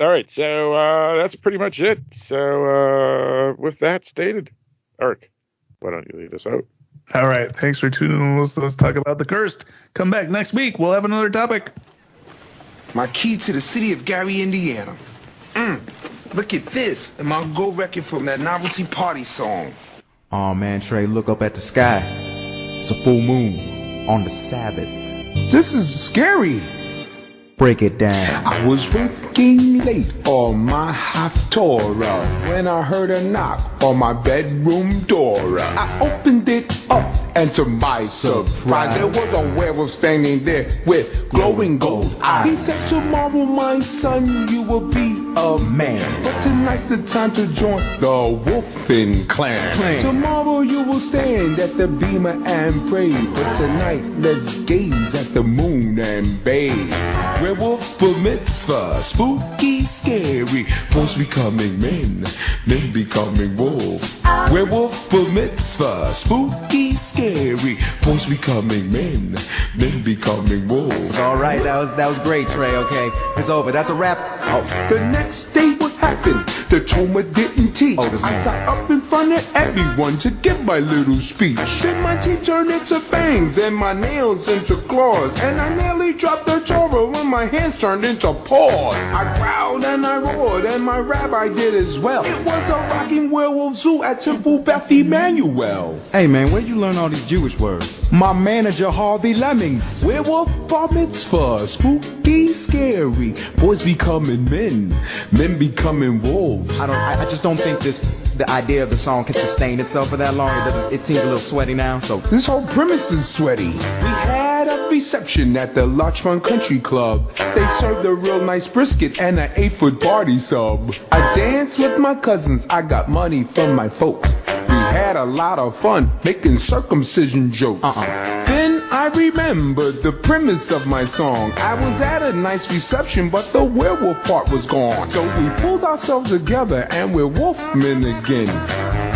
all right, so uh, that's pretty much it. So uh, with that stated, Eric, why don't you lead us out? All right. Thanks for tuning in. Let's, let's talk about the cursed. Come back next week. We'll have another topic. My key to the city of Gary, Indiana. Mm, look at this. And my gold record from that novelty party song. Oh man, Trey, look up at the sky. It's a full moon on the Sabbath. This is scary. Break it down. I was working late on my Haftorah when I heard a knock on my bedroom door. I opened it up, and to my surprise, there was a werewolf standing there with glowing gold eyes. He says, Tomorrow, my son, you will be a man. But tonight's the time to join the Wolfen clan. Clan. Tomorrow, you will stand at the bimah and pray. But tonight, let's gaze at the moon and bathe. Werewolf bar mitzvah, spooky, scary. Boys becoming men, men becoming wolves. Werewolf bar mitzvah, spooky, scary. Boys becoming men, men becoming wolves. All right, that was that was great, Trey. Okay, it's over. That's a wrap. Oh, the next day, what happened? The Toma didn't teach. Oh, I got up in front of everyone to give my little speech. Then my teeth turned into fangs and my nails into claws. And I nearly dropped the Torah when my hands turned into paws. I growled and I roared, and my rabbi did as well. It was a rocking werewolf zoo at Temple Beth Emmanuel. Hey man, where'd you learn all these Jewish words? My manager Harvey Lemmings. Werewolf bar mitzvah, spooky, scary. Boys becoming men, men becoming wolves. I don't. I, I just don't think this. The idea of the song can sustain itself for that long. It doesn't. It seems a little sweaty now. So This whole premise is sweaty. We had a reception at the Larchmont Country Club. They served a real nice brisket and an eight foot party sub. I danced with my cousins. I got money from my folks. We had a lot of fun making circumcision jokes. Uh Then I remembered the premise of my song. I was at a nice reception, but the werewolf part was gone. So we pulled ourselves together and we're wolfmen again.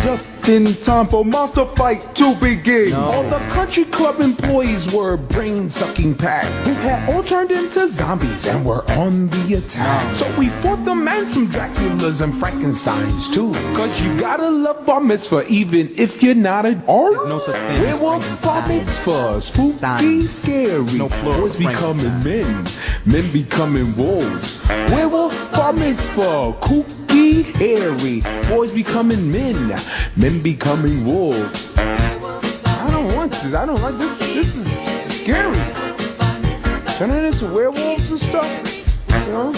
Just in time for monster fight to begin. All the country club employees were brain sucking packed. Who had all turned into zombies and were on the attack. So we fought them and some Draculas and Frankensteins too. Cause you gotta love bar mitzvah even if you're not an artist. There's no such thing Werewolf bar mitzvah, spooky, scary. No Boys becoming men, men becoming wolves. Werewolf bar mitzvah, kooky, hairy. Boys becoming men, men becoming wolves. I don't want this. I don't like this. This is scary. Turning into werewolves and stuff. You know?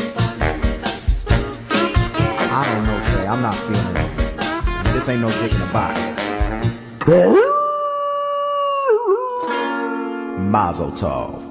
I don't know, Trey. I'm not feeling it. This ain't no dick in the box. Mazel tov.